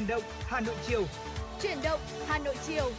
Chuyển động Hà Nội chiều. Chuyển động Hà Nội chiều.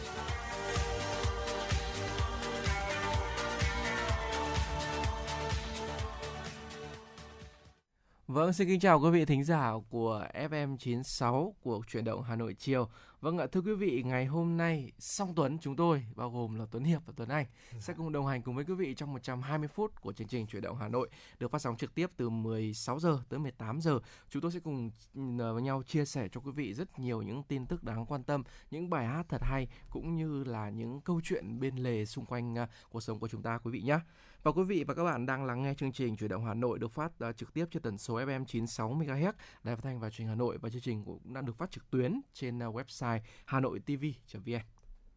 Vâng, xin kính chào quý vị thính giả của FM 96 của Chuyển động Hà Nội chiều. Vâng ạ, thưa quý vị, ngày hôm nay song tuấn chúng tôi bao gồm là Tuấn Hiệp và Tuấn Anh sẽ cùng đồng hành cùng với quý vị trong 120 phút của chương trình Chuyển động Hà Nội được phát sóng trực tiếp từ 16 giờ tới 18 giờ. Chúng tôi sẽ cùng ờ, với nhau chia sẻ cho quý vị rất nhiều những tin tức đáng quan tâm, những bài hát thật hay cũng như là những câu chuyện bên lề xung quanh ờ, cuộc sống của chúng ta quý vị nhé. Và quý vị và các bạn đang lắng nghe chương trình Chuyển động Hà Nội được phát uh, trực tiếp trên tần số FM 96 MHz Đài Phát thanh và Truyền Hà Nội và chương trình cũng đang được phát trực tuyến trên uh, website hanoitv.vn.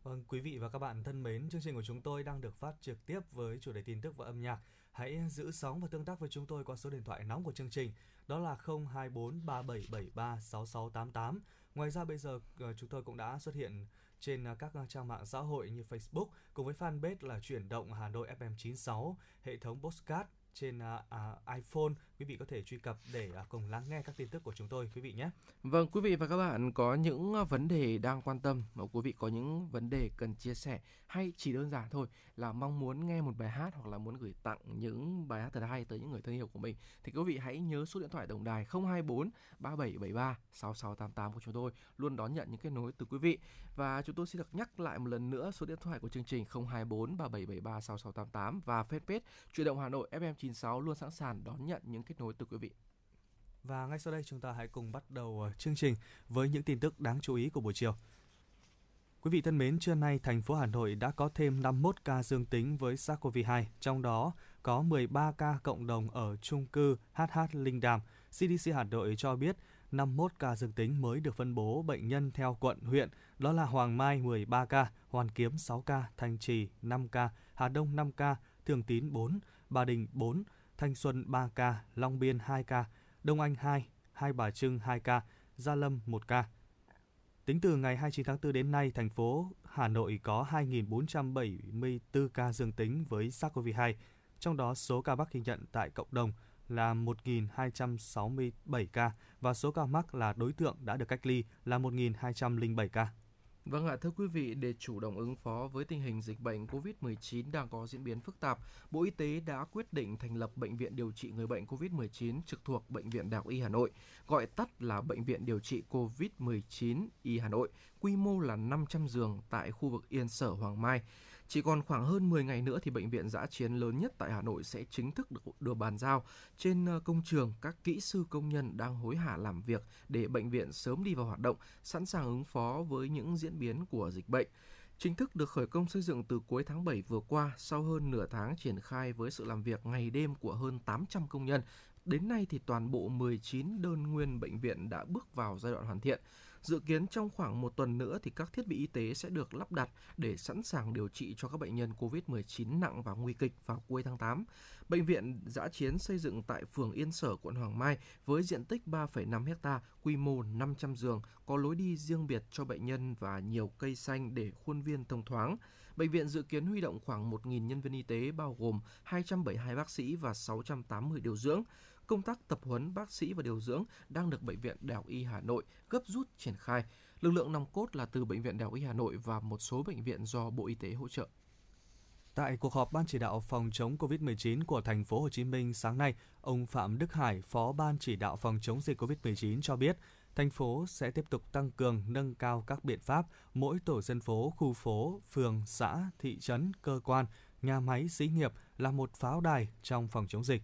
Vâng, quý vị và các bạn thân mến, chương trình của chúng tôi đang được phát trực tiếp với chủ đề tin tức và âm nhạc. Hãy giữ sóng và tương tác với chúng tôi qua số điện thoại nóng của chương trình, đó là 024 3773 6688. Ngoài ra bây giờ ờ, chúng tôi cũng đã xuất hiện trên ờ, các ờ, trang mạng xã hội như Facebook cùng với fanpage là chuyển động Hà Nội FM96, hệ thống postcard trên uh, iPhone quý vị có thể truy cập để à, cùng lắng nghe các tin tức của chúng tôi quý vị nhé. Vâng, quý vị và các bạn có những à, vấn đề đang quan tâm mà quý vị có những vấn đề cần chia sẻ hay chỉ đơn giản thôi là mong muốn nghe một bài hát hoặc là muốn gửi tặng những bài hát thật hay tới những người thân yêu của mình thì quý vị hãy nhớ số điện thoại tổng đài 024 3773 6688 của chúng tôi luôn đón nhận những kết nối từ quý vị và chúng tôi xin được nhắc lại một lần nữa số điện thoại của chương trình 024 3773 6688 và fanpage Chuyển động Hà Nội FM96 luôn sẵn sàng đón nhận những kết nối từ quý vị. Và ngay sau đây chúng ta hãy cùng bắt đầu ờ, chương trình với những tin tức đáng chú ý của buổi chiều. Quý vị thân mến, trưa nay thành phố Hà Nội đã có thêm 51 ca dương tính với SARS-CoV-2, trong đó có 13 ca cộng đồng ở chung cư HH Linh Đàm. CDC Hà Nội cho biết 51 ca dương tính mới được phân bố bệnh nhân theo quận, huyện, đó là Hoàng Mai 13 ca, Hoàn Kiếm 6 ca, Thanh Trì 5 ca, Hà Đông 5 ca, Thường Tín 4, Bà Đình 4, Thanh Xuân 3 ca, Long Biên 2 ca, Đông Anh 2, Hai Bà Trưng 2 ca, Gia Lâm 1 ca. Tính từ ngày 29 tháng 4 đến nay, thành phố Hà Nội có 2.474 ca dương tính với SARS-CoV-2, trong đó số ca mắc ghi nhận tại cộng đồng là 1.267 ca và số ca mắc là đối tượng đã được cách ly là 1.207 ca. Vâng ạ, thưa quý vị, để chủ động ứng phó với tình hình dịch bệnh COVID-19 đang có diễn biến phức tạp, Bộ Y tế đã quyết định thành lập Bệnh viện điều trị người bệnh COVID-19 trực thuộc Bệnh viện Đại học Y Hà Nội, gọi tắt là Bệnh viện điều trị COVID-19 Y Hà Nội, quy mô là 500 giường tại khu vực Yên Sở Hoàng Mai. Chỉ còn khoảng hơn 10 ngày nữa thì bệnh viện giã chiến lớn nhất tại Hà Nội sẽ chính thức được, được bàn giao. Trên ờ, công trường, các kỹ sư công nhân đang hối hả làm việc để bệnh viện sớm đi vào hoạt động, sẵn sàng ứng phó với những diễn biến của dịch bệnh chính thức được khởi công xây dựng từ cuối tháng 7 vừa qua sau hơn nửa tháng triển khai với sự làm việc ngày đêm của hơn 800 công nhân. Đến nay thì toàn bộ 19 đơn nguyên bệnh viện đã bước vào giai đoạn hoàn thiện. Dự kiến trong khoảng một tuần nữa thì các thiết bị y tế sẽ được lắp đặt để sẵn sàng điều trị cho các bệnh nhân COVID-19 nặng và nguy kịch vào cuối tháng 8. Bệnh viện giã chiến xây dựng tại phường Yên Sở, quận Hoàng Mai với diện tích 3,5 ha, quy mô 500 giường, có lối đi riêng biệt cho bệnh nhân và nhiều cây xanh để khuôn viên thông thoáng. Bệnh viện dự kiến huy động khoảng 1.000 nhân viên y tế bao gồm 272 bác sĩ và 680 điều dưỡng công tác tập huấn bác sĩ và điều dưỡng đang được Bệnh viện Đại học Y Hà Nội gấp rút triển khai. Lực lượng nòng cốt là từ Bệnh viện Đại học Y Hà Nội và một số bệnh viện do Bộ Y tế hỗ trợ. Tại cuộc họp ban chỉ đạo phòng chống COVID-19 của thành phố Hồ Chí Minh sáng nay, ông Phạm Đức Hải, Phó ban chỉ đạo phòng chống dịch COVID-19 cho biết, thành phố sẽ tiếp tục tăng cường nâng cao các biện pháp mỗi tổ dân phố, khu phố, phường, xã, thị trấn, cơ quan, nhà máy, xí nghiệp là một pháo đài trong phòng chống dịch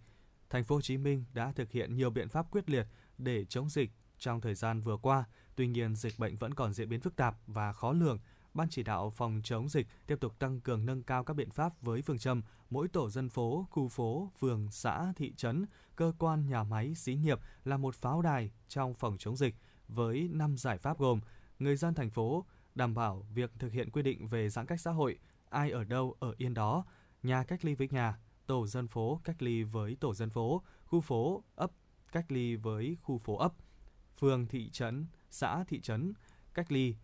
thành phố Hồ Chí Minh đã thực hiện nhiều biện pháp quyết liệt để chống dịch trong thời gian vừa qua. Tuy nhiên, dịch bệnh vẫn còn diễn biến phức tạp và khó lường. Ban chỉ đạo phòng chống dịch tiếp tục tăng cường nâng cao các biện pháp với phương châm mỗi tổ dân phố, khu phố, phường, xã, thị trấn, cơ quan, nhà máy, xí nghiệp là một pháo đài trong phòng chống dịch với 5 giải pháp gồm người dân thành phố đảm bảo việc thực hiện quy định về giãn cách xã hội, ai ở đâu ở yên đó, nhà cách ly với nhà, tổ dân phố cách ly với tổ dân phố, khu phố, ấp cách ly với khu phố ấp, phường, thị trấn, xã, thị trấn cách ly.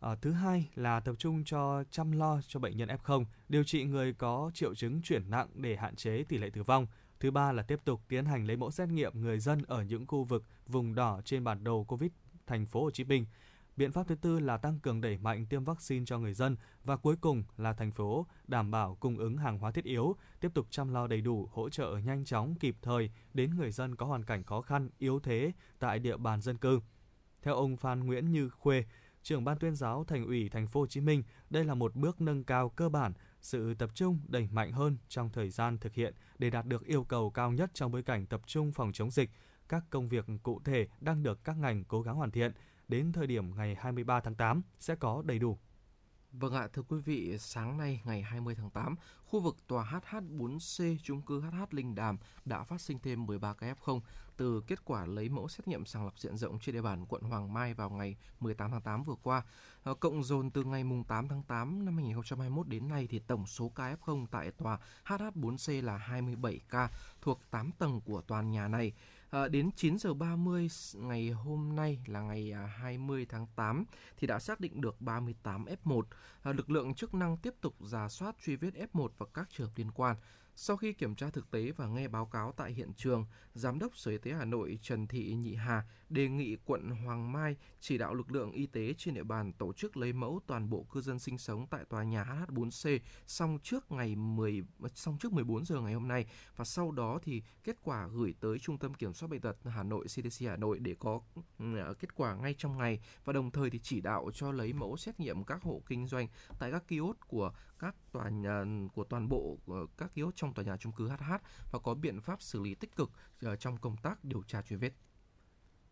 À, thứ hai là tập trung cho chăm lo cho bệnh nhân F0, điều trị người có triệu chứng chuyển nặng để hạn chế tỷ lệ tử vong. Thứ ba là tiếp tục tiến hành lấy mẫu xét nghiệm người dân ở những khu vực vùng đỏ trên bản đồ COVID thành phố Hồ Chí Minh. Biện pháp thứ tư là tăng cường đẩy mạnh tiêm vaccine cho người dân và cuối cùng là thành phố đảm bảo cung ứng hàng hóa thiết yếu, tiếp tục chăm lo đầy đủ, hỗ trợ nhanh chóng kịp thời đến người dân có hoàn cảnh khó khăn, yếu thế tại địa bàn dân cư. Theo ông Phan Nguyễn Như Khuê, trưởng ban tuyên giáo Thành ủy Thành phố Hồ Chí Minh, đây là một bước nâng cao cơ bản sự tập trung đẩy mạnh hơn trong thời gian thực hiện để đạt được yêu cầu cao nhất trong bối cảnh tập trung phòng chống dịch. Các công việc cụ thể đang được các ngành cố gắng hoàn thiện. Đến thời điểm ngày 23 tháng 8 sẽ có đầy đủ Vâng ạ, thưa quý vị, sáng nay ngày 20 tháng 8, khu vực tòa HH4C chung cư HH Linh Đàm đã phát sinh thêm 13 ca F0 từ kết quả lấy mẫu xét nghiệm sàng lọc diện rộng trên địa bàn quận Hoàng Mai vào ngày 18 tháng 8 vừa qua. Ờ, cộng dồn từ ngày 8 tháng 8 năm 2021 đến nay thì tổng số ca F0 tại tòa HH4C là 27 ca thuộc 8 tầng của tòa nhà này. À, đến 9 giờ 30 ngày hôm nay là ngày à, 20 tháng 8 thì đã xác định được 38 F1. À, lực lượng chức năng tiếp tục giả soát truy vết F1 và các trường hợp liên quan. Sau khi kiểm tra thực tế và nghe báo cáo tại hiện trường, Giám đốc Sở Y tế Hà Nội Trần Thị Nhị Hà đề nghị quận Hoàng Mai chỉ đạo lực lượng y tế trên địa bàn tổ chức lấy mẫu toàn bộ cư dân sinh sống tại tòa nhà HH4C xong trước ngày 10 xong trước 14 giờ ngày hôm nay và sau đó thì kết quả gửi tới Trung tâm Kiểm soát bệnh tật Hà Nội CDC Hà Nội để có ừ, kết quả ngay trong ngày và đồng thời thì chỉ đạo cho lấy mẫu xét nghiệm các hộ kinh doanh tại các kiosk của các tòa nhà của toàn bộ ờ, các kiosk trong trong tòa nhà chung cư HH và có biện pháp xử lý tích cực ờ, trong công tác điều tra truy vết.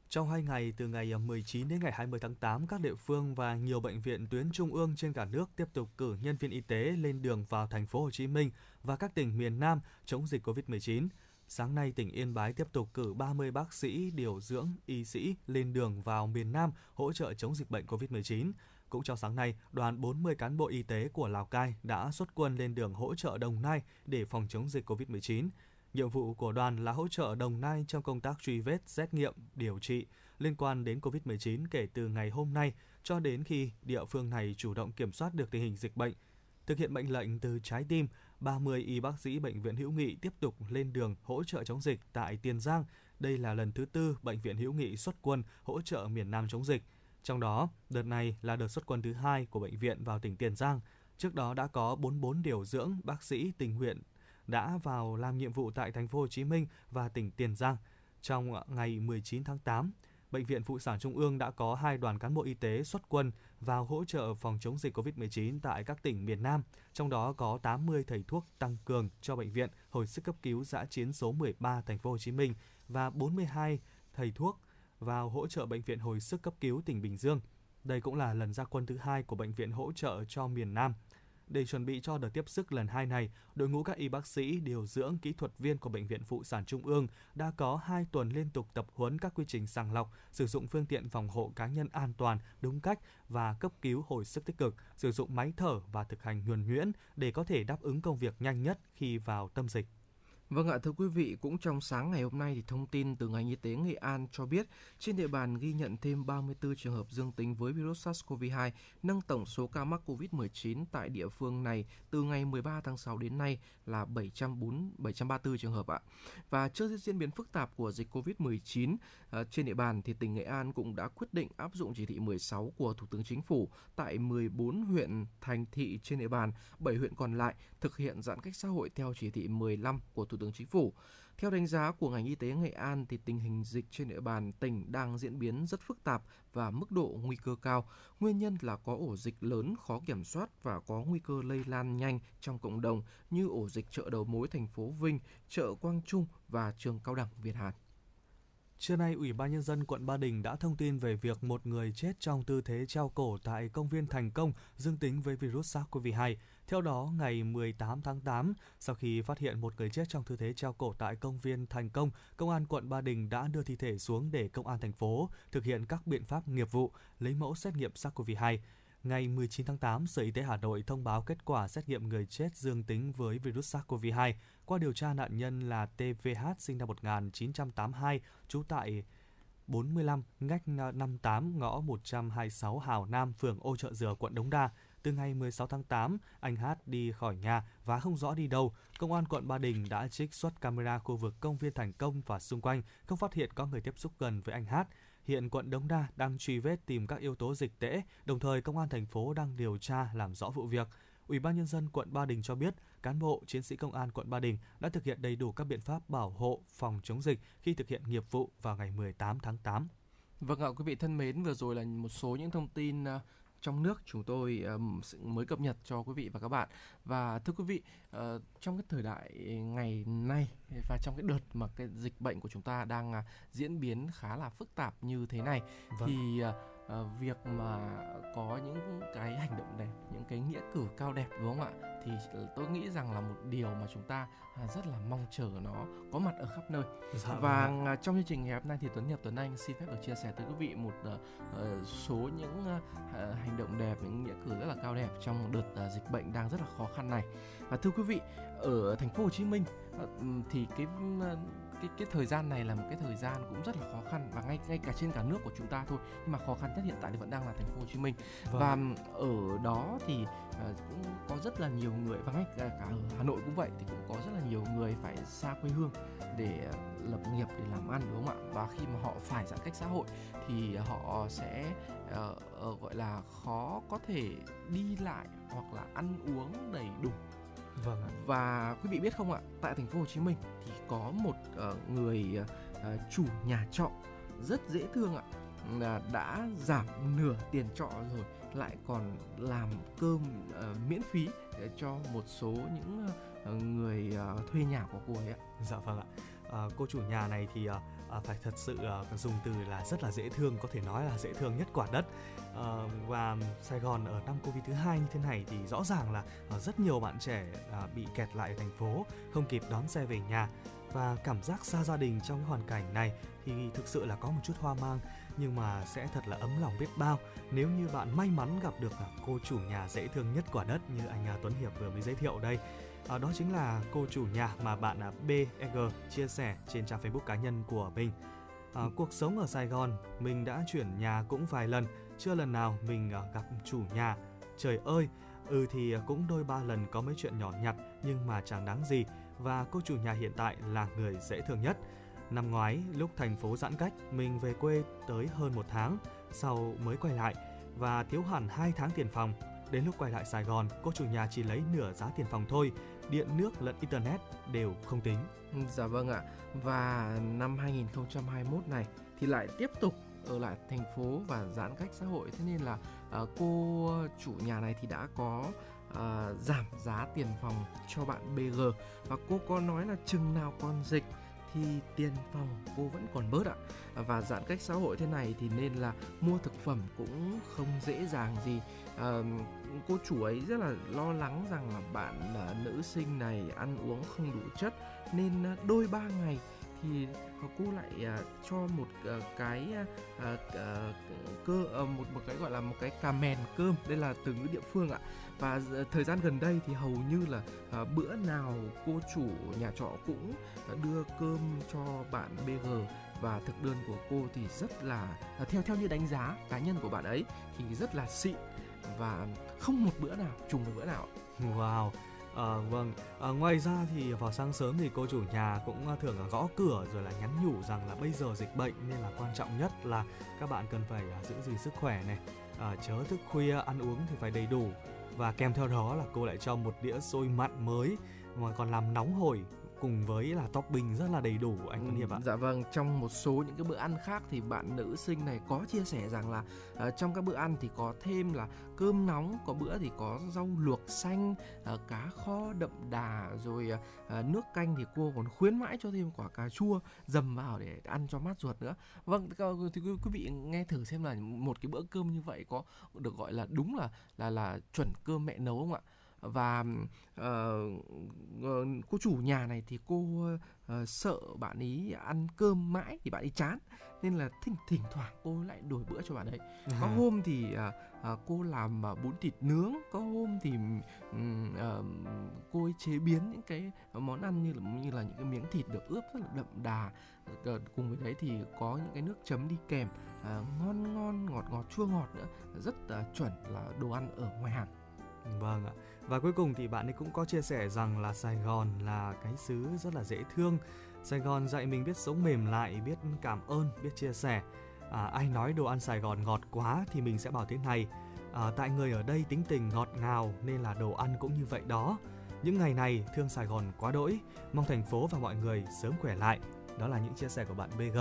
Trong hai ngày từ ngày ờ, 19 đến ngày 20 tháng 8, các địa phương và nhiều bệnh viện tuyến trung ương trên cả nước tiếp tục cử nhân viên y tế lên đường vào thành phố Hồ Chí Minh và các tỉnh miền Nam chống dịch COVID-19. Sáng nay, tỉnh Yên Bái tiếp tục cử 30 bác sĩ, điều dưỡng, y sĩ lên đường vào miền Nam hỗ trợ chống dịch bệnh COVID-19. Cũng trong sáng nay, đoàn 40 cán bộ y tế của Lào Cai đã xuất quân lên đường hỗ trợ Đồng Nai để phòng chống dịch COVID-19. Nhiệm vụ của đoàn là hỗ trợ Đồng Nai trong công tác truy vết, xét nghiệm, điều trị liên quan đến COVID-19 kể từ ngày hôm nay cho đến khi địa phương này chủ động kiểm soát được tình hình dịch bệnh. Thực hiện mệnh lệnh từ trái tim, 30 y bác sĩ Bệnh viện Hữu Nghị tiếp tục lên đường hỗ trợ chống dịch tại Tiền Giang. Đây là lần thứ tư Bệnh viện Hữu Nghị xuất quân hỗ trợ miền Nam chống dịch. Trong đó, đợt này là đợt xuất quân thứ hai của bệnh viện vào tỉnh Tiền Giang. Trước đó đã có 44 điều dưỡng bác sĩ tình nguyện đã vào làm nhiệm vụ tại thành phố Hồ Chí Minh và tỉnh Tiền Giang. Trong ngày 19 tháng 8, Bệnh viện Phụ sản Trung ương đã có hai đoàn cán bộ y tế xuất quân vào hỗ trợ phòng chống dịch COVID-19 tại các tỉnh miền Nam, trong đó có 80 thầy thuốc tăng cường cho bệnh viện hồi sức cấp cứu giã chiến số 13 thành phố Hồ Chí Minh và 42 thầy thuốc vào hỗ trợ bệnh viện hồi sức cấp cứu tỉnh Bình Dương. Đây cũng là lần ra quân thứ hai của bệnh viện hỗ trợ cho miền Nam. Để chuẩn bị cho đợt tiếp sức lần hai này, đội ngũ các y bác sĩ, điều dưỡng, kỹ thuật viên của Bệnh viện Phụ sản Trung ương đã có 2 tuần liên tục tập huấn các quy trình sàng lọc, sử dụng phương tiện phòng hộ cá nhân an toàn, đúng cách và cấp cứu hồi sức tích cực, sử dụng máy thở và thực hành nhuần nhuyễn để có thể đáp ứng công việc nhanh nhất khi vào tâm dịch. Vâng ạ, thưa quý vị, cũng trong sáng ngày hôm nay thì thông tin từ ngành y tế Nghệ An cho biết trên địa bàn ghi nhận thêm 34 trường hợp dương tính với virus SARS-CoV-2, nâng tổng số ca mắc COVID-19 tại địa phương này từ ngày 13 tháng 6 đến nay là 704 734 trường hợp ạ. Và trước diễn biến phức tạp của dịch COVID-19 ờ, trên địa bàn thì tỉnh Nghệ An cũng đã quyết định áp dụng chỉ thị 16 của Thủ tướng Chính phủ tại 14 huyện thành thị trên địa bàn, 7 huyện còn lại thực hiện giãn cách xã hội theo chỉ thị 15 của Thủ tướng Chính phủ. Theo đánh giá của ngành y tế Nghệ An thì tình hình dịch trên địa bàn tỉnh đang diễn biến rất phức tạp và mức độ nguy cơ cao. Nguyên nhân là có ổ dịch lớn khó kiểm soát và có nguy cơ lây lan nhanh trong cộng đồng như ổ dịch chợ đầu mối thành phố Vinh, chợ Quang Trung và trường cao đẳng Việt Hàn. Trưa nay, Ủy ban Nhân dân quận Ba Đình đã thông tin về việc một người chết trong tư thế treo cổ tại công viên Thành Công dương tính với virus SARS-CoV-2. Theo đó, ngày 18 tháng 8, sau khi phát hiện một người chết trong tư thế treo cổ tại công viên Thành Công, Công an quận Ba Đình đã đưa thi thể xuống để Công an thành phố thực hiện các biện pháp nghiệp vụ, lấy mẫu xét nghiệm SARS-CoV-2. Ngày 19 tháng 8, Sở Y tế Hà Nội thông báo kết quả xét nghiệm người chết dương tính với virus SARS-CoV-2. Qua điều tra, nạn nhân là TVH sinh năm 1982, trú tại 45 ngách 58 ngõ 126 Hào Nam, phường Ô Trợ Dừa, quận Đống Đa. Từ ngày 16 tháng 8, anh Hát đi khỏi nhà và không rõ đi đâu. Công an quận Ba Đình đã trích xuất camera khu vực công viên Thành Công và xung quanh, không phát hiện có người tiếp xúc gần với anh Hát. Hiện quận Đống Đa đang truy vết tìm các yếu tố dịch tễ, đồng thời công an thành phố đang điều tra làm rõ vụ việc. Ủy ban nhân dân quận Ba Đình cho biết, cán bộ, chiến sĩ công an quận Ba Đình đã thực hiện đầy đủ các biện pháp bảo hộ phòng chống dịch khi thực hiện nghiệp vụ vào ngày 18 tháng 8. Vâng ạ, quý vị thân mến, vừa rồi là một số những thông tin à, trong nước chúng tôi mới cập nhật cho quý vị và các bạn và thưa quý vị uh, trong cái thời đại ngày nay và trong cái đợt mà cái dịch bệnh của chúng ta đang uh, diễn biến khá là phức tạp như thế này vâng. thì uh, việc mà có những cái hành động đẹp những cái nghĩa cử cao đẹp đúng không ạ? Thì tôi nghĩ rằng là một điều mà chúng ta à, rất là mong chờ nó có mặt ở khắp nơi. Dạ, và vâng à, trong chương trình ngày hôm nay thì Tuấn Hiệp Tuấn Anh xin phép được chia sẻ tới quý vị một uh, số những uh, hành động đẹp những nghĩa cử rất là cao đẹp trong đợt uh, dịch bệnh đang rất là khó khăn này. Và thưa quý vị ở thành phố Hồ Chí Minh uh, thì cái uh, cái cái thời gian này là một cái thời gian cũng rất là khó khăn và ngay ngay cả trên cả nước của chúng ta thôi. Nhưng mà khó khăn nhất hiện tại thì vẫn đang là thành phố Hồ Chí Minh. Vâng. và ở đó thì uh, cũng có rất là nhiều người và ngay cả, cả ở Hà Nội cũng vậy thì cũng có rất là nhiều người phải xa quê hương để uh, lập nghiệp để làm ăn đúng không ạ? Và khi mà họ phải giãn cách xã hội thì họ sẽ uh, uh, gọi là khó có thể đi lại hoặc là ăn uống đầy đủ Vâng Và quý vị biết không ạ, tại thành phố Hồ Chí Minh thì có một uh, người uh, chủ nhà trọ rất dễ thương ạ là đã giảm nửa tiền trọ rồi lại còn làm cơm uh, miễn phí để cho một số những uh, người uh, thuê nhà của cô ấy ạ. Dạ vâng ạ. À, cô chủ nhà này thì uh, À, phải thật sự uh, dùng từ là rất là dễ thương, có thể nói là dễ thương nhất quả đất uh, và Sài Gòn ở năm Covid thứ hai như thế này thì rõ ràng là uh, rất nhiều bạn trẻ uh, bị kẹt lại ở thành phố không kịp đón xe về nhà và cảm giác xa gia đình trong cái hoàn cảnh này thì thực sự là có một chút hoa mang nhưng mà sẽ thật là ấm lòng biết bao nếu như bạn may mắn gặp được cô chủ nhà dễ thương nhất quả đất như anh Tuấn Hiệp vừa mới giới thiệu đây. À, đó chính là cô chủ nhà mà bạn BEG chia sẻ trên trang Facebook cá nhân của mình. À, cuộc sống ở Sài Gòn, mình đã chuyển nhà cũng vài lần chưa lần nào mình à, gặp chủ nhà. Trời ơi, ừ thì cũng đôi ba lần có mấy chuyện nhỏ nhặt nhưng mà chẳng đáng gì và cô chủ nhà hiện tại là người dễ thương nhất. Năm ngoái, lúc thành phố giãn cách, mình về quê tới hơn một tháng, sau mới quay lại và thiếu hẳn 2 tháng tiền phòng. Đến lúc quay lại Sài Gòn, cô chủ nhà chỉ lấy nửa giá tiền phòng thôi, điện nước lẫn internet đều không tính. Ừ, dạ vâng ạ. Và năm 2021 này thì lại tiếp tục ở lại thành phố và giãn cách xã hội thế nên là uh, cô chủ nhà này thì đã có uh, giảm giá tiền phòng cho bạn BG và cô có nói là chừng nào còn dịch khi tiền phòng cô vẫn còn bớt ạ. Và giãn cách xã hội thế này thì nên là mua thực phẩm cũng không dễ dàng gì. À, cô chủ ấy rất là lo lắng rằng là bạn là nữ sinh này ăn uống không đủ chất nên ờ, đôi ba ngày thì cô lại uh, cho một uh, cái uh, cơ uh, một một cái gọi là một cái cà mèn cơm. Đây là từ ngữ địa phương ạ và ờ, thời gian gần đây thì hầu như là ờ, bữa nào cô chủ nhà trọ cũng đưa cơm cho bạn BG và thực đơn của cô thì rất là ờ, theo theo như đánh giá cá nhân của bạn ấy thì rất là xịn. Và không một bữa nào trùng một bữa nào. Wow. À, vâng, à, ngoài ra thì vào sáng sớm thì cô chủ nhà cũng thường gõ cửa rồi là nhắn nhủ rằng là bây giờ dịch bệnh nên là quan trọng nhất là các bạn cần phải à, giữ gìn sức khỏe này, à, chớ thức khuya ăn uống thì phải đầy đủ và kèm theo đó là cô lại cho một đĩa xôi mặn mới mà còn làm nóng hổi cùng với là topping rất là đầy đủ anh Tuấn Hiệp ạ. Dạ vâng, trong một số những cái bữa ăn khác thì bạn nữ sinh này có chia sẻ rằng là uh, trong các bữa ăn thì có thêm là cơm nóng, có bữa thì có rau luộc xanh, uh, cá kho đậm đà rồi uh, nước canh thì cô còn khuyến mãi cho thêm quả cà chua dầm vào để ăn cho mát ruột nữa. Vâng, thì quý, quý vị nghe thử xem là một cái bữa cơm như vậy có được gọi là đúng là là là chuẩn cơm mẹ nấu không ạ? Và uh, cô chủ nhà này thì cô uh, sợ bạn ý ăn cơm mãi thì bạn ấy chán nên là thỉnh thỉnh thoảng cô lại đổi bữa cho bạn ấy có à. hôm thì uh, uh, cô làm uh, bún thịt nướng có hôm thì um, uh, cô ấy chế biến những cái món ăn như là như là những cái miếng thịt được ướp rất là đậm đà uh, cùng với đấy thì có những cái nước chấm đi kèm uh, ngon ngon ngọt ngọt chua ngọt nữa rất uh, chuẩn là đồ ăn ở ngoài hàng Vâng ạ. Và cuối cùng thì bạn ấy cũng có chia sẻ rằng là Sài Gòn là cái xứ rất là dễ thương. Sài Gòn dạy mình biết sống mềm lại, biết cảm ơn, biết chia sẻ. À, ai nói đồ ăn Sài Gòn ngọt quá thì mình sẽ bảo thế này. À, tại người ở đây tính tình ngọt ngào nên là đồ ăn cũng như vậy đó. Những ngày này thương Sài Gòn quá đỗi, mong thành phố và mọi người sớm khỏe lại. Đó là những chia sẻ của bạn BG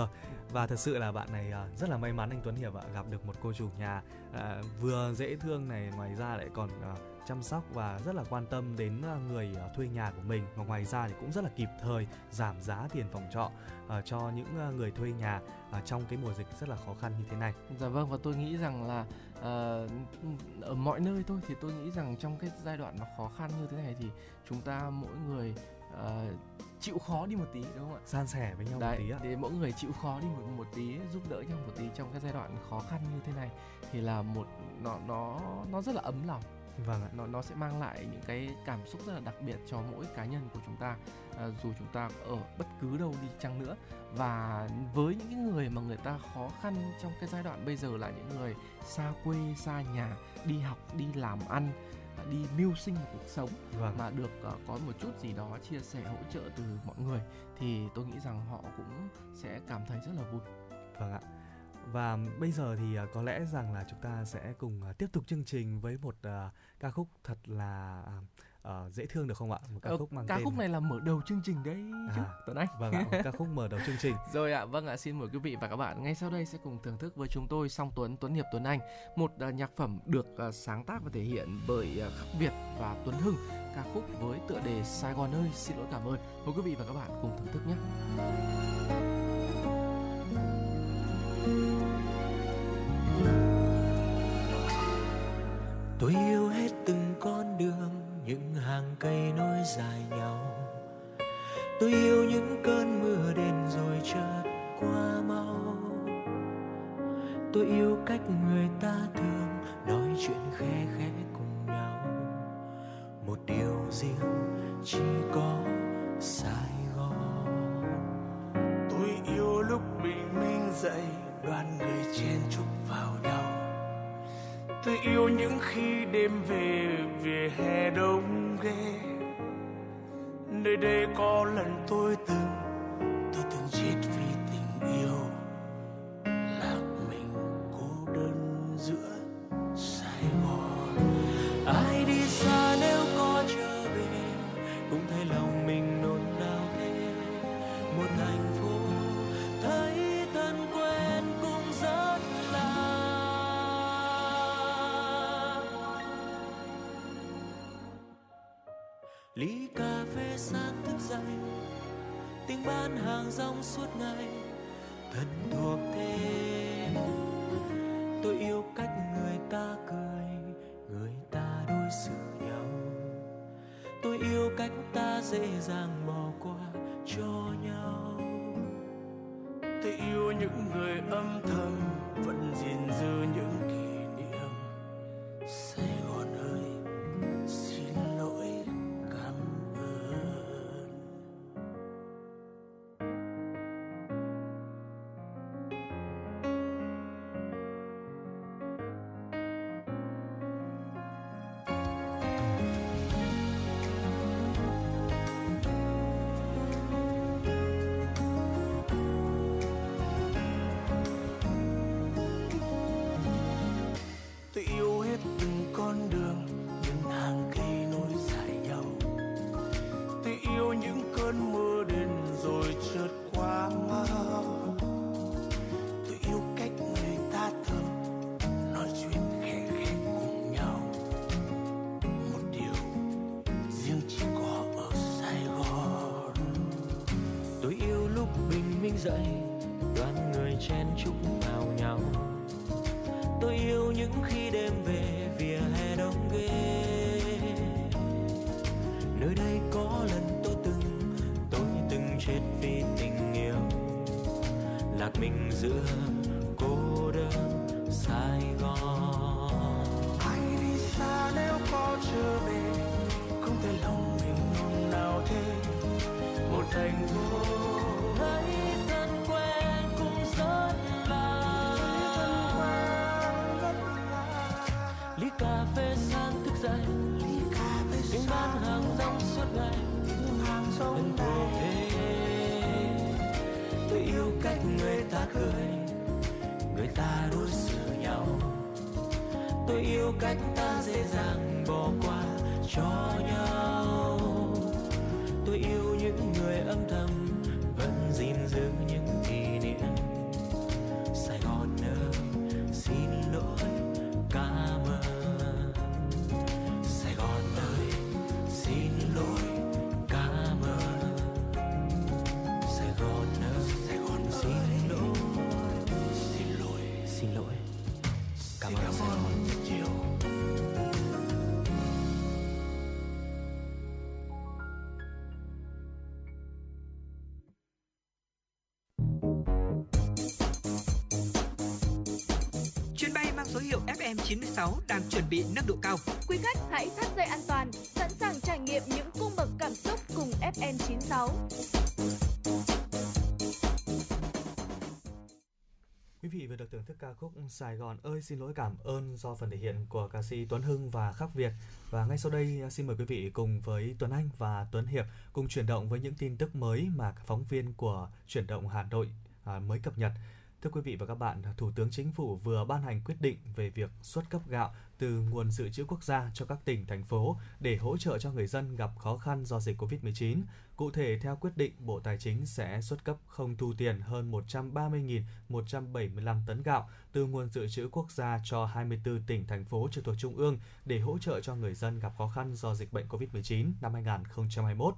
và thật sự là bạn này à, rất là may mắn anh Tuấn Hiệp ạ gặp được một cô chủ nhà à, vừa dễ thương này ngoài ra lại còn à, chăm sóc và rất là quan tâm đến à, người à, thuê nhà của mình và ngoài ra thì cũng rất là kịp thời giảm giá tiền phòng trọ uh, cho những người thuê nhà trong cái mùa dịch rất là khó khăn như thế này. Dạ vâng và tôi nghĩ rằng là ở mọi nơi thôi thì tôi nghĩ rằng trong cái giai đoạn nó khó khăn như thế này thì chúng ta mỗi người uh, chịu khó đi một tí đúng không ạ? San sẻ với nhau Đấy, một tí ạ. Thì mỗi người chịu khó đi một một tí, giúp đỡ nhau một tí trong cái giai đoạn khó khăn như thế này thì là một nó nó nó rất là ấm lòng Vâng ạ. nó nó sẽ mang lại những cái cảm xúc rất là đặc biệt cho mỗi cá nhân của chúng ta à, dù chúng ta ở bất cứ đâu đi chăng nữa và với những cái người mà người ta khó khăn trong cái giai đoạn bây giờ là những người xa quê xa nhà đi học đi làm ăn à, đi mưu sinh một cuộc sống Vâng. mà được uh, có một chút gì đó chia sẻ hỗ trợ từ mọi người thì tôi nghĩ rằng họ cũng sẽ cảm thấy rất là vui Vâng ạ. Và bây giờ thì à, có lẽ rằng là chúng ta sẽ cùng à, tiếp tục chương trình với một à, ca khúc thật là à, dễ thương được không ạ? Một ca Ờ, khúc mang ca tên khúc này là mở đầu chương trình đấy chứ À, Tuấn Anh Vâng ạ, một ca khúc mở đầu chương trình. Rồi ạ, vâng ạ, xin mời quý vị và các bạn ngay sau đây sẽ cùng thưởng thức với chúng tôi Song Tuấn, Tuấn Hiệp, Tuấn Anh một uh, nhạc phẩm được uh, sáng tác và thể hiện bởi uh, Khắc Việt và Tuấn Hưng ca khúc với tựa đề Sài Gòn ơi, xin lỗi cảm ơn. Mời quý vị và các bạn cùng thưởng thức nhé tôi yêu hết từng con đường, những hàng cây nối dài nhau. Tôi yêu những cơn mưa đến rồi chợt qua mau. Tôi yêu cách người ta thường nói chuyện khẽ khẽ cùng nhau. Một điều riêng chỉ có sài gòn. Tôi yêu lúc bình minh dậy đoàn người chen chúc vào nhau tôi yêu những khi đêm về về hè đông ghê. Nơi đây có lần tôi từng tôi từng chết vì tình yêu. Sáng thức dậy, tiếng bán hàng rong suốt ngày, thân thuộc thế tôi yêu cách người ta cười, người ta đối xử nhau. Tôi yêu cách ta dễ dàng bỏ qua cho nhau. Tôi yêu những người âm thầm, vẫn gìn giữ những kỷ niệm sài gòn ơi cách ta dễ dàng. 96 đang chuẩn bị nâng độ cao. Quý khách hãy thắt dây an toàn, sẵn sàng trải nghiệm những cung bậc cảm xúc cùng FN 96. Quý vị vừa được thưởng thức ca khúc Sài Gòn ơi xin lỗi cảm ơn do phần thể hiện của ca sĩ Tuấn Hưng và Khắc Việt. Và ngay sau đây xin mời quý vị cùng với Tuấn Anh và Tuấn Hiệp cùng chuyển động với những tin tức mới mà phóng viên của chuyển động Hà Nội à, mới cập nhật. Thưa quý vị và các bạn, Thủ tướng Chính phủ vừa ban hành quyết định về việc xuất cấp gạo từ nguồn dự trữ quốc gia cho các tỉnh, thành phố để hỗ trợ cho người dân gặp khó khăn do dịch Covid-19. Cụ thể, theo quyết định, Bộ Tài chính sẽ xuất cấp không thu tiền hơn 130.175 tấn gạo từ nguồn dự trữ quốc gia cho 24 tỉnh, thành phố trực thuộc Trung ương để hỗ trợ cho người dân gặp khó khăn do dịch bệnh Covid-19 năm 2021.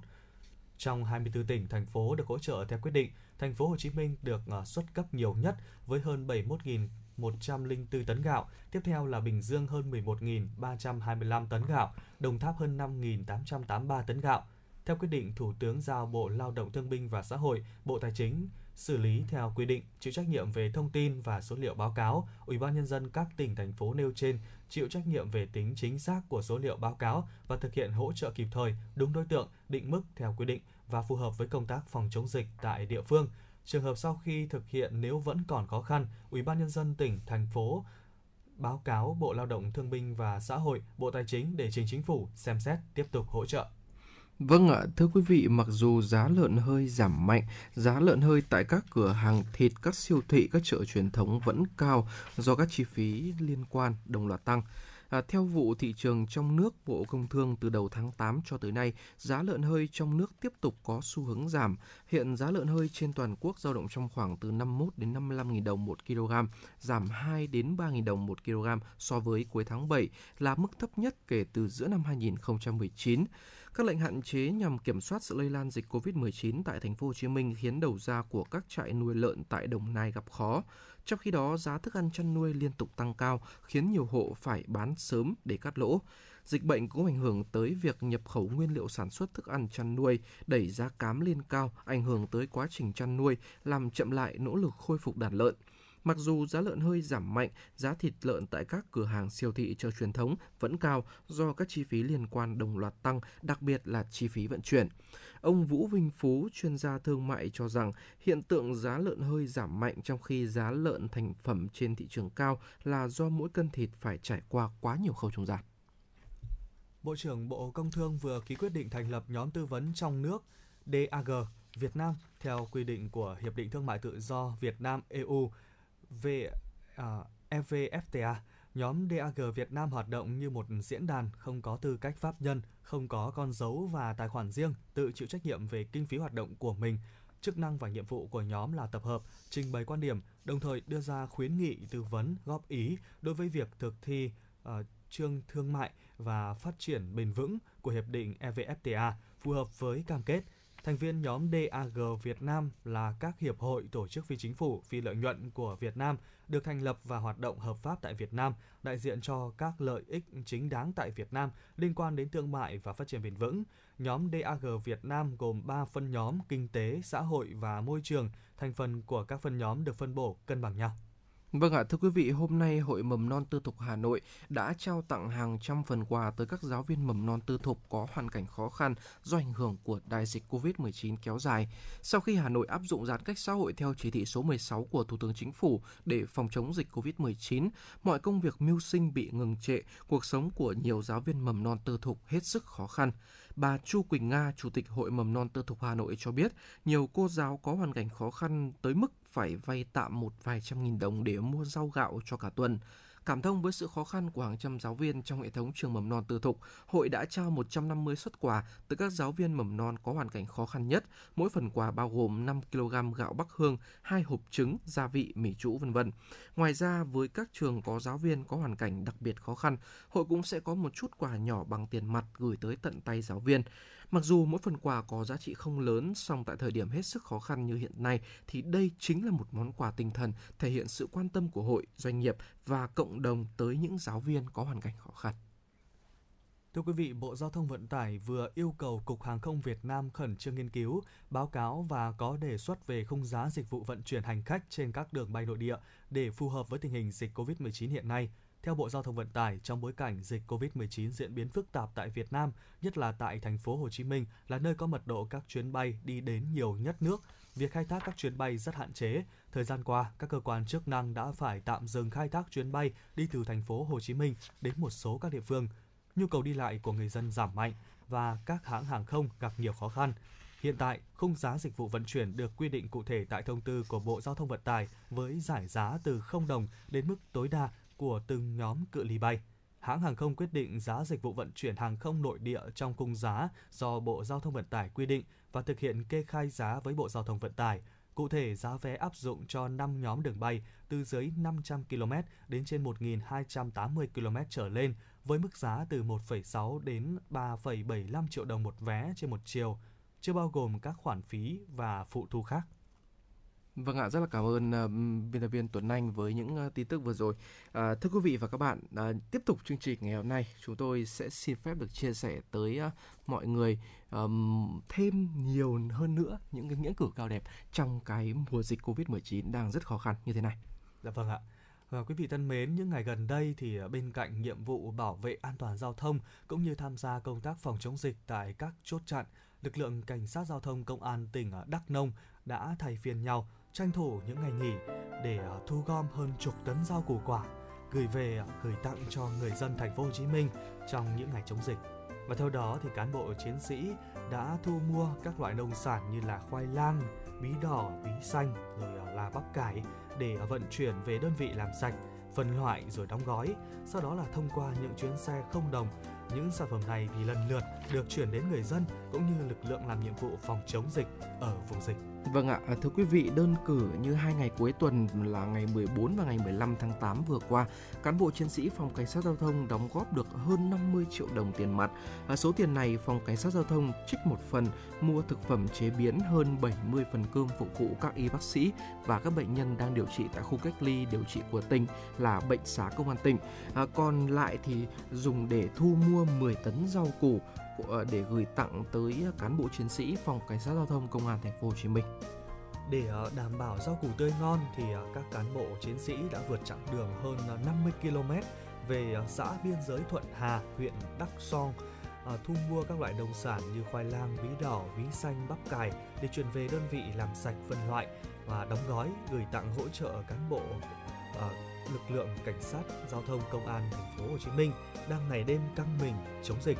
Trong 24 tỉnh, thành phố được hỗ trợ theo quyết định, thành phố Hồ Chí Minh được ờ, xuất cấp nhiều nhất với hơn 71.104 tấn gạo, tiếp theo là Bình Dương hơn 11.325 tấn gạo, Đồng Tháp hơn 5.883 tấn gạo. Theo quyết định, Thủ tướng giao Bộ Lao động Thương binh và Xã hội, Bộ Tài chính xử lý theo quy định, chịu trách nhiệm về thông tin và số liệu báo cáo. Ủy ban nhân dân các tỉnh thành phố nêu trên chịu trách nhiệm về tính chính xác của số liệu báo cáo và thực hiện hỗ trợ kịp thời, đúng đối tượng, định mức theo quy định và phù hợp với công tác phòng chống dịch tại địa phương. Trường hợp sau khi thực hiện nếu vẫn còn khó khăn, Ủy ban nhân dân tỉnh, thành phố báo cáo Bộ Lao động Thương binh và Xã hội, Bộ Tài chính để trình chính phủ xem xét tiếp tục hỗ trợ. Vâng ạ, thưa quý vị, mặc dù giá lợn hơi giảm mạnh, giá lợn hơi tại các cửa hàng thịt, các siêu thị, các chợ truyền thống vẫn cao do các chi phí liên quan đồng loạt tăng. À, theo vụ thị trường trong nước, Bộ Công Thương từ đầu tháng 8 cho tới nay, giá lợn hơi trong nước tiếp tục có xu hướng giảm. Hiện giá lợn hơi trên toàn quốc dao động trong khoảng từ 51 đến 55 000 đồng một kg, giảm 2 đến 3 000 đồng một kg so với cuối tháng 7, là mức thấp nhất kể từ giữa năm 2019. Các lệnh hạn chế nhằm kiểm soát sự lây lan dịch COVID-19 tại thành phố Hồ Chí Minh khiến đầu ra của các trại nuôi lợn tại Đồng Nai gặp khó. Trong khi đó, giá thức ăn chăn nuôi liên tục tăng cao, khiến nhiều hộ phải bán sớm để cắt lỗ. Dịch bệnh cũng ảnh hưởng tới việc nhập khẩu nguyên liệu sản xuất thức ăn chăn nuôi, đẩy giá cám lên cao, ảnh hưởng tới quá trình chăn nuôi, làm chậm lại nỗ lực khôi phục đàn lợn. Mặc dù giá lợn hơi giảm mạnh, giá thịt lợn tại các cửa hàng siêu thị chợ truyền thống vẫn cao do các chi phí liên quan đồng loạt tăng, đặc biệt là chi phí vận chuyển. Ông Vũ Vinh Phú, chuyên gia thương mại cho rằng hiện tượng giá lợn hơi giảm mạnh trong khi giá lợn thành phẩm trên thị trường cao là do mỗi cân thịt phải trải qua quá nhiều khâu trung gian. Bộ trưởng Bộ Công Thương vừa ký quyết định thành lập nhóm tư vấn trong nước DAG Việt Nam theo quy định của Hiệp định Thương mại Tự do Việt Nam EU về uh, à, EVFTA. Nhóm DAG Việt Nam hoạt động như một diễn đàn không có tư cách pháp nhân, không có con dấu và tài khoản riêng, tự chịu trách nhiệm về kinh phí hoạt động của mình. Chức năng và nhiệm vụ của nhóm là tập hợp, trình bày quan điểm, đồng thời đưa ra khuyến nghị, tư vấn, góp ý đối với việc thực thi uh, chương thương mại và phát triển bền vững của Hiệp định EVFTA phù hợp với cam kết. Thành viên nhóm DAG Việt Nam là các hiệp hội tổ chức phi chính phủ phi lợi nhuận của Việt Nam được thành lập và hoạt động hợp pháp tại Việt Nam, đại diện cho các lợi ích chính đáng tại Việt Nam liên quan đến thương mại và phát triển bền vững. Nhóm DAG Việt Nam gồm 3 phân nhóm kinh tế, xã hội và môi trường. Thành phần của các phân nhóm được phân bổ cân bằng nhau. Vâng ạ, thưa quý vị, hôm nay Hội Mầm non Tư thục Hà Nội đã trao tặng hàng trăm phần quà tới các giáo viên mầm non tư thục có hoàn cảnh khó khăn do ảnh hưởng của đại dịch COVID-19 kéo dài. Sau khi Hà Nội áp dụng giãn cách xã hội theo chỉ thị số 16 của Thủ tướng Chính phủ để phòng chống dịch COVID-19, mọi công việc mưu sinh bị ngừng trệ, cuộc sống của nhiều giáo viên mầm non tư thục hết sức khó khăn. Bà Chu Quỳnh Nga, Chủ tịch Hội Mầm non Tư thục Hà Nội cho biết, nhiều cô giáo có hoàn cảnh khó khăn tới mức phải vay tạm một vài trăm nghìn đồng để mua rau gạo cho cả tuần. Cảm thông với sự khó khăn của hàng trăm giáo viên trong hệ thống trường mầm non tư thục, hội đã trao 150 xuất quà từ các giáo viên mầm non có hoàn cảnh khó khăn nhất. Mỗi phần quà bao gồm 5 kg gạo Bắc Hương, hai hộp trứng, gia vị, mì trũ vân vân. Ngoài ra, với các trường có giáo viên có hoàn cảnh đặc biệt khó khăn, hội cũng sẽ có một chút quà nhỏ bằng tiền mặt gửi tới tận tay giáo viên. Mặc dù mỗi phần quà có giá trị không lớn, song tại thời điểm hết sức khó khăn như hiện nay thì đây chính là một món quà tinh thần thể hiện sự quan tâm của hội, doanh nghiệp và cộng đồng tới những giáo viên có hoàn cảnh khó khăn. Thưa quý vị, Bộ Giao thông Vận tải vừa yêu cầu Cục Hàng không Việt Nam khẩn trương nghiên cứu, báo cáo và có đề xuất về khung giá dịch vụ vận chuyển hành khách trên các đường bay nội địa để phù hợp với tình hình dịch COVID-19 hiện nay – theo Bộ Giao thông Vận tải, trong bối cảnh dịch COVID-19 diễn biến phức tạp tại Việt Nam, nhất là tại thành phố Hồ Chí Minh là nơi có mật độ các chuyến bay đi đến nhiều nhất nước, việc khai thác các chuyến bay rất hạn chế. Thời gian qua, các cơ quan chức năng đã phải tạm dừng khai thác chuyến bay đi từ thành phố Hồ Chí Minh đến một số các địa phương. Nhu cầu đi lại của người dân giảm mạnh và các hãng hàng không gặp nhiều khó khăn. Hiện tại, khung giá dịch vụ vận chuyển được quy định cụ thể tại thông tư của Bộ Giao thông Vận tải với giải giá từ 0 đồng đến mức tối đa của từng nhóm cự ly bay. Hãng hàng không quyết định giá dịch vụ vận chuyển hàng không nội địa trong khung giá do Bộ Giao thông Vận tải quy định và thực hiện kê khai giá với Bộ Giao thông Vận tải. Cụ thể, giá vé áp dụng cho 5 nhóm đường bay từ dưới 500 km đến trên 1.280 km trở lên với mức giá từ 1,6 đến 3,75 triệu đồng một vé trên một chiều, chưa bao gồm các khoản phí và phụ thu khác. Vâng ạ, rất là cảm ơn uh, biên tập viên Tuấn Anh với những uh, tin tức vừa rồi. Uh, thưa quý vị và các bạn, uh, tiếp tục chương trình ngày hôm nay, chúng tôi sẽ xin phép được chia sẻ tới uh, mọi người um, thêm nhiều hơn nữa những cái nghĩa cử cao đẹp trong cái mùa dịch Covid-19 đang rất khó khăn như thế này. Dạ vâng ạ. Và quý vị thân mến, những ngày gần đây thì bên cạnh nhiệm vụ bảo vệ an toàn giao thông cũng như tham gia công tác phòng chống dịch tại các chốt chặn, lực lượng cảnh sát giao thông công an tỉnh Đắk Nông đã thay phiên nhau tranh thủ những ngày nghỉ để à, thu gom hơn chục tấn rau củ quả gửi về à, gửi tặng cho người dân thành phố Hồ Chí Minh trong những ngày chống dịch. Và theo đó thì cán bộ chiến sĩ đã thu mua các loại nông sản như là khoai lang, bí đỏ, bí xanh rồi à, là bắp cải để vận chuyển về đơn vị làm sạch, phân loại rồi đóng gói. Sau đó là thông qua những chuyến xe không đồng những sản phẩm này thì lần lượt được chuyển đến người dân cũng như lực lượng làm nhiệm vụ phòng chống dịch ở vùng dịch. Vâng ạ, à, thưa quý vị, đơn cử như hai ngày cuối tuần là ngày 14 và ngày 15 tháng 8 vừa qua, cán bộ chiến sĩ phòng cảnh sát giao thông đóng góp được hơn 50 triệu đồng tiền mặt. À, số tiền này phòng cảnh sát giao thông trích một phần mua thực phẩm chế biến hơn 70 phần cơm phục vụ các y bác sĩ và các bệnh nhân đang điều trị tại khu cách ly điều trị của tỉnh là bệnh xá công an tỉnh. À, còn lại thì dùng để thu mua mua 10 tấn rau củ ờ, để gửi tặng tới cán bộ chiến sĩ phòng cảnh sát giao thông công an thành phố Hồ Chí Minh. Để ờ, đảm bảo rau củ tươi ngon thì ờ, các cán bộ chiến sĩ đã vượt chặng đường hơn 50 km về xã biên giới Thuận Hà, huyện Đắk Song thu mua các loại nông sản như khoai lang, bí đỏ, bí xanh, bắp cải để chuyển về đơn vị làm sạch phân loại và đóng gói gửi tặng hỗ trợ cán bộ lực lượng cảnh sát giao thông công an thành phố Hồ Chí Minh đang ngày đêm căng mình chống dịch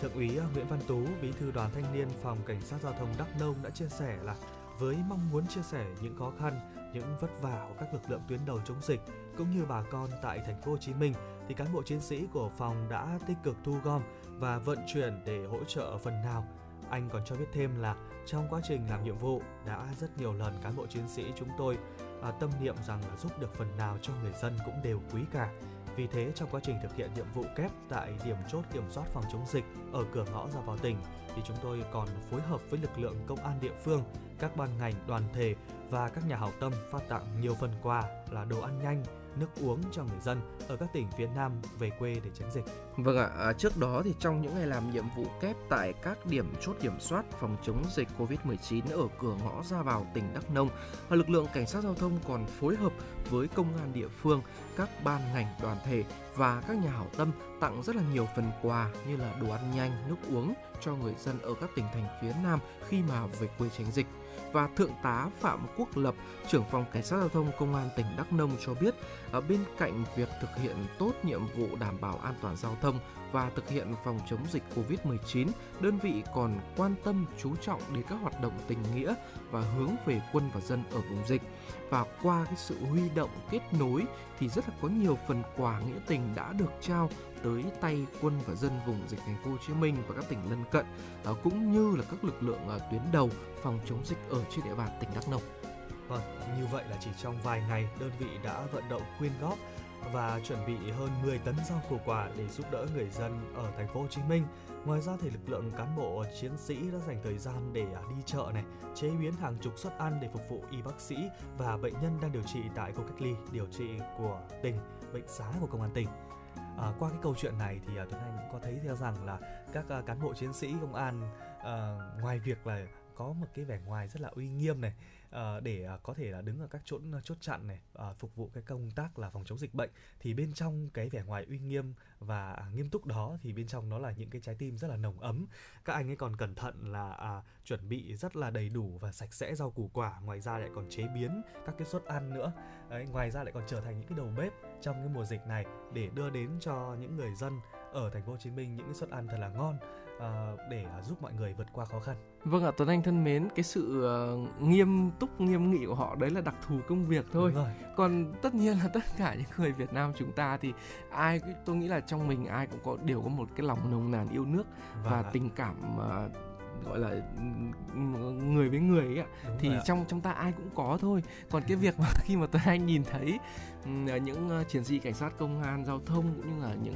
Thượng úy à, Nguyễn Văn Tú, bí thư đoàn thanh niên phòng cảnh sát giao thông Đắk Nông đã chia sẻ là với mong muốn chia sẻ những khó khăn, những vất vả của các lực lượng tuyến đầu chống dịch cũng như bà con tại thành phố Hồ Chí Minh thì cán bộ chiến sĩ của phòng đã tích cực thu gom và vận chuyển để hỗ trợ phần nào. Anh còn cho biết thêm là trong quá trình làm nhiệm vụ đã rất nhiều lần cán bộ chiến sĩ chúng tôi à, tâm niệm rằng là giúp được phần nào cho người dân cũng đều quý cả. Vì thế, trong quá trình thực hiện nhiệm vụ kép tại điểm chốt kiểm soát phòng chống dịch ở cửa ngõ ra vào tỉnh, thì chúng tôi còn phối hợp với lực lượng công an địa phương, các ban ngành, đoàn thể và các nhà hảo tâm phát tặng nhiều phần quà là đồ ăn nhanh, nước uống cho người dân ở các tỉnh phía Nam về quê để tránh dịch. Vâng ạ, à, trước đó thì trong những ngày làm nhiệm vụ kép tại các điểm chốt kiểm soát phòng chống dịch Covid-19 ở cửa ngõ ra vào tỉnh Đắk Nông, à, lực lượng cảnh sát giao thông còn phối hợp với công an địa phương, các ban ngành đoàn thể và các nhà hảo tâm tặng rất là nhiều phần quà như là đồ ăn nhanh, nước uống cho người dân ở các tỉnh thành phía Nam khi mà về quê tránh dịch và Thượng tá Phạm Quốc Lập, trưởng phòng Cảnh sát giao thông Công an tỉnh Đắk Nông cho biết, ở bên cạnh việc thực hiện tốt nhiệm vụ đảm bảo an toàn giao thông và thực hiện phòng chống dịch COVID-19, đơn vị còn quan tâm chú trọng đến các hoạt động tình nghĩa và hướng về quân và dân ở vùng dịch. Và qua cái sự huy động kết nối thì rất là có nhiều phần quà nghĩa tình đã được trao tới tay quân và dân vùng dịch thành phố Hồ Chí Minh và các tỉnh lân cận à, cũng như là các lực lượng à, tuyến đầu phòng chống dịch ở trên địa bàn tỉnh Đắk Nông. Vâng, như vậy là chỉ trong vài ngày đơn vị đã vận động quyên góp và chuẩn bị hơn 10 tấn rau củ quả để giúp đỡ người dân ở thành phố Hồ Chí Minh. Ngoài ra thì lực lượng cán bộ chiến sĩ đã dành thời gian để à, đi chợ này, chế biến hàng chục suất ăn để phục vụ y bác sĩ và bệnh nhân đang điều trị tại khu cách ly điều trị của tỉnh, bệnh xá của công an tỉnh. À, qua cái câu chuyện này thì à, Tuấn Anh cũng có thấy theo rằng là các à, cán bộ chiến sĩ công an à, ngoài việc là có một cái vẻ ngoài rất là uy nghiêm này uh, để uh, có thể là đứng ở các chỗ chốt chặn này uh, phục vụ cái công tác là phòng chống dịch bệnh thì bên trong cái vẻ ngoài uy nghiêm và uh, nghiêm túc đó thì bên trong nó là những cái trái tim rất là nồng ấm. Các anh ấy còn cẩn thận là uh, chuẩn bị rất là đầy đủ và sạch sẽ rau củ quả ngoài ra lại còn chế biến các cái suất ăn nữa. Đấy, ngoài ra lại còn trở thành những cái đầu bếp trong cái mùa dịch này để đưa đến cho những người dân ở thành phố Hồ Chí Minh những cái suất ăn thật là ngon để uh, giúp mọi người vượt qua khó khăn. Vâng ạ, Tuấn Anh thân mến, cái sự uh, nghiêm túc nghiêm nghị của họ đấy là đặc thù công việc thôi. Còn tất nhiên là tất cả những người Việt Nam chúng ta thì ai tôi nghĩ là trong mình ai cũng có đều có một cái lòng nồng nàn yêu nước vâng và ạ. tình cảm gọi là người với người ấy ạ. Đúng thì trong trong ta ai cũng có thôi. Còn cái việc mà khi mà tôi anh nhìn thấy những ờ, chiến sĩ cảnh sát công an giao thông cũng như là những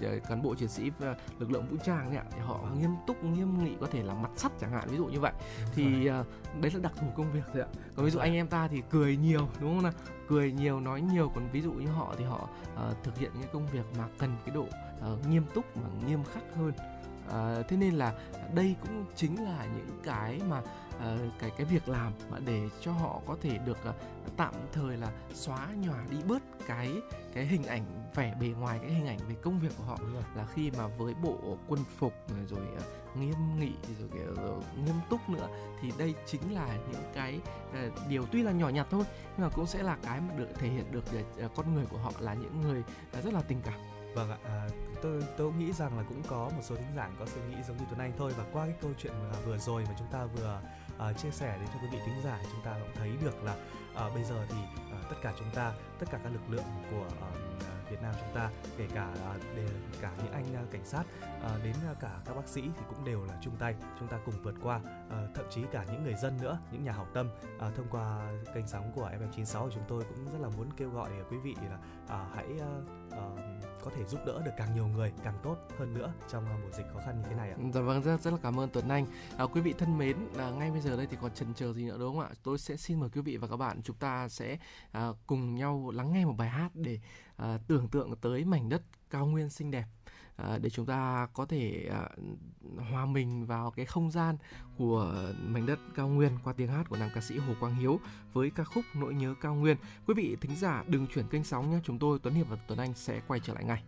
cái cán bộ chiến sĩ lực lượng vũ trang ấy ạ thì họ vâng. nghiêm túc nghiêm nghị có thể là mặt sắt chẳng hạn ví dụ như vậy. Thì ờ, đấy là đặc thù công việc rồi ạ. Còn ví dụ anh em ta thì cười nhiều đúng không nào? Cười nhiều nói nhiều. Còn ví dụ như họ thì họ uh, thực hiện những công việc mà cần cái độ uh, nghiêm túc và nghiêm khắc hơn à, thế nên là đây cũng chính là những cái mà à, cái cái việc làm mà để cho họ có thể được à, tạm thời là xóa nhòa đi bớt cái cái hình ảnh vẻ bề ngoài cái hình ảnh về công việc của họ. Là khi mà với bộ quân phục rồi, rồi nghiêm nghị rồi, rồi, rồi nghiêm túc nữa thì đây chính là những cái uh, điều tuy là nhỏ nhặt thôi nhưng mà cũng sẽ là cái mà được thể hiện được uh, con người của họ là những người uh, rất là tình cảm. Vâng ạ, à, tôi tôi nghĩ rằng là cũng có một số thính giả có suy nghĩ giống như Tuấn Anh thôi. Và qua cái câu chuyện vừa rồi mà chúng ta vừa uh, chia sẻ đến cho quý vị thính giả chúng ta cũng thấy được là uh, bây giờ thì uh, tất cả chúng ta, tất cả các lực lượng của uh, Việt Nam chúng ta kể cả để cả những anh cảnh sát đến cả các bác sĩ thì cũng đều là chung tay chúng ta cùng vượt qua thậm chí cả những người dân nữa những nhà hảo tâm. Thông qua kênh sóng của FM96 chúng tôi cũng rất là muốn kêu gọi quý vị là hãy có thể giúp đỡ được càng nhiều người càng tốt hơn nữa trong ờ, mùa dịch khó khăn như thế này ạ. Dạ vâng rất rất là cảm ơn Tuấn Anh. À, quý vị thân mến, à, ngay bây giờ đây thì còn chần chờ gì nữa đúng không ạ? Tôi sẽ xin mời quý vị và các bạn chúng ta sẽ à, cùng nhau lắng nghe một bài hát để à, tưởng tượng tới mảnh đất cao nguyên xinh đẹp à, để chúng ta có thể à, hòa mình vào cái không gian của mảnh đất cao nguyên qua tiếng hát của nam ca sĩ Hồ Quang Hiếu với ca khúc Nỗi nhớ cao nguyên. Quý vị thính giả đừng chuyển kênh sóng nhé, chúng tôi Tuấn Hiệp và Tuấn Anh sẽ quay trở lại ngay.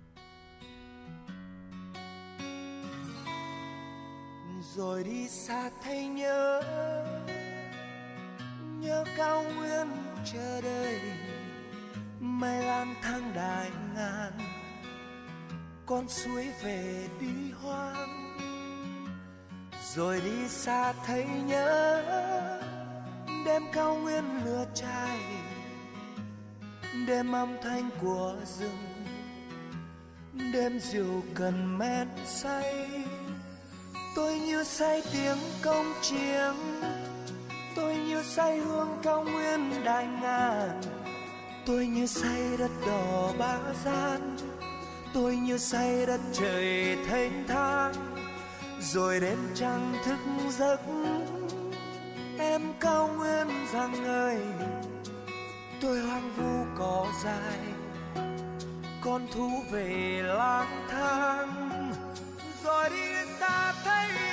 Rồi đi xa thấy nhớ Nhớ cao nguyên chờ đợi Mây lang thang đại ngàn con suối về đi hoang, rồi đi xa thấy nhớ đêm cao nguyên lửa cháy, đêm âm thanh của rừng, đêm rượu cần men say. Tôi như say tiếng công chiêng, tôi như say hương cao nguyên đại ngàn, tôi như say đất đỏ ba gian tôi như say đất trời thênh thang rồi đêm trăng thức giấc. Em cao nguyên rằng ơi, tôi hoang vu cỏ dài con thú về lang thang. Rồi đi xa thấy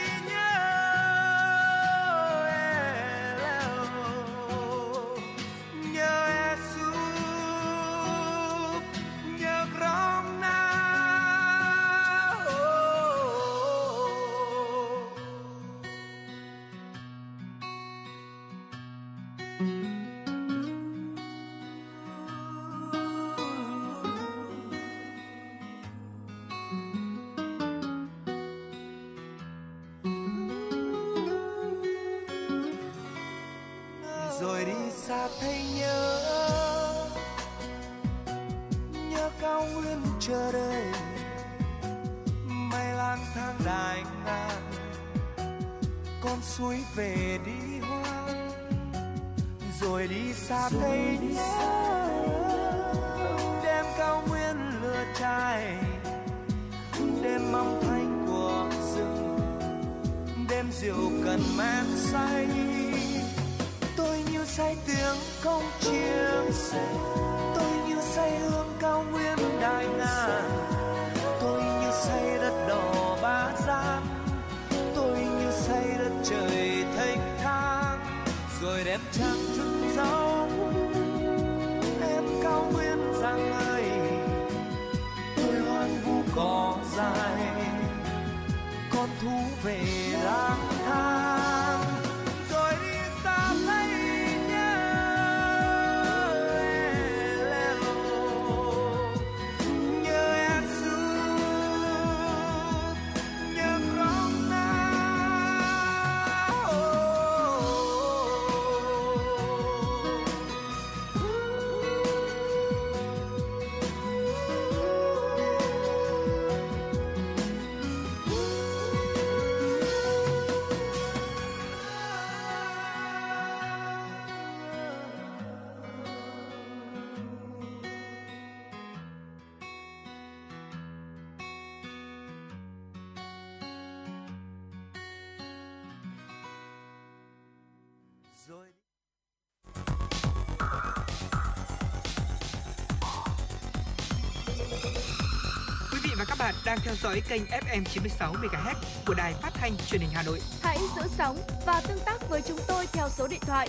bạn đang theo dõi kênh FM 96 MHz của đài phát thanh truyền hình Hà Nội. Hãy giữ sóng và tương tác với chúng tôi theo số điện thoại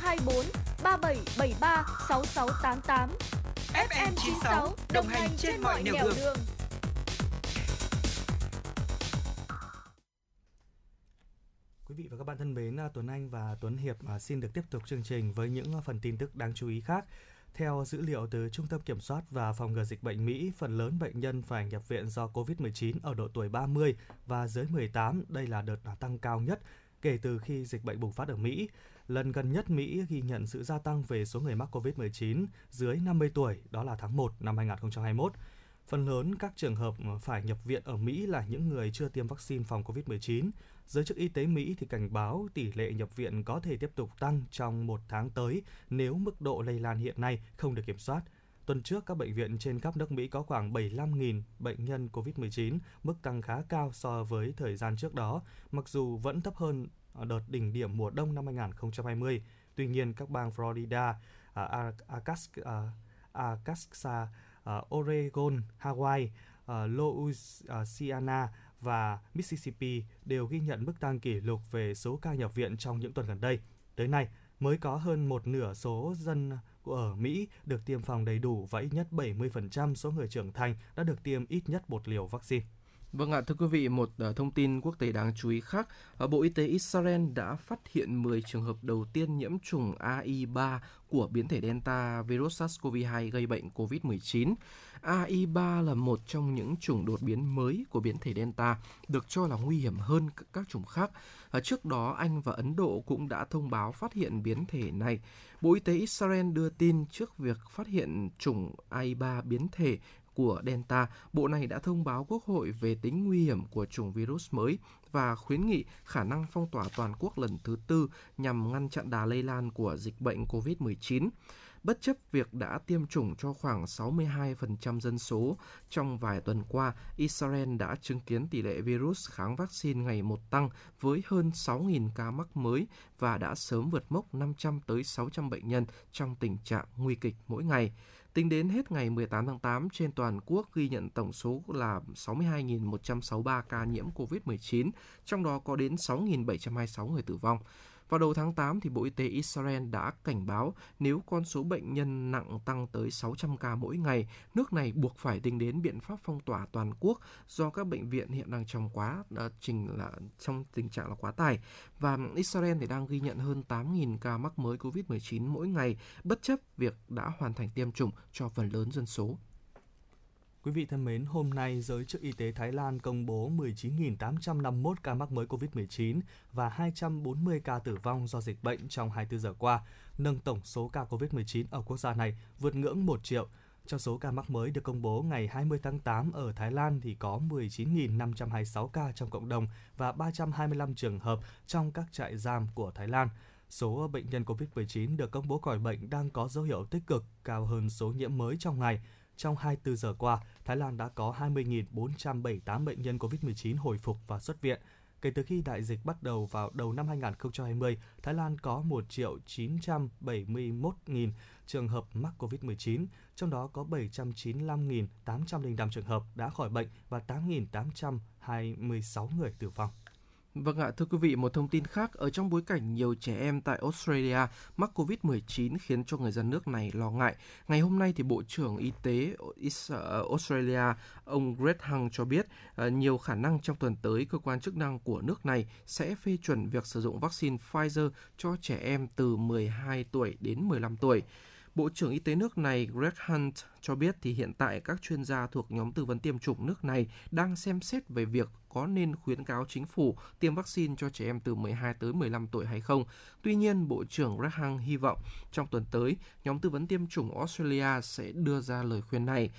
024 3773 6688. FM 96 đồng hành trên mọi nẻo đường. đường. Quý vị và các bạn thân mến, à, Tuấn Anh và Tuấn Hiệp à, xin được tiếp tục chương trình với những à, phần tin tức đáng chú ý khác. Theo dữ liệu từ Trung tâm Kiểm soát và Phòng ngừa Dịch bệnh Mỹ, phần lớn bệnh nhân phải nhập viện do COVID-19 ở độ tuổi 30 và dưới 18, đây là đợt tăng cao nhất kể từ khi dịch bệnh bùng phát ở Mỹ. Lần gần nhất Mỹ ghi nhận sự gia tăng về số người mắc COVID-19 dưới 50 tuổi, đó là tháng 1 năm 2021. Phần lớn các trường hợp phải nhập viện ở Mỹ là những người chưa tiêm vaccine phòng COVID-19. Giới chức y tế Mỹ thì cảnh báo tỷ lệ nhập viện có thể tiếp tục tăng trong một tháng tới nếu mức độ lây lan hiện nay không được kiểm soát. Tuần trước, các bệnh viện trên khắp nước Mỹ có khoảng 75.000 bệnh nhân COVID-19, mức tăng khá cao so với thời gian trước đó, mặc dù vẫn thấp hơn đợt đỉnh điểm mùa đông năm 2020. Tuy nhiên, các bang Florida, uh, Arkansas, à, Arkansas uh, Oregon, Hawaii, uh, Louisiana và Mississippi đều ghi nhận mức tăng kỷ lục về số ca nhập viện trong những tuần gần đây. Tới nay, mới có hơn một nửa số dân ở Mỹ được tiêm phòng đầy đủ và ít nhất 70% số người trưởng thành đã được tiêm ít nhất một liều vaccine. Vâng ạ, thưa quý vị, một ờ, thông tin quốc tế đáng chú ý khác, ờ, Bộ Y tế Israel đã phát hiện 10 trường hợp đầu tiên nhiễm trùng AI3 của biến thể Delta virus SARS-CoV-2 gây bệnh COVID-19. AI3 là một trong những chủng đột biến mới của biến thể Delta, được cho là nguy hiểm hơn các chủng khác. Ờ, trước đó, Anh và Ấn Độ cũng đã thông báo phát hiện biến thể này. Bộ Y tế Israel đưa tin trước việc phát hiện chủng AI3 biến thể của Delta, Bộ này đã thông báo Quốc hội về tính nguy hiểm của chủng virus mới và khuyến nghị khả năng phong tỏa toàn quốc lần thứ tư nhằm ngăn chặn đà lây lan của dịch bệnh COVID-19. Bất chấp việc đã tiêm chủng cho khoảng 62% dân số, trong vài tuần qua, Israel đã chứng kiến tỷ lệ virus kháng vaccine ngày một tăng với hơn 6.000 ca mắc mới và đã sớm vượt mốc 500 tới 600 bệnh nhân trong tình trạng nguy kịch mỗi ngày. Tính đến hết ngày 18 tháng 8, trên toàn quốc ghi nhận tổng số là 62.163 ca nhiễm COVID-19, trong đó có đến 6.726 người tử vong. Vào đầu tháng 8, thì Bộ Y tế Israel đã cảnh báo nếu con số bệnh nhân nặng tăng tới 600 ca mỗi ngày, nước này buộc phải tính đến biện pháp phong tỏa toàn quốc do các bệnh viện hiện đang trong quá ờ, trình là trong tình trạng là quá tải và Israel thì đang ghi nhận hơn 8.000 ca mắc mới COVID-19 mỗi ngày bất chấp việc đã hoàn thành tiêm chủng cho phần lớn dân số. Quý vị thân mến, hôm nay giới chức y tế Thái Lan công bố 19.851 ca mắc mới COVID-19 và 240 ca tử vong do dịch bệnh trong 24 giờ qua, nâng tổng số ca COVID-19 ở quốc gia này vượt ngưỡng 1 triệu. Trong số ca mắc mới được công bố ngày 20 tháng 8 ở Thái Lan thì có 19.526 ca trong cộng đồng và 325 trường hợp trong các trại giam của Thái Lan. Số bệnh nhân COVID-19 được công bố khỏi bệnh đang có dấu hiệu tích cực, cao hơn số nhiễm mới trong ngày. Trong 24 giờ qua, Thái Lan đã có 20.478 bệnh nhân COVID-19 hồi phục và xuất viện. Kể từ khi đại dịch bắt đầu vào đầu năm 2020, Thái Lan có 1 triệu 971.000 trường hợp mắc COVID-19, trong đó có 795.805 trường hợp đã khỏi bệnh và 8.826 người tử vong. Vâng ạ, thưa quý vị, một thông tin khác, ở trong bối cảnh nhiều trẻ em tại Australia mắc COVID-19 khiến cho người dân nước này lo ngại. Ngày hôm nay thì Bộ trưởng Y tế ờ, Australia, ông Greg Hunt cho biết ờ, nhiều khả năng trong tuần tới cơ quan chức năng của nước này sẽ phê chuẩn việc sử dụng vaccine Pfizer cho trẻ em từ 12 tuổi đến 15 tuổi. Bộ trưởng Y tế nước này Greg Hunt cho biết thì hiện tại các chuyên gia thuộc nhóm tư vấn tiêm chủng nước này đang xem xét về việc có nên khuyến cáo chính phủ tiêm vaccine cho trẻ em từ 12 tới 15 tuổi hay không. Tuy nhiên, Bộ trưởng Greg Hunt hy vọng trong tuần tới, nhóm tư vấn tiêm chủng Australia sẽ đưa ra lời khuyên này.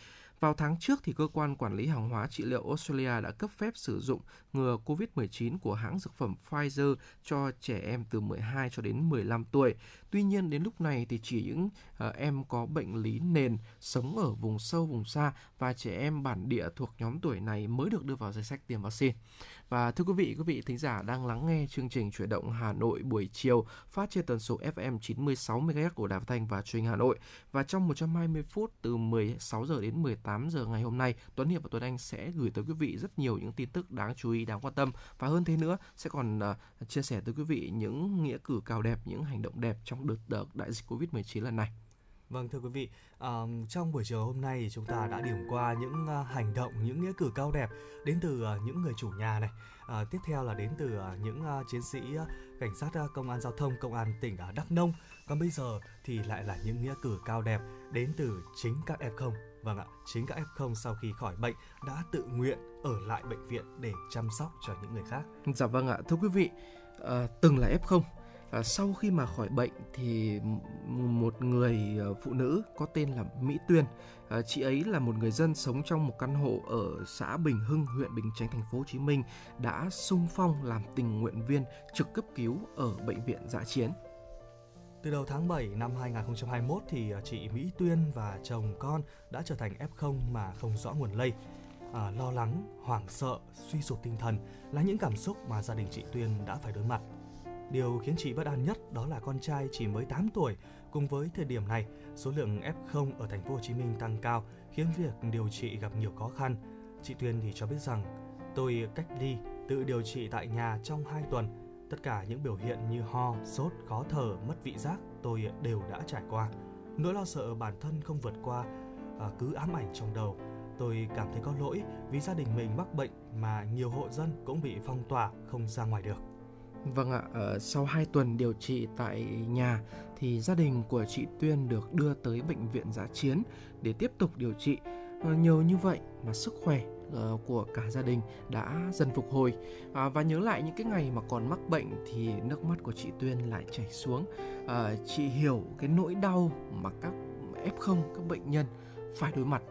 Vào tháng trước thì cơ quan quản lý hàng hóa trị liệu Australia đã cấp phép sử dụng ngừa COVID-19 của hãng dược phẩm Pfizer cho trẻ em từ 12 cho đến 15 tuổi. Tuy nhiên đến lúc này thì chỉ những uh, em có bệnh lý nền, sống ở vùng sâu vùng xa và trẻ em bản địa thuộc nhóm tuổi này mới được đưa vào danh sách tiêm vaccine. Và thưa quý vị, quý vị thính giả đang lắng nghe chương trình chuyển động Hà Nội buổi chiều phát trên tần số FM 96 MHz của Đài Phát thanh và Truyền Hà Nội. Và trong 120 phút từ 16 giờ đến 18 giờ ngày hôm nay, Tuấn Hiệp và Tuấn Anh sẽ gửi tới quý vị rất nhiều những tin tức đáng chú ý, đáng quan tâm và hơn thế nữa sẽ còn uh, chia sẻ tới quý vị những nghĩa cử cao đẹp, những hành động đẹp trong đợt, đợt đại dịch Covid-19 lần này. Vâng thưa quý vị, uh, trong buổi chiều hôm nay thì chúng ta đã điểm qua những uh, hành động, những nghĩa cử cao đẹp đến từ uh, những người chủ nhà này. Uh, tiếp theo là đến từ uh, những uh, chiến sĩ uh, cảnh sát uh, công an giao thông, công an tỉnh uh, Đắk Nông. Còn bây giờ thì lại là những nghĩa cử cao đẹp đến từ chính các F0. Vâng ạ, chính các F0 sau khi khỏi bệnh đã tự nguyện ở lại bệnh viện để chăm sóc cho những người khác. Dạ vâng ạ, thưa quý vị, à, từng là F0 À, ờ, sau khi mà khỏi bệnh thì một người ờ, phụ nữ có tên là Mỹ Tuyên, à, chị ấy là một người dân sống trong một căn hộ ở xã Bình Hưng, huyện Bình Chánh, thành phố Hồ Chí Minh đã sung phong làm tình nguyện viên trực cấp cứu ở bệnh viện dã Chiến. Từ đầu tháng 7 năm 2021 thì à, chị Mỹ Tuyên và chồng con đã trở thành F0 mà không rõ nguồn lây. À, lo lắng, hoảng sợ, suy sụp tinh thần là những cảm xúc mà gia đình chị Tuyên đã phải đối mặt Điều khiến chị bất an nhất đó là con trai chỉ mới 8 tuổi, cùng với thời điểm này, số lượng F0 ở thành phố Hồ Chí Minh tăng cao khiến việc điều trị gặp nhiều khó khăn. Chị Tuyên thì cho biết rằng, tôi cách ly, tự điều trị tại nhà trong 2 tuần. Tất cả những biểu hiện như ho, sốt, khó thở, mất vị giác tôi đều đã trải qua. Nỗi lo sợ bản thân không vượt qua à, cứ ám ảnh trong đầu. Tôi cảm thấy có lỗi vì gia đình mình mắc bệnh mà nhiều hộ dân cũng bị phong tỏa không ra ngoài được. Vâng ạ, ờ, sau 2 tuần điều trị tại nhà thì gia đình của chị Tuyên được đưa tới bệnh viện giã chiến để tiếp tục điều trị. Ờ, nhiều nhờ như vậy mà sức khỏe Ờ, của cả gia đình đã dần phục hồi à, và nhớ lại những cái ngày mà còn mắc bệnh thì nước mắt của chị Tuyên lại chảy xuống. À, chị hiểu cái nỗi đau mà các F0 các bệnh nhân phải đối mặt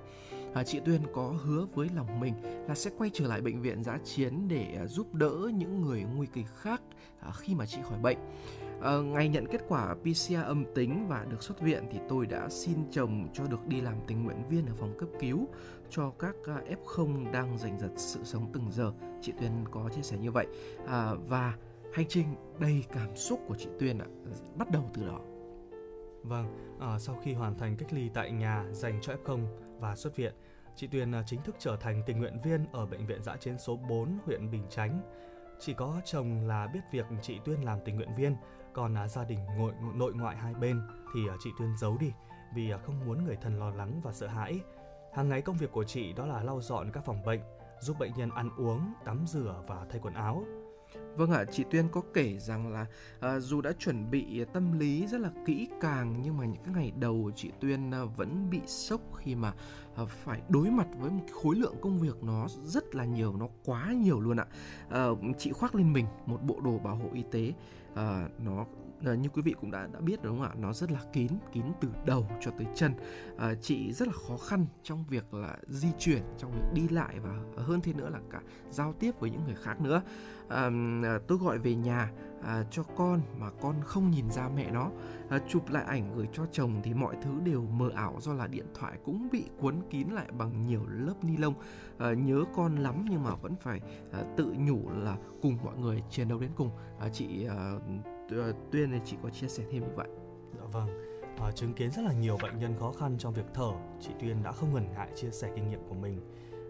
à, chị Tuyên có hứa với lòng mình là sẽ quay trở lại bệnh viện giã chiến để à, giúp đỡ những người nguy kịch khác à, khi mà chị khỏi bệnh. À, ngày nhận kết quả PCR âm tính và được xuất viện thì tôi đã xin chồng cho được đi làm tình nguyện viên ở phòng cấp cứu cho các à, F0 đang giành giật sự sống từng giờ. Chị Tuyên có chia sẻ như vậy à, và hành trình đầy cảm xúc của chị Tuyên ạ, bắt đầu từ đó. Vâng, à, sau khi hoàn thành cách ly tại nhà dành cho F0 và xuất viện, chị Tuyền à, chính thức trở thành tình nguyện viên ở bệnh viện giã chiến số 4 huyện Bình Chánh. Chỉ có chồng là biết việc chị Tuyên làm tình nguyện viên, còn à, gia đình nội, nội ngoại hai bên thì à, chị Tuyên giấu đi vì à, không muốn người thân lo lắng và sợ hãi. Hàng ngày công việc của chị đó là lau dọn các phòng bệnh, giúp bệnh nhân ăn uống, tắm rửa và thay quần áo. Vâng ạ, chị Tuyên có kể rằng là à, dù đã chuẩn bị tâm lý rất là kỹ càng nhưng mà những cái ngày đầu chị Tuyên à, vẫn bị sốc khi mà Ờ, phải đối mặt với một khối lượng công việc nó rất là nhiều, nó quá nhiều luôn ạ. À, chị khoác lên mình một bộ đồ bảo hộ y tế. À, nó à, như quý vị cũng đã đã biết đúng không ạ? Nó rất là kín kín từ đầu cho tới chân. À, chị rất là khó khăn trong việc là di chuyển trong việc đi lại và hơn thế nữa là cả giao tiếp với những người khác nữa. À, tôi gọi về nhà à, cho con mà con không nhìn ra mẹ nó. À, chụp lại ảnh gửi cho chồng thì mọi thứ đều mờ ảo do là điện thoại cũng bị cuốn kín lại bằng nhiều lớp ni lông. À, nhớ con lắm nhưng mà vẫn phải à, tự nhủ là cùng mọi người chiến đấu đến cùng. À, chị à, à tuyên thì chị có chia sẻ thêm như vậy. Dạ vâng. À, chứng kiến rất là nhiều bệnh nhân khó khăn trong việc thở chị tuyên đã không ngần ngại chia sẻ kinh nghiệm của mình.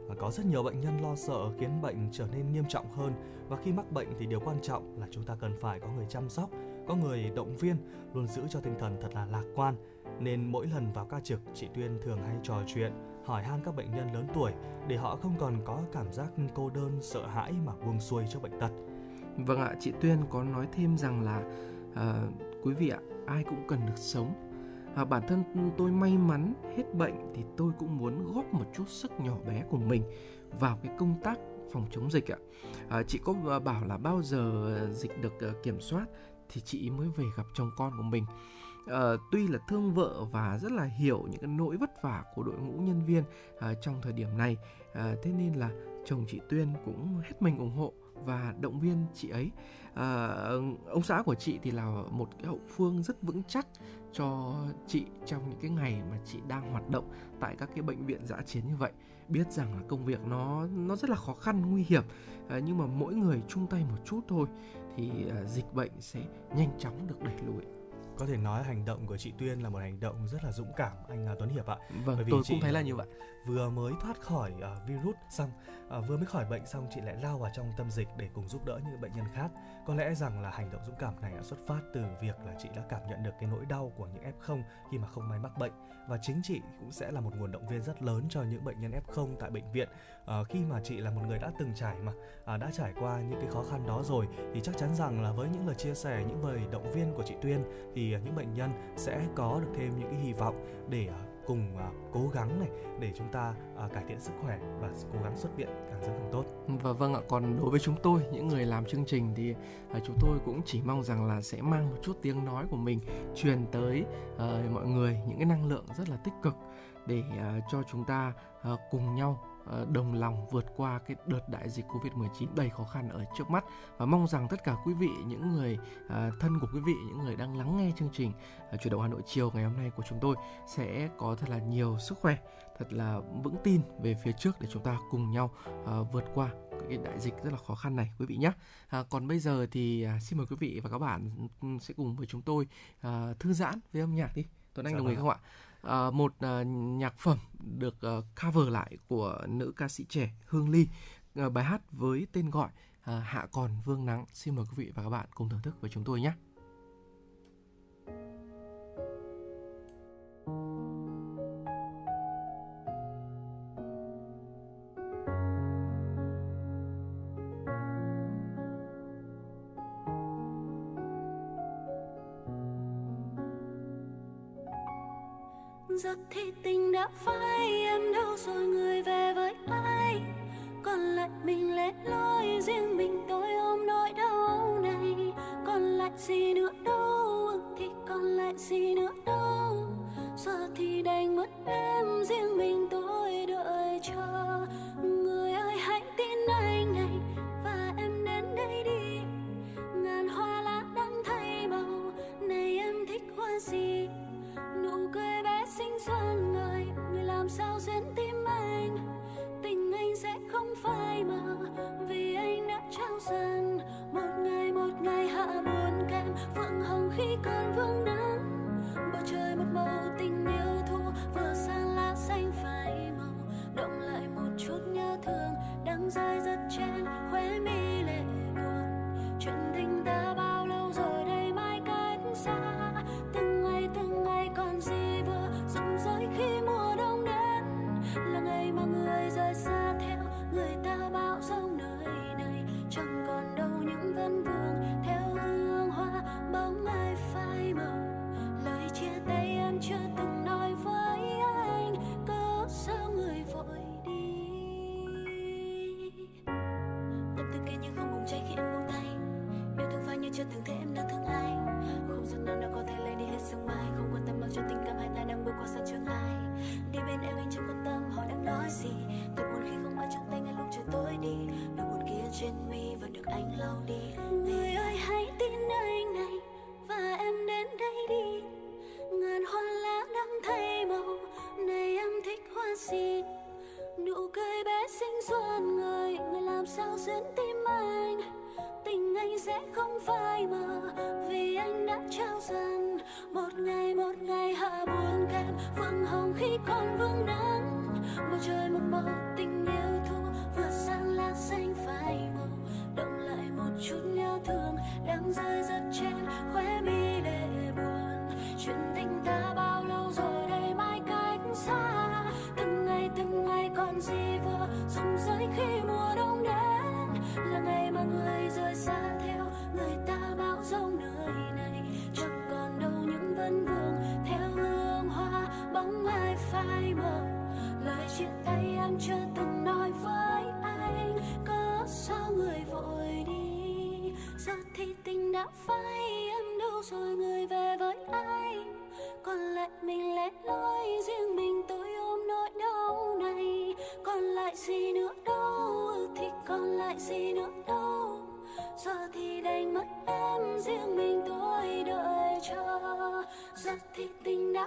À, có rất nhiều bệnh nhân lo sợ khiến bệnh trở nên nghiêm trọng hơn và khi mắc bệnh thì điều quan trọng là chúng ta cần phải có người chăm sóc có người động viên luôn giữ cho tinh thần thật là lạc quan. Nên mỗi lần vào ca trực chị tuyên thường hay trò chuyện hỏi han các bệnh nhân lớn tuổi để họ không còn có cảm giác cô đơn sợ hãi mà buông xuôi cho bệnh tật. Vâng ạ chị tuyên có nói thêm rằng là à, quý vị ạ ai cũng cần được sống. À, bản thân tôi may mắn hết bệnh thì tôi cũng muốn góp một chút sức nhỏ bé của mình vào cái công tác phòng chống dịch ạ. À, chị có à, bảo là bao giờ dịch được à, kiểm soát thì chị mới về gặp chồng con của mình. À, tuy là thương vợ và rất là hiểu những cái nỗi vất vả của đội ngũ nhân viên à, trong thời điểm này à, thế nên là chồng chị tuyên cũng hết mình ủng hộ và động viên chị ấy. À, ông xã của chị thì là một cái hậu phương rất vững chắc cho chị trong những cái ngày mà chị đang hoạt động tại các cái bệnh viện giã chiến như vậy biết rằng là công việc nó nó rất là khó khăn nguy hiểm à, nhưng mà mỗi người chung tay một chút thôi thì à, dịch bệnh sẽ nhanh chóng được đẩy lùi có thể nói hành động của chị Tuyên là một hành động rất là dũng cảm anh à, Tuấn Hiệp ạ. Vâng, Bởi vì tôi cũng thấy là như vậy. Vừa mới thoát khỏi uh, virus xong, uh, vừa mới khỏi bệnh xong chị lại lao vào trong tâm dịch để cùng giúp đỡ những bệnh nhân khác. Có lẽ rằng là hành động dũng cảm này đã xuất phát từ việc là chị đã cảm nhận được cái nỗi đau của những F0 khi mà không may mắc bệnh và chính chị cũng sẽ là một nguồn động viên rất lớn cho những bệnh nhân F0 tại bệnh viện. à, khi mà chị là một người đã từng trải mà à, đã trải qua những cái khó khăn đó rồi thì chắc chắn rằng là với những lời chia sẻ, những lời động viên của chị Tuyên thì những bệnh nhân sẽ có được thêm những cái hy vọng để à, cùng uh, cố gắng này để chúng ta uh, cải thiện sức khỏe và cố gắng xuất viện càng sớm càng tốt. Và vâng ạ, còn đối với chúng tôi những người làm chương trình thì uh, chúng tôi cũng chỉ mong rằng là sẽ mang một chút tiếng nói của mình truyền tới uh, mọi người những cái năng lượng rất là tích cực để uh, cho chúng ta uh, cùng nhau đồng lòng vượt qua cái đợt đại dịch Covid-19 đầy khó khăn ở trước mắt và mong rằng tất cả quý vị những người à, thân của quý vị những người đang lắng nghe chương trình à, chuyển động Hà Nội chiều ngày hôm nay của chúng tôi sẽ có thật là nhiều sức khỏe thật là vững tin về phía trước để chúng ta cùng nhau vượt qua cái đại dịch rất là khó khăn này quý vị nhé. À, còn bây giờ thì à, xin mời quý vị và các bạn ừ, sẽ cùng với chúng tôi à, thư giãn với âm nhạc đi. Tuấn Anh dạ đồng ý vâng không ạ? Uh, một uh, nhạc phẩm được uh, cover lại của nữ ca sĩ trẻ Hương Ly uh, bài hát với tên gọi uh, Hạ còn vương nắng xin mời quý vị và các bạn cùng thưởng thức với chúng tôi nhé. Giấc thì tình đã phai, em đâu rồi người về với ai? Còn lại mình lẻ loi, riêng mình tôi ôm nỗi đau.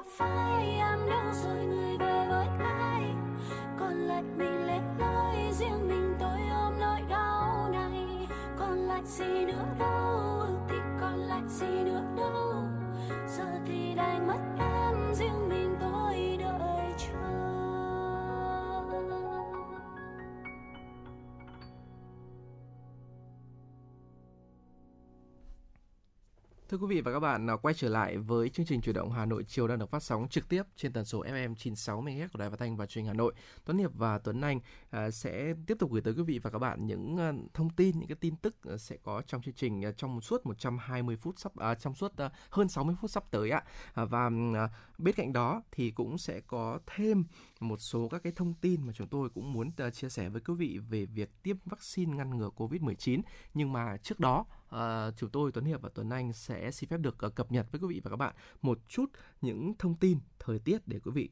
Phải phai em đâu rồi người về với ai? Còn lại mình Thưa quý vị và các bạn, à, quay trở lại với chương trình chuyển động Hà Nội chiều đang được phát sóng trực tiếp trên tần số FM 96 MHz của Đài Phát thanh và Truyền hình Hà Nội. Tuấn Hiệp và Tuấn Anh à, sẽ tiếp tục gửi tới quý vị và các bạn những à, thông tin, những cái tin tức sẽ có trong chương trình trong suốt 120 phút sắp à, trong suốt hơn 60 phút sắp tới ạ. Và bên cạnh đó thì cũng sẽ có thêm một số các cái thông tin mà chúng tôi cũng muốn chia sẻ với quý vị về việc tiêm vaccine ngăn ngừa Covid-19. Nhưng mà trước đó Ờ, chủ chúng tôi Tuấn Hiệp và Tuấn Anh sẽ xin phép được ờ, cập nhật với quý vị và các bạn một chút những thông tin thời tiết để quý vị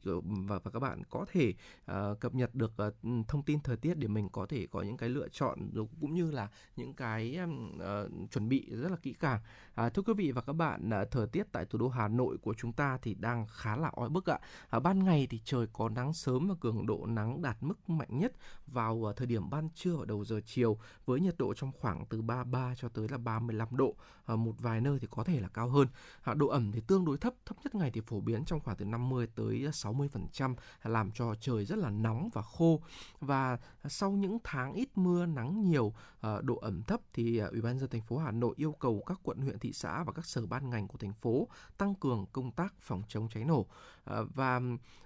và và các bạn có thể uh, cập nhật được uh, thông tin thời tiết để mình có thể có những cái lựa chọn cũng như là những cái uh, chuẩn bị rất là kỹ càng. Uh, thưa quý vị và các bạn, uh, thời tiết tại thủ đô Hà Nội của chúng ta thì đang khá là oi bức ạ. Uh, ban ngày thì trời có nắng sớm và cường độ nắng đạt mức mạnh nhất vào uh, thời điểm ban trưa và đầu giờ chiều với nhiệt độ trong khoảng từ 33 cho tới là 35 độ. uh, một vài nơi thì có thể là cao hơn. Uh, độ ẩm thì tương đối thấp, thấp nhất ngày thì phổ biến trong khoảng từ 50 tới 60% làm cho trời rất là nóng và khô. Và sau những tháng ít mưa nắng nhiều, ờ, độ ẩm thấp thì ờ, Ủy ban dân thành phố Hà Nội yêu cầu các quận huyện thị xã và các sở ban ngành của thành phố tăng cường công tác phòng chống cháy nổ. Ờ, và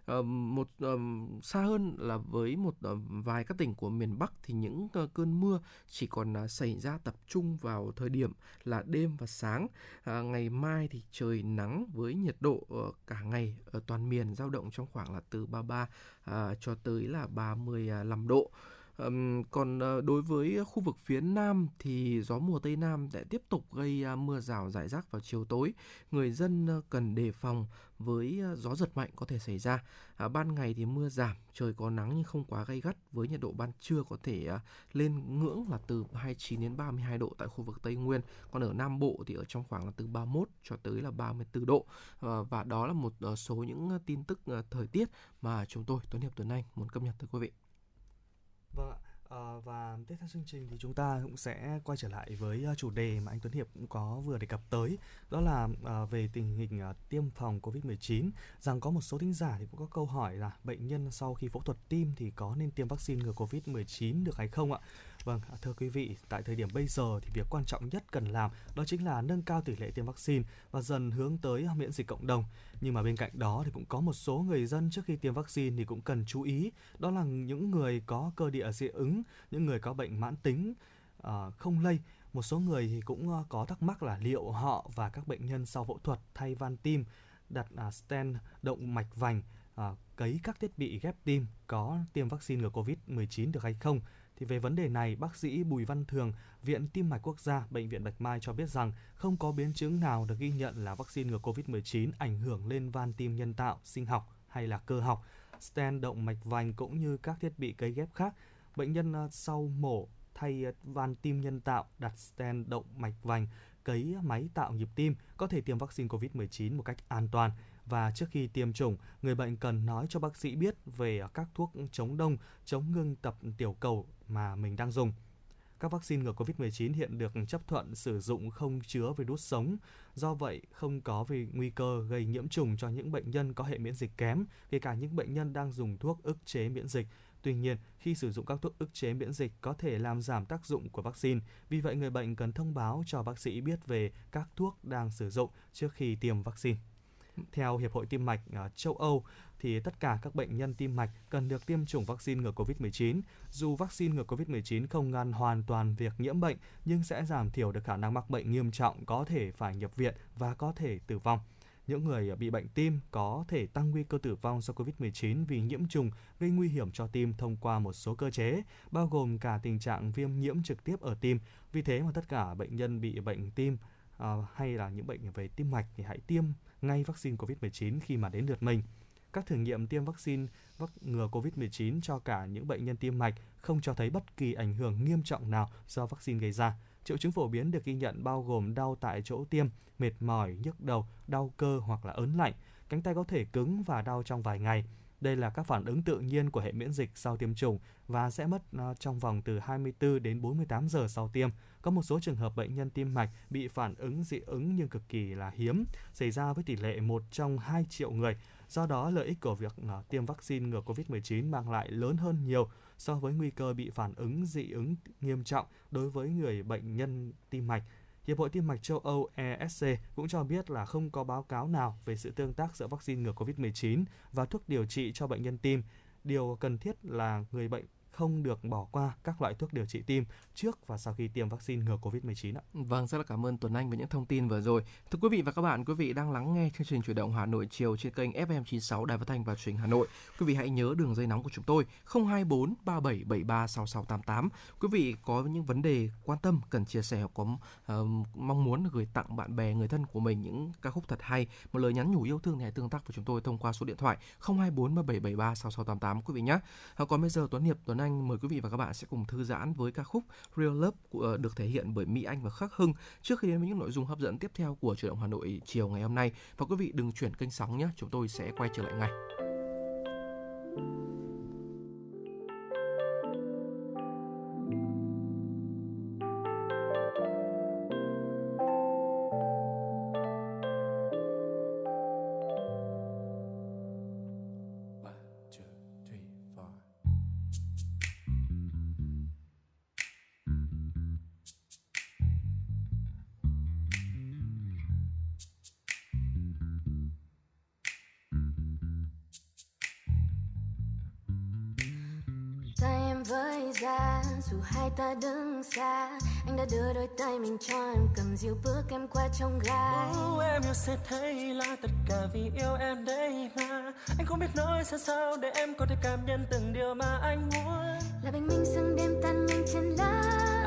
ờ, một ờ, xa hơn là với một vài các tỉnh của miền Bắc thì những cơn mưa chỉ còn xảy ra tập trung vào thời điểm là đêm và sáng. Ngày mai thì trời nắng với nhiệt độ cả ngày ở toàn miền dao động trong khoảng là từ 33 cho tới là 35 à, độ. Còn ờ, đối với khu vực phía Nam thì gió mùa Tây Nam sẽ tiếp tục gây mưa rào rải rác vào chiều tối. Người dân ờ, cần đề phòng với ờ, gió giật mạnh có thể xảy ra. À, ban ngày thì mưa giảm, trời có nắng nhưng không quá gay gắt với nhiệt độ ban trưa có thể à, lên ngưỡng là từ 29 đến 32 độ tại khu vực Tây Nguyên. Còn ở Nam Bộ thì ở trong khoảng là từ 31 cho tới là 34 độ. À, và đó là một số những tin tức thời tiết mà chúng tôi Tuấn Hiệp Tuấn Anh muốn cập nhật tới quý vị. Vâng ạ. À, và tiếp theo chương trình thì chúng ta cũng sẽ quay trở lại với ờ, chủ đề mà anh Tuấn Hiệp cũng có vừa đề cập tới đó là à, về tình hình à, tiêm phòng Covid-19 rằng có một số thính giả thì cũng có câu hỏi là bệnh nhân sau khi phẫu thuật tim thì có nên tiêm vaccine ngừa Covid-19 được hay không ạ? Vâng, à, thưa quý vị, tại thời điểm bây giờ thì việc quan trọng nhất cần làm đó chính là nâng cao tỷ lệ tiêm vaccine và dần hướng tới miễn dịch cộng đồng. Nhưng mà bên cạnh đó thì cũng có một số người dân trước khi tiêm vaccine thì cũng cần chú ý, đó là những người có cơ địa dị ứng, những người có bệnh mãn tính à, không lây. Một số người thì cũng ờ, có thắc mắc là liệu họ và các bệnh nhân sau phẫu thuật thay van tim, đặt à, stent động mạch vành, à, cấy các thiết bị ghép tim có tiêm vaccine ngừa Covid-19 được hay không thì về vấn đề này, bác sĩ Bùi Văn Thường, Viện Tim mạch Quốc gia, Bệnh viện Bạch Mai cho biết rằng không có biến chứng nào được ghi nhận là vaccine ngừa COVID-19 ảnh hưởng lên van tim nhân tạo, sinh học hay là cơ học, stent động mạch vành cũng như các thiết bị cấy ghép khác. Bệnh nhân ờ, sau mổ thay ờ, van tim nhân tạo đặt stent động mạch vành cấy máy tạo nhịp tim có thể tiêm vaccine COVID-19 một cách an toàn và trước khi tiêm chủng, người bệnh cần nói cho bác sĩ biết về các thuốc chống đông, chống ngưng tập tiểu cầu mà mình đang dùng. Các vaccine ngừa COVID-19 hiện được chấp thuận sử dụng không chứa virus sống, do vậy không có về nguy cơ gây nhiễm trùng cho những bệnh nhân có hệ miễn dịch kém, kể cả những bệnh nhân đang dùng thuốc ức chế miễn dịch. Tuy nhiên, khi sử dụng các thuốc ức chế miễn dịch có thể làm giảm tác dụng của vaccine, vì vậy người bệnh cần thông báo cho bác sĩ biết về các thuốc đang sử dụng trước khi tiêm vaccine. Theo Hiệp hội Tim mạch ờ, châu Âu, thì tất cả các bệnh nhân tim mạch cần được tiêm chủng vaccine ngừa COVID-19. Dù vaccine ngừa COVID-19 không ngăn hoàn toàn việc nhiễm bệnh, nhưng sẽ giảm thiểu được khả năng mắc bệnh nghiêm trọng, có thể phải nhập viện và có thể tử vong. Những người ờ, bị bệnh tim có thể tăng nguy cơ tử vong do COVID-19 vì nhiễm trùng gây nguy hiểm cho tim thông qua một số cơ chế, bao gồm cả tình trạng viêm nhiễm trực tiếp ở tim. Vì thế mà tất cả bệnh nhân bị bệnh tim à, hay là những bệnh về tim mạch thì hãy tiêm ngay vaccine COVID-19 khi mà đến lượt mình. Các thử nghiệm tiêm vaccine vắc ngừa COVID-19 cho cả những bệnh nhân tim mạch không cho thấy bất kỳ ảnh hưởng nghiêm trọng nào do vaccine gây ra. Triệu chứng phổ biến được ghi nhận bao gồm đau tại chỗ tiêm, mệt mỏi, nhức đầu, đau cơ hoặc là ớn lạnh. Cánh tay có thể cứng và đau trong vài ngày. Đây là các phản ứng tự nhiên của hệ miễn dịch sau tiêm chủng và sẽ mất ờ, trong vòng từ 24 đến 48 giờ sau tiêm. Có một số trường hợp bệnh nhân tim mạch bị phản ứng dị ứng nhưng cực kỳ là hiếm, xảy ra với tỷ lệ 1 trong 2 triệu người. Do đó, lợi ích của việc ờ, tiêm vaccine ngừa COVID-19 mang lại lớn hơn nhiều so với nguy cơ bị phản ứng dị ứng nghiêm trọng đối với người bệnh nhân tim mạch. Hiệp hội Tim mạch châu Âu ESC cũng cho biết là không có báo cáo nào về sự tương tác giữa vaccine ngừa COVID-19 và thuốc điều trị cho bệnh nhân tim. Điều cần thiết là người bệnh không được bỏ qua các loại thuốc điều trị tim trước và sau khi tiêm vaccine ngừa COVID-19 ạ. Vâng, rất là cảm ơn Tuấn Anh với những thông tin vừa rồi. Thưa quý vị và các bạn, quý vị đang lắng nghe chương trình chuyển động Hà Nội chiều trên kênh FM96 Đài Phát thanh và Truyền Hà Nội. Quý vị hãy nhớ đường dây nóng của chúng tôi 024 3773 6688. Quý vị có những vấn đề quan tâm cần chia sẻ hoặc có uh, mong muốn gửi tặng bạn bè người thân của mình những ca khúc thật hay, một lời nhắn nhủ yêu thương thì hãy tương tác với chúng tôi thông qua số điện thoại 024 3773 6688 quý vị nhé. Còn bây giờ Tuấn Hiệp Tuấn Anh anh mời quý vị và các bạn sẽ cùng thư giãn với ca khúc Real Love của, ờ, được thể hiện bởi Mỹ Anh và Khắc Hưng trước khi đến với những nội dung hấp dẫn tiếp theo của truyền động Hà Nội chiều ngày hôm nay. Và quý vị đừng chuyển kênh sóng nhé, chúng tôi sẽ quay trở lại ngay. Xa anh đã đưa đôi tay mình cho em cầm dịu bước em qua trong gai oh, em yêu sẽ thấy là tất cả vì yêu em đây mà. Anh không biết nói sao sao để em có thể cảm nhận từng điều mà anh muốn. Là bình minh sương đêm tan nhanh trên lá.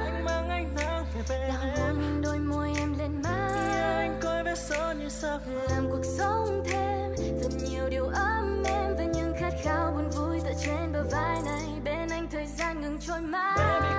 Anh mang anh nắng về bên là em. đôi môi em lên má. Anh coi vết son như sao làm cuộc sống thêm thật nhiều điều ấm em và những khát khao buồn vui tựa trên bờ vai này. Bên anh thời gian ngừng trôi mãi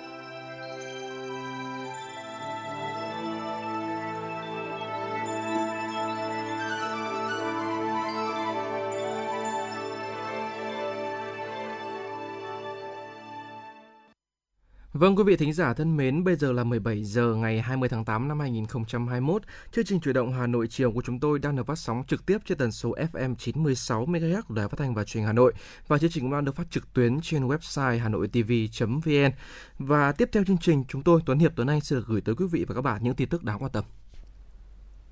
Vâng quý vị thính giả thân mến, bây giờ là 17 giờ ngày 20 tháng 8 năm 2021. Chương trình chuyển động Hà Nội chiều của chúng tôi đang được phát sóng trực tiếp trên tần số FM 96 MHz của Đài Phát thanh và Truyền hình Hà Nội và chương trình cũng đang được phát trực tuyến trên website hanoitv.vn. Và tiếp theo chương trình, chúng tôi Tuấn Hiệp Tuấn Anh sẽ được gửi tới quý vị và các bạn những tin tức đáng quan tâm.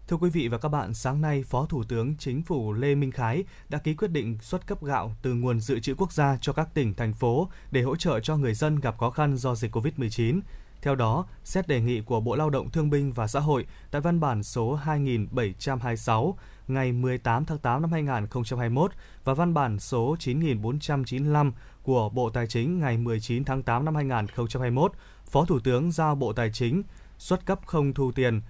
Thưa quý vị và các bạn, sáng nay, Phó Thủ tướng Chính phủ Lê Minh Khái đã ký quyết định xuất cấp gạo từ nguồn dự trữ quốc gia cho các tỉnh, thành phố để hỗ trợ cho người dân gặp khó khăn do dịch COVID-19. Theo đó, xét đề nghị của Bộ Lao động Thương binh và Xã hội tại văn bản số 2726 ngày 18 tháng 8 năm 2021 và văn bản số 9495 của Bộ Tài chính ngày 19 tháng 8 năm 2021, Phó Thủ tướng giao Bộ Tài chính xuất cấp không thu tiền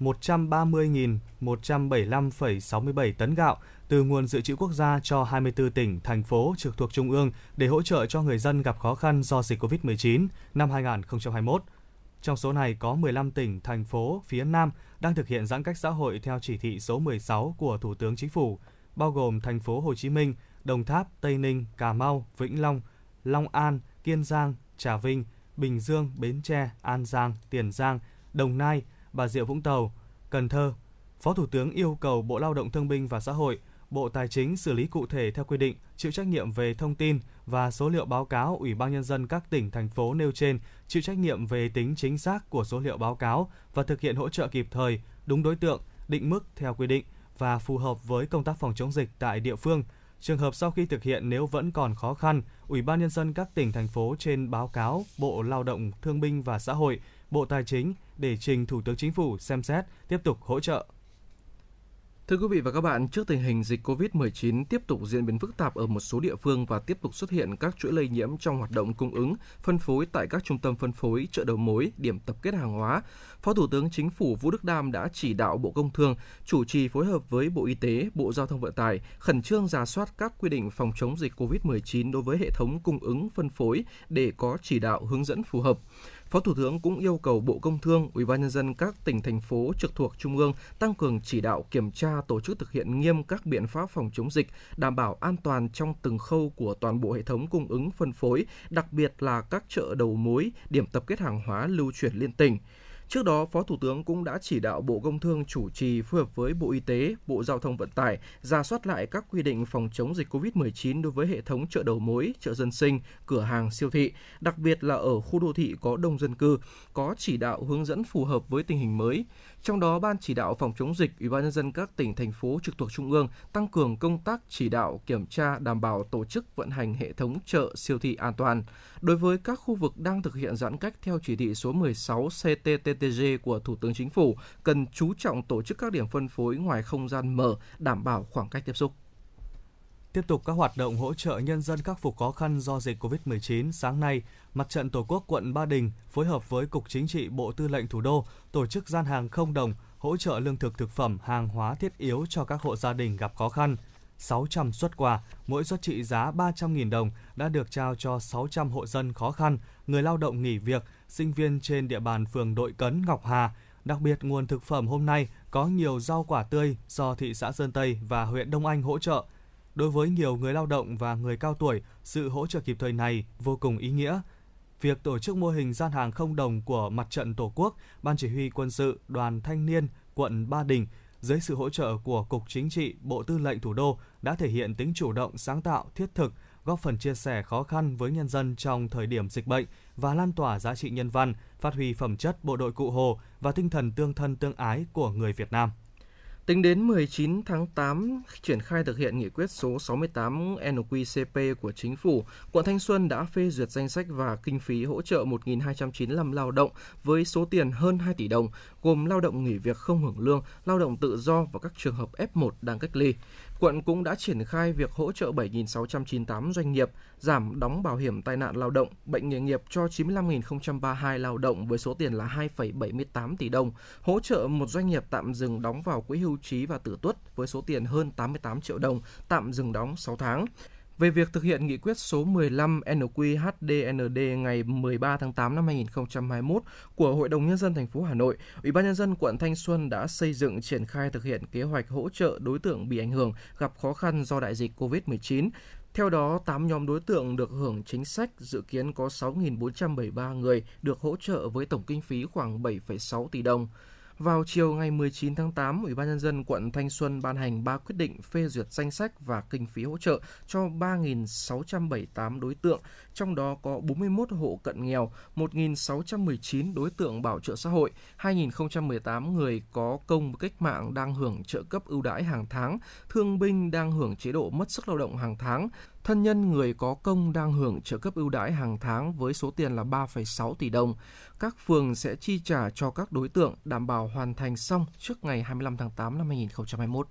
130.175,67 tấn gạo từ nguồn dự trữ quốc gia cho 24 tỉnh, thành phố trực thuộc Trung ương để hỗ trợ cho người dân gặp khó khăn do dịch COVID-19 năm 2021. Trong số này có 15 tỉnh, thành phố phía Nam đang thực hiện giãn cách xã hội theo chỉ thị số 16 của Thủ tướng Chính phủ, bao gồm thành phố Hồ Chí Minh, Đồng Tháp, Tây Ninh, Cà Mau, Vĩnh Long, Long An, Kiên Giang, Trà Vinh, Bình Dương, Bến Tre, An Giang, Tiền Giang, Đồng Nai, Bà Rịa Vũng Tàu, Cần Thơ. Phó Thủ tướng yêu cầu Bộ Lao động Thương binh và Xã hội, Bộ Tài chính xử lý cụ thể theo quy định, chịu trách nhiệm về thông tin và số liệu báo cáo Ủy ban nhân dân các tỉnh thành phố nêu trên, chịu trách nhiệm về tính chính xác của số liệu báo cáo và thực hiện hỗ trợ kịp thời, đúng đối tượng, định mức theo quy định và phù hợp với công tác phòng chống dịch tại địa phương. Trường hợp sau khi thực hiện nếu vẫn còn khó khăn, Ủy ban nhân dân các tỉnh thành phố trên báo cáo Bộ Lao động Thương binh và Xã hội, Bộ Tài chính để trình Thủ tướng Chính phủ xem xét tiếp tục hỗ trợ. Thưa quý vị và các bạn, trước tình hình dịch COVID-19 tiếp tục diễn biến phức tạp ở một số địa phương và tiếp tục xuất hiện các chuỗi lây nhiễm trong hoạt động cung ứng, phân phối tại các trung tâm phân phối, chợ đầu mối, điểm tập kết hàng hóa, Phó Thủ tướng Chính phủ Vũ Đức Đam đã chỉ đạo Bộ Công Thương chủ trì phối hợp với Bộ Y tế, Bộ Giao thông Vận tải khẩn trương giả soát các quy định phòng chống dịch COVID-19 đối với hệ thống cung ứng phân phối để có chỉ đạo hướng dẫn phù hợp. Phó Thủ tướng cũng yêu cầu Bộ Công Thương, Ủy ban nhân dân các tỉnh thành phố trực thuộc trung ương tăng cường chỉ đạo kiểm tra tổ chức thực hiện nghiêm các biện pháp phòng chống dịch, đảm bảo an toàn trong từng khâu của toàn bộ hệ thống cung ứng phân phối, đặc biệt là các chợ đầu mối, điểm tập kết hàng hóa lưu chuyển liên tỉnh. Trước đó, Phó Thủ tướng cũng đã chỉ đạo Bộ Công Thương chủ trì phối hợp với Bộ Y tế, Bộ Giao thông Vận tải ra soát lại các quy định phòng chống dịch COVID-19 đối với hệ thống chợ đầu mối, chợ dân sinh, cửa hàng siêu thị, đặc biệt là ở khu đô thị có đông dân cư, có chỉ đạo hướng dẫn phù hợp với tình hình mới. Trong đó, Ban chỉ đạo phòng chống dịch, Ủy ban nhân dân các tỉnh thành phố trực thuộc trung ương tăng cường công tác chỉ đạo kiểm tra đảm bảo tổ chức vận hành hệ thống chợ siêu thị an toàn. Đối với các khu vực đang thực hiện giãn cách theo chỉ thị số 16 CTTTG của Thủ tướng Chính phủ, cần chú trọng tổ chức các điểm phân phối ngoài không gian mở, đảm bảo khoảng cách tiếp xúc. Tiếp tục các hoạt động hỗ trợ nhân dân khắc phục khó khăn do dịch COVID-19, sáng nay, Mặt trận Tổ quốc quận Ba Đình phối hợp với Cục Chính trị Bộ Tư lệnh Thủ đô tổ chức gian hàng không đồng hỗ trợ lương thực thực phẩm, hàng hóa thiết yếu cho các hộ gia đình gặp khó khăn. 600 xuất quà, mỗi suất trị giá 300.000 đồng đã được trao cho 600 hộ dân khó khăn, người lao động nghỉ việc, sinh viên trên địa bàn phường Đội Cấn, Ngọc Hà. Đặc biệt, nguồn thực phẩm hôm nay có nhiều rau quả tươi do thị xã Sơn Tây và huyện Đông Anh hỗ trợ. Đối với nhiều người lao động và người cao tuổi, sự hỗ trợ kịp thời này vô cùng ý nghĩa. Việc tổ chức mô hình gian hàng không đồng của Mặt trận Tổ quốc, Ban Chỉ huy Quân sự, Đoàn Thanh niên, quận Ba Đình – dưới sự hỗ trợ của Cục Chính trị, Bộ Tư lệnh Thủ đô đã thể hiện tính chủ động, sáng tạo, thiết thực, góp phần chia sẻ khó khăn với nhân dân trong thời điểm dịch bệnh và lan tỏa giá trị nhân văn, phát huy phẩm chất bộ đội cụ Hồ và tinh thần tương thân tương ái của người Việt Nam. Tính đến 19 tháng 8, triển khai thực hiện nghị quyết số 68 NQCP của Chính phủ, quận Thanh Xuân đã phê duyệt danh sách và kinh phí hỗ trợ 1.295 lao động với số tiền hơn 2 tỷ đồng, gồm lao động nghỉ việc không hưởng lương, lao động tự do và các trường hợp F1 đang cách ly. Quận cũng đã triển khai việc hỗ trợ 7.698 doanh nghiệp giảm đóng bảo hiểm tai nạn lao động, bệnh nghề nghiệp cho 95.032 lao động với số tiền là 2,78 tỷ đồng, hỗ trợ một doanh nghiệp tạm dừng đóng vào quỹ hưu trí và tử tuất với số tiền hơn 88 triệu đồng, tạm dừng đóng 6 tháng về việc thực hiện nghị quyết số 15 NQHDND ngày 13 tháng 8 năm 2021 của Hội đồng Nhân dân thành phố Hà Nội, Ủy ban Nhân dân quận Thanh Xuân đã xây dựng triển khai thực hiện kế hoạch hỗ trợ đối tượng bị ảnh hưởng gặp khó khăn do đại dịch COVID-19. Theo đó, 8 nhóm đối tượng được hưởng chính sách dự kiến có 6.473 người được hỗ trợ với tổng kinh phí khoảng 7,6 tỷ đồng. Vào chiều ngày 19 tháng 8, Ủy ban nhân dân quận Thanh Xuân ban hành 3 quyết định phê duyệt danh sách và kinh phí hỗ trợ cho 3.678 đối tượng, trong đó có 41 hộ cận nghèo, 1.619 đối tượng bảo trợ xã hội, 2.018 người có công cách mạng đang hưởng trợ cấp ưu đãi hàng tháng, thương binh đang hưởng chế độ mất sức lao động hàng tháng, thân nhân người có công đang hưởng trợ cấp ưu đãi hàng tháng với số tiền là 3,6 tỷ đồng. Các phường sẽ chi trả cho các đối tượng đảm bảo hoàn thành xong trước ngày 25 tháng 8 năm 2021.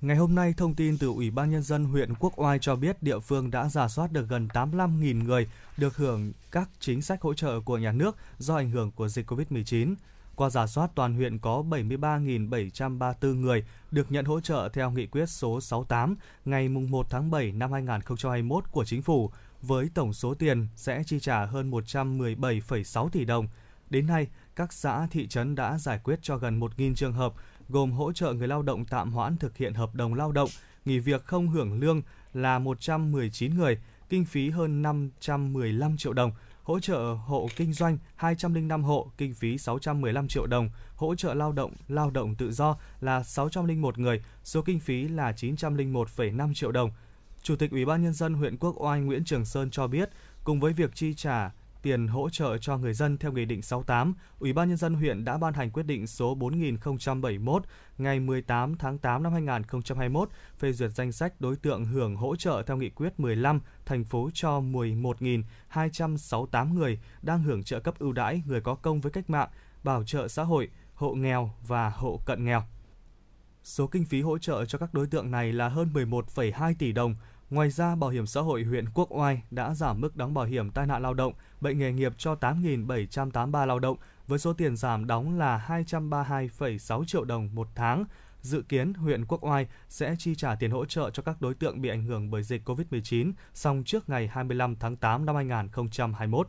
Ngày hôm nay, thông tin từ Ủy ban Nhân dân huyện Quốc Oai cho biết địa phương đã giả soát được gần 85.000 người được hưởng các chính sách hỗ trợ của nhà nước do ảnh hưởng của dịch COVID-19. Qua giả soát, toàn huyện có 73.734 người được nhận hỗ trợ theo nghị quyết số 68 ngày 1 tháng 7 năm 2021 của Chính phủ, với tổng số tiền sẽ chi trả hơn 117,6 tỷ đồng. Đến nay, các xã, thị trấn đã giải quyết cho gần 1.000 trường hợp, gồm hỗ trợ người lao động tạm hoãn thực hiện hợp đồng lao động, nghỉ việc không hưởng lương là 119 người, kinh phí hơn 515 triệu đồng, hỗ trợ hộ kinh doanh 205 hộ, kinh phí 615 triệu đồng, hỗ trợ lao động, lao động tự do là 601 người, số kinh phí là 901,5 triệu đồng. Chủ tịch Ủy ban nhân dân huyện Quốc Oai Nguyễn Trường Sơn cho biết, cùng với việc chi trả tiền hỗ trợ cho người dân theo Nghị định 68, Ủy ban Nhân dân huyện đã ban hành quyết định số 4071 ngày 18 tháng 8 năm 2021 phê duyệt danh sách đối tượng hưởng hỗ trợ theo Nghị quyết 15 thành phố cho 11.268 người đang hưởng trợ cấp ưu đãi người có công với cách mạng, bảo trợ xã hội, hộ nghèo và hộ cận nghèo. Số kinh phí hỗ trợ cho các đối tượng này là hơn 11,2 tỷ đồng, Ngoài ra, Bảo hiểm xã hội huyện Quốc Oai đã giảm mức đóng bảo hiểm tai nạn lao động, bệnh nghề nghiệp cho 8.783 lao động với số tiền giảm đóng là 232,6 triệu đồng một tháng. Dự kiến huyện Quốc Oai sẽ chi trả tiền hỗ trợ cho các đối tượng bị ảnh hưởng bởi dịch COVID-19 xong trước ngày 25 tháng 8 năm 2021.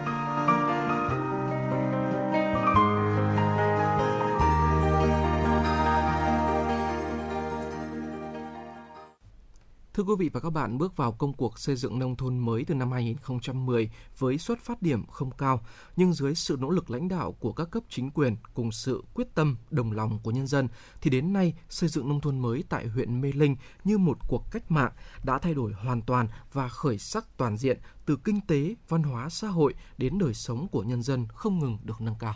Thưa quý vị và các bạn, bước vào công cuộc xây dựng nông thôn mới từ năm 2010 với xuất phát điểm không cao, nhưng dưới sự nỗ lực lãnh đạo của các cấp chính quyền cùng sự quyết tâm đồng lòng của nhân dân, thì đến nay xây dựng nông thôn mới tại huyện Mê Linh như một cuộc cách mạng đã thay đổi hoàn toàn và khởi sắc toàn diện từ kinh tế, văn hóa, xã hội đến đời sống của nhân dân không ngừng được nâng cao.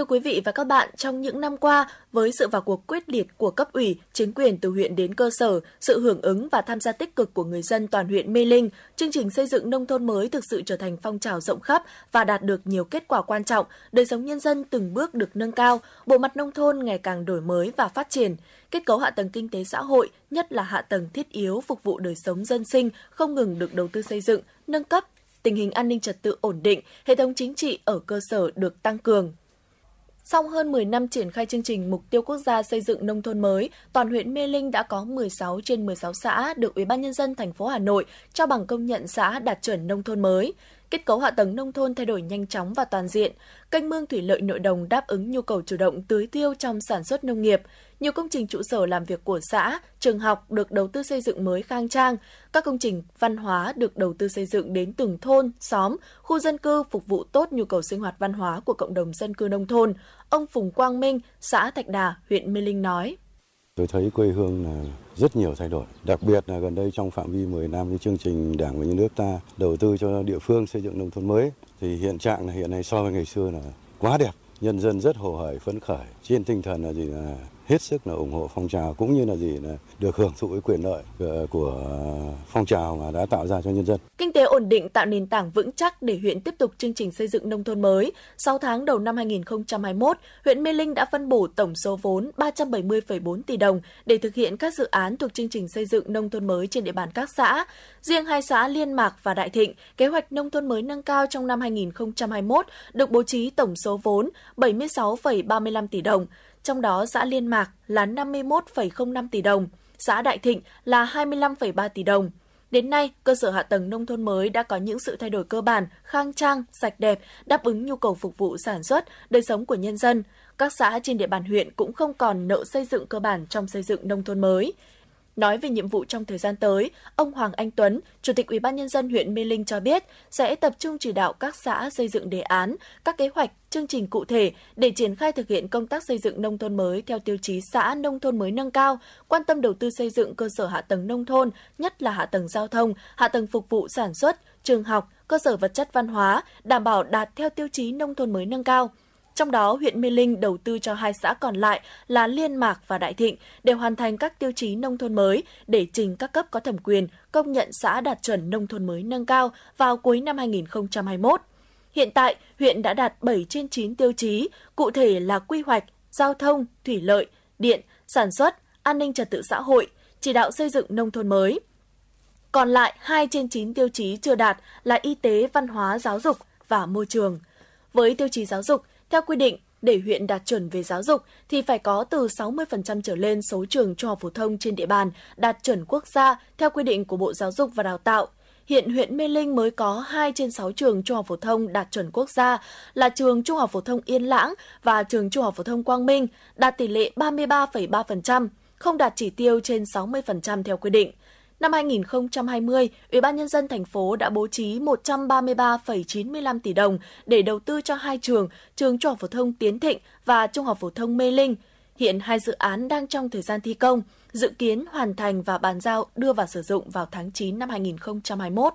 Thưa quý vị và các bạn, trong những năm qua, với sự vào cuộc quyết liệt của cấp ủy, chính quyền từ huyện đến cơ sở, sự hưởng ứng và tham gia tích cực của người dân toàn huyện Mê Linh, chương trình xây dựng nông thôn mới thực sự trở thành phong trào rộng khắp và đạt được nhiều kết quả quan trọng, đời sống nhân dân từng bước được nâng cao, bộ mặt nông thôn ngày càng đổi mới và phát triển. Kết cấu hạ tầng kinh tế xã hội, nhất là hạ tầng thiết yếu phục vụ đời sống dân sinh không ngừng được đầu tư xây dựng, nâng cấp, tình hình an ninh trật tự ổn định, hệ thống chính trị ở cơ sở được tăng cường, sau hơn 10 năm triển khai chương trình Mục tiêu Quốc gia xây dựng nông thôn mới, toàn huyện Mê Linh đã có 16 trên 16 xã được Ủy ban nhân dân thành phố Hà Nội trao bằng công nhận xã đạt chuẩn nông thôn mới. Kết cấu hạ tầng nông thôn thay đổi nhanh chóng và toàn diện, canh mương thủy lợi nội đồng đáp ứng nhu cầu chủ động tưới tiêu trong sản xuất nông nghiệp. Nhiều công trình trụ sở làm việc của xã, trường học được đầu tư xây dựng mới khang trang, các công trình văn hóa được đầu tư xây dựng đến từng thôn, xóm, khu dân cư phục vụ tốt nhu cầu sinh hoạt văn hóa của cộng đồng dân cư nông thôn. Ông Phùng Quang Minh, xã Thạch Đà, huyện Mê Linh nói. Tôi thấy quê hương là rất nhiều thay đổi, đặc biệt là gần đây trong phạm vi 10 năm cái chương trình Đảng và Nhà nước ta đầu tư cho địa phương xây dựng nông thôn mới thì hiện trạng là hiện nay so với ngày xưa là quá đẹp, nhân dân rất hồ hởi phấn khởi trên tinh thần là gì là hết sức là ủng hộ phong trào cũng như là gì là được hưởng thụ cái quyền lợi ờ, của phong trào mà đã tạo ra cho nhân dân. Kinh tế ổn định tạo nền tảng vững chắc để huyện tiếp tục chương trình xây dựng nông thôn mới. 6 tháng đầu năm 2021, huyện Mê Linh đã phân bổ tổng số vốn 370,4 tỷ đồng để thực hiện các dự án thuộc chương trình xây dựng nông thôn mới trên địa bàn các xã. Riêng hai xã Liên Mạc và Đại Thịnh, kế hoạch nông thôn mới nâng cao trong năm 2021 được bố trí tổng số vốn 76,35 tỷ đồng trong đó xã Liên Mạc là 51,05 tỷ đồng, xã Đại Thịnh là 25,3 tỷ đồng. Đến nay, cơ sở hạ tầng nông thôn mới đã có những sự thay đổi cơ bản, khang trang, sạch đẹp, đáp ứng nhu cầu phục vụ sản xuất, đời sống của nhân dân. Các xã trên địa bàn huyện cũng không còn nợ xây dựng cơ bản trong xây dựng nông thôn mới. Nói về nhiệm vụ trong thời gian tới, ông Hoàng Anh Tuấn, Chủ tịch Ủy ban nhân dân huyện Mê Linh cho biết sẽ tập trung chỉ đạo các xã xây dựng đề án, các kế hoạch, chương trình cụ thể để triển khai thực hiện công tác xây dựng nông thôn mới theo tiêu chí xã nông thôn mới nâng cao, quan tâm đầu tư xây dựng cơ sở hạ tầng nông thôn, nhất là hạ tầng giao thông, hạ tầng phục vụ sản xuất, trường học, cơ sở vật chất văn hóa, đảm bảo đạt theo tiêu chí nông thôn mới nâng cao. Trong đó, huyện Mê Linh đầu tư cho hai xã còn lại là Liên Mạc và Đại Thịnh để hoàn thành các tiêu chí nông thôn mới để trình các cấp có thẩm quyền công nhận xã đạt chuẩn nông thôn mới nâng cao vào cuối năm 2021. Hiện tại, huyện đã đạt 7 trên 9 tiêu chí, cụ thể là quy hoạch, giao thông, thủy lợi, điện, sản xuất, an ninh trật tự xã hội, chỉ đạo xây dựng nông thôn mới. Còn lại 2 trên 9 tiêu chí chưa đạt là y tế, văn hóa, giáo dục và môi trường. Với tiêu chí giáo dục, theo quy định, để huyện đạt chuẩn về giáo dục thì phải có từ 60% trở lên số trường trung học phổ thông trên địa bàn đạt chuẩn quốc gia theo quy định của Bộ Giáo dục và Đào tạo. Hiện huyện Mê Linh mới có 2 trên 6 trường trung học phổ thông đạt chuẩn quốc gia là trường Trung học phổ thông Yên Lãng và trường Trung học phổ thông Quang Minh đạt tỷ lệ 33,3%, không đạt chỉ tiêu trên 60% theo quy định. Năm 2020, Ủy ban nhân dân thành phố đã bố trí 133,95 tỷ đồng để đầu tư cho hai trường, trường Trung học phổ thông Tiến Thịnh và Trung học phổ thông Mê Linh. Hiện hai dự án đang trong thời gian thi công, dự kiến hoàn thành và bàn giao đưa vào sử dụng vào tháng 9 năm 2021.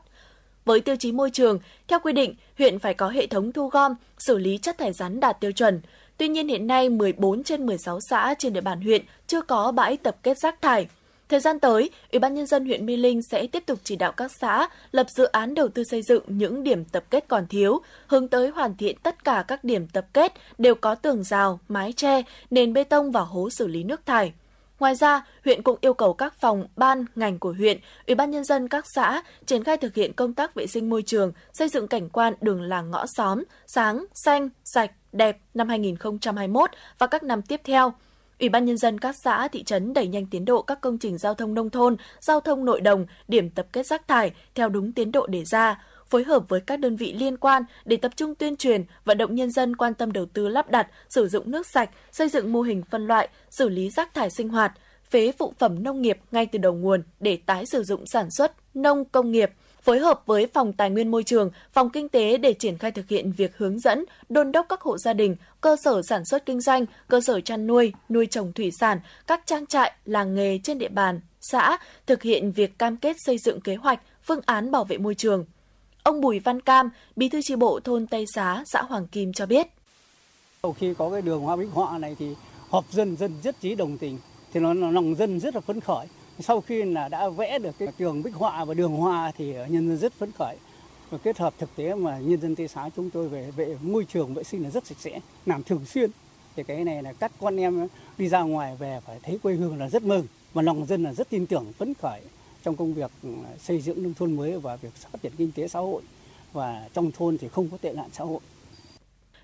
Với tiêu chí môi trường, theo quy định, huyện phải có hệ thống thu gom, xử lý chất thải rắn đạt tiêu chuẩn. Tuy nhiên hiện nay 14 trên 16 xã trên địa bàn huyện chưa có bãi tập kết rác thải. Thời gian tới, Ủy ban nhân dân huyện Mê Linh sẽ tiếp tục chỉ đạo các xã lập dự án đầu tư xây dựng những điểm tập kết còn thiếu, hướng tới hoàn thiện tất cả các điểm tập kết đều có tường rào, mái che, nền bê tông và hố xử lý nước thải. Ngoài ra, huyện cũng yêu cầu các phòng, ban, ngành của huyện, Ủy ban nhân dân các xã triển khai thực hiện công tác vệ sinh môi trường, xây dựng cảnh quan đường làng ngõ xóm sáng, xanh, sạch, đẹp năm 2021 và các năm tiếp theo – Ủy ban nhân dân các xã, thị trấn đẩy nhanh tiến độ các công trình giao thông nông thôn, giao thông nội đồng, điểm tập kết rác thải theo đúng tiến độ đề ra, phối hợp với các đơn vị liên quan để tập trung tuyên truyền, vận động nhân dân quan tâm đầu tư lắp đặt, sử dụng nước sạch, xây dựng mô hình phân loại, xử lý rác thải sinh hoạt, phế phụ phẩm nông nghiệp ngay từ đầu nguồn để tái sử dụng sản xuất, nông công nghiệp – phối hợp với Phòng Tài nguyên Môi trường, Phòng Kinh tế để triển khai thực hiện việc hướng dẫn, đôn đốc các hộ gia đình, cơ sở sản xuất kinh doanh, cơ sở chăn nuôi, nuôi trồng thủy sản, các trang trại, làng nghề trên địa bàn, xã thực hiện việc cam kết xây dựng kế hoạch, phương án bảo vệ môi trường. Ông Bùi Văn Cam, bí thư chi bộ thôn Tây Xá, xã Hoàng Kim cho biết. Sau khi có cái đường hoa bích họa này thì họp dân dân rất trí đồng tình, thì nó lòng dân rất là phấn khởi sau khi là đã vẽ được cái trường bích họa và đường hoa thì nhân dân rất phấn khởi. Và kết hợp thực tế mà nhân dân tây xá chúng tôi về vệ môi trường vệ sinh là rất sạch sẽ làm thường xuyên. Thì cái này là các con em đi ra ngoài về phải thấy quê hương là rất mừng và lòng dân là rất tin tưởng phấn khởi trong công việc ừ, xây dựng nông thôn mới và việc phát triển kinh tế xã hội. Và trong thôn thì không có tệ nạn xã hội.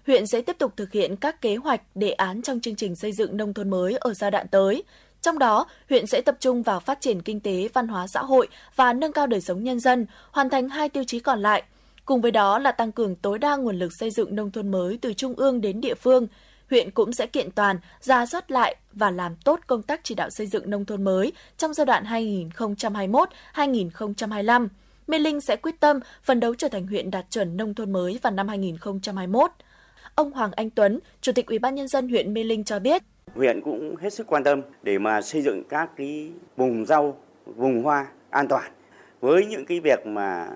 Huyện sẽ tiếp tục thực hiện các kế hoạch, đề án trong chương trình xây dựng nông thôn mới ở giai đoạn tới, trong đó, huyện sẽ tập trung vào phát triển kinh tế, văn hóa xã hội và nâng cao đời sống nhân dân, hoàn thành hai tiêu chí còn lại. Cùng với đó là tăng cường tối đa nguồn lực xây dựng nông thôn mới từ trung ương đến địa phương. Huyện cũng sẽ kiện toàn, ra soát lại và làm tốt công tác chỉ đạo xây dựng nông thôn mới trong giai đoạn 2021-2025. Mê Linh sẽ quyết tâm phấn đấu trở thành huyện đạt chuẩn nông thôn mới vào năm 2021. Ông Hoàng Anh Tuấn, Chủ tịch Ủy ban nhân dân huyện Mê Linh cho biết, huyện cũng hết sức quan tâm để mà xây dựng các cái vùng rau, vùng hoa an toàn. Với những cái việc mà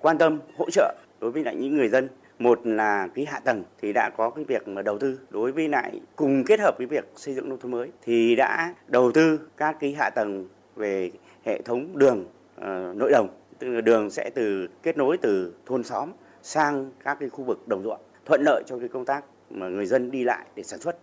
quan tâm hỗ trợ đối với lại những người dân một là cái hạ tầng thì đã có cái việc mà đầu tư. Đối với lại cùng kết hợp với việc xây dựng nông thôn mới thì đã đầu tư các cái hạ tầng về hệ thống đường uh, nội đồng. Tức là đường sẽ từ kết nối từ thôn xóm sang các cái khu vực đồng ruộng thuận lợi cho cái công tác mà người dân đi lại để sản xuất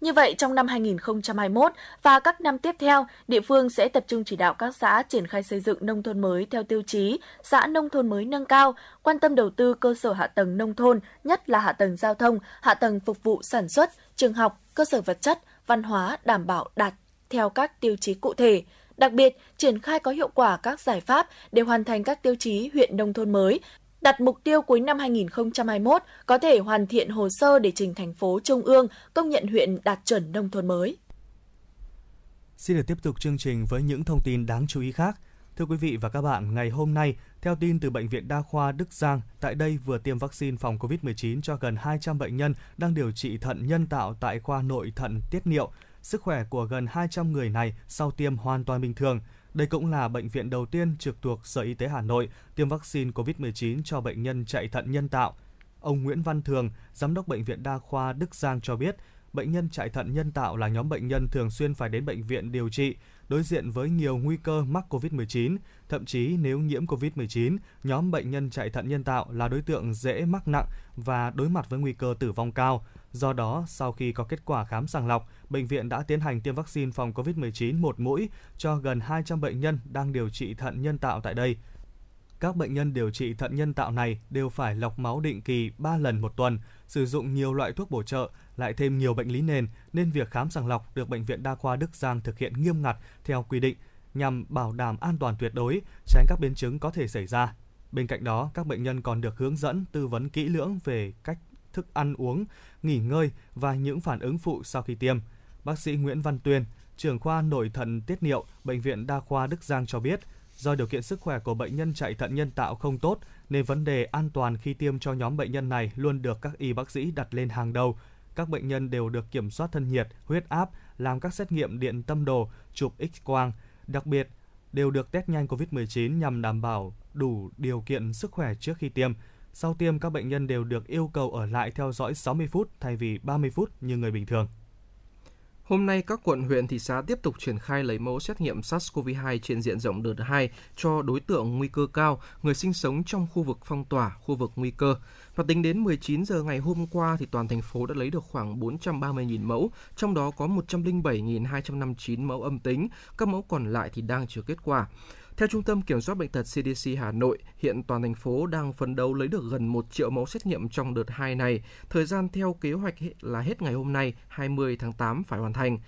như vậy, trong năm 2021 và các năm tiếp theo, địa phương sẽ tập trung chỉ đạo các xã triển khai xây dựng nông thôn mới theo tiêu chí xã nông thôn mới nâng cao, quan tâm đầu tư cơ sở hạ tầng nông thôn, nhất là hạ tầng giao thông, hạ tầng phục vụ sản xuất, trường học, cơ sở vật chất, văn hóa đảm bảo đạt theo các tiêu chí cụ thể. Đặc biệt, triển khai có hiệu quả các giải pháp để hoàn thành các tiêu chí huyện nông thôn mới, đặt mục tiêu cuối năm 2021 có thể hoàn thiện hồ sơ để trình thành phố Trung ương công nhận huyện đạt chuẩn nông thôn mới. Xin được tiếp tục chương trình với những thông tin đáng chú ý khác. Thưa quý vị và các bạn, ngày hôm nay, theo tin từ Bệnh viện Đa khoa Đức Giang, tại đây vừa tiêm vaccine phòng COVID-19 cho gần 200 bệnh nhân đang điều trị thận nhân tạo tại khoa nội thận tiết niệu. Sức khỏe của gần 200 người này sau tiêm hoàn toàn bình thường – đây cũng là bệnh viện đầu tiên trực thuộc Sở Y tế Hà Nội tiêm vaccine COVID-19 cho bệnh nhân chạy thận nhân tạo. Ông Nguyễn Văn Thường, Giám đốc Bệnh viện Đa khoa Đức Giang cho biết, bệnh nhân chạy thận nhân tạo là nhóm bệnh nhân thường xuyên phải đến bệnh viện điều trị, đối diện với nhiều nguy cơ mắc COVID-19. Thậm chí nếu nhiễm COVID-19, nhóm bệnh nhân chạy thận nhân tạo là đối tượng dễ mắc nặng và đối mặt với nguy cơ tử vong cao. Do đó, sau khi có kết quả khám sàng lọc, bệnh viện đã tiến hành tiêm vaccine phòng COVID-19 một mũi cho gần 200 bệnh nhân đang điều trị thận nhân tạo tại đây. Các bệnh nhân điều trị thận nhân tạo này đều phải lọc máu định kỳ 3 lần một tuần, sử dụng nhiều loại thuốc bổ trợ, lại thêm nhiều bệnh lý nền nên việc khám sàng lọc được Bệnh viện Đa khoa Đức Giang thực hiện nghiêm ngặt theo quy định nhằm bảo đảm an toàn tuyệt đối, tránh các biến chứng có thể xảy ra. Bên cạnh đó, các bệnh nhân còn được hướng dẫn tư vấn kỹ lưỡng về cách thức ăn uống, nghỉ ngơi và những phản ứng phụ sau khi tiêm. Bác sĩ Nguyễn Văn Tuyên, trưởng khoa nội thận tiết niệu, Bệnh viện Đa khoa Đức Giang cho biết, do điều kiện sức khỏe của bệnh nhân chạy thận nhân tạo không tốt nên vấn đề an toàn khi tiêm cho nhóm bệnh nhân này luôn được các y bác sĩ đặt lên hàng đầu. Các bệnh nhân đều được kiểm soát thân nhiệt, huyết áp, làm các xét nghiệm điện tâm đồ, chụp X-quang. Đặc biệt, đều được test nhanh COVID-19 nhằm đảm bảo đủ điều kiện sức khỏe trước khi tiêm. Sau tiêm, các bệnh nhân đều được yêu cầu ở lại theo dõi 60 phút thay vì 30 phút như người bình thường. Hôm nay, các quận huyện thị xã tiếp tục triển khai lấy mẫu xét nghiệm SARS-CoV-2 trên diện rộng đợt 2 cho đối tượng nguy cơ cao, người sinh sống trong khu vực phong tỏa, khu vực nguy cơ. Và tính đến 19 giờ ngày hôm qua thì toàn thành phố đã lấy được khoảng 430.000 mẫu, trong đó có 107.259 mẫu âm tính, các mẫu còn lại thì đang chờ kết quả. Theo Trung tâm Kiểm soát Bệnh tật CDC Hà Nội, hiện toàn thành phố đang phấn đấu lấy được gần 1 triệu mẫu xét nghiệm trong đợt 2 này. Thời gian theo kế hoạch là hết ngày hôm nay, 20 tháng 8 phải hoàn thành.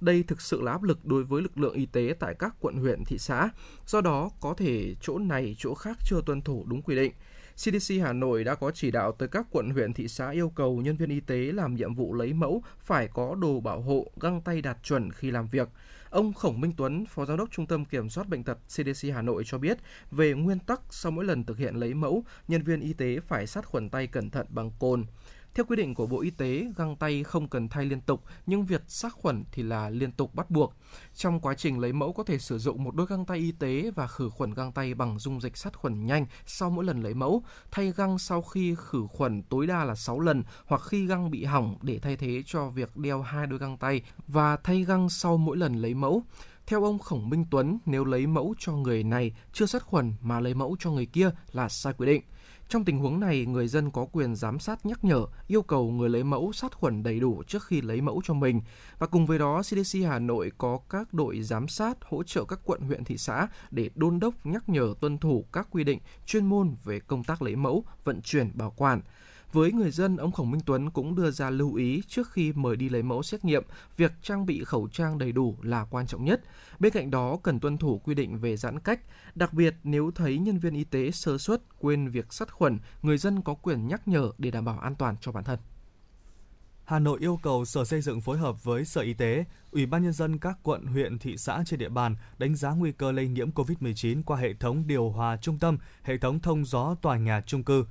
Đây thực sự là áp lực đối với lực lượng y tế tại các quận huyện, thị xã. Do đó, có thể chỗ này, chỗ khác chưa tuân thủ đúng quy định. CDC Hà Nội đã có chỉ đạo tới các quận huyện thị xã yêu cầu nhân viên y tế làm nhiệm vụ lấy mẫu phải có đồ bảo hộ, găng tay đạt chuẩn khi làm việc. Ông Khổng Minh Tuấn, Phó Giám đốc Trung tâm Kiểm soát Bệnh tật CDC Hà Nội cho biết, về nguyên tắc sau mỗi lần thực hiện lấy mẫu, nhân viên y tế phải sát khuẩn tay cẩn thận bằng cồn. Theo quy định của Bộ Y tế, găng tay không cần thay liên tục, nhưng việc sát khuẩn thì là liên tục bắt buộc. Trong quá trình lấy mẫu có thể sử dụng một đôi găng tay y tế và khử khuẩn găng tay bằng dung dịch sát khuẩn nhanh sau mỗi lần lấy mẫu, thay găng sau khi khử khuẩn tối đa là 6 lần hoặc khi găng bị hỏng để thay thế cho việc đeo hai đôi găng tay và thay găng sau mỗi lần lấy mẫu. Theo ông Khổng Minh Tuấn, nếu lấy mẫu cho người này chưa sát khuẩn mà lấy mẫu cho người kia là sai quy định. Trong tình huống này, người dân có quyền giám sát nhắc nhở, yêu cầu người lấy mẫu sát khuẩn đầy đủ trước khi lấy mẫu cho mình. Và cùng với đó, CDC Hà Nội có các đội giám sát hỗ trợ các quận huyện thị xã để đôn đốc nhắc nhở tuân thủ các quy định chuyên môn về công tác lấy mẫu, vận chuyển, bảo quản. Với người dân, ông Khổng Minh Tuấn cũng đưa ra lưu ý trước khi mời đi lấy mẫu xét nghiệm, việc trang bị khẩu trang đầy đủ là quan trọng nhất. Bên cạnh đó, cần tuân thủ quy định về giãn cách. Đặc biệt, nếu thấy nhân viên y tế sơ suất, quên việc sát khuẩn, người dân có quyền nhắc nhở để đảm bảo an toàn cho bản thân. Hà Nội yêu cầu Sở Xây dựng phối hợp với Sở Y tế, Ủy ban nhân dân các quận, huyện, thị xã trên địa bàn đánh giá nguy cơ lây nhiễm COVID-19 qua hệ thống điều hòa trung tâm, hệ thống thông gió tòa nhà trung cư.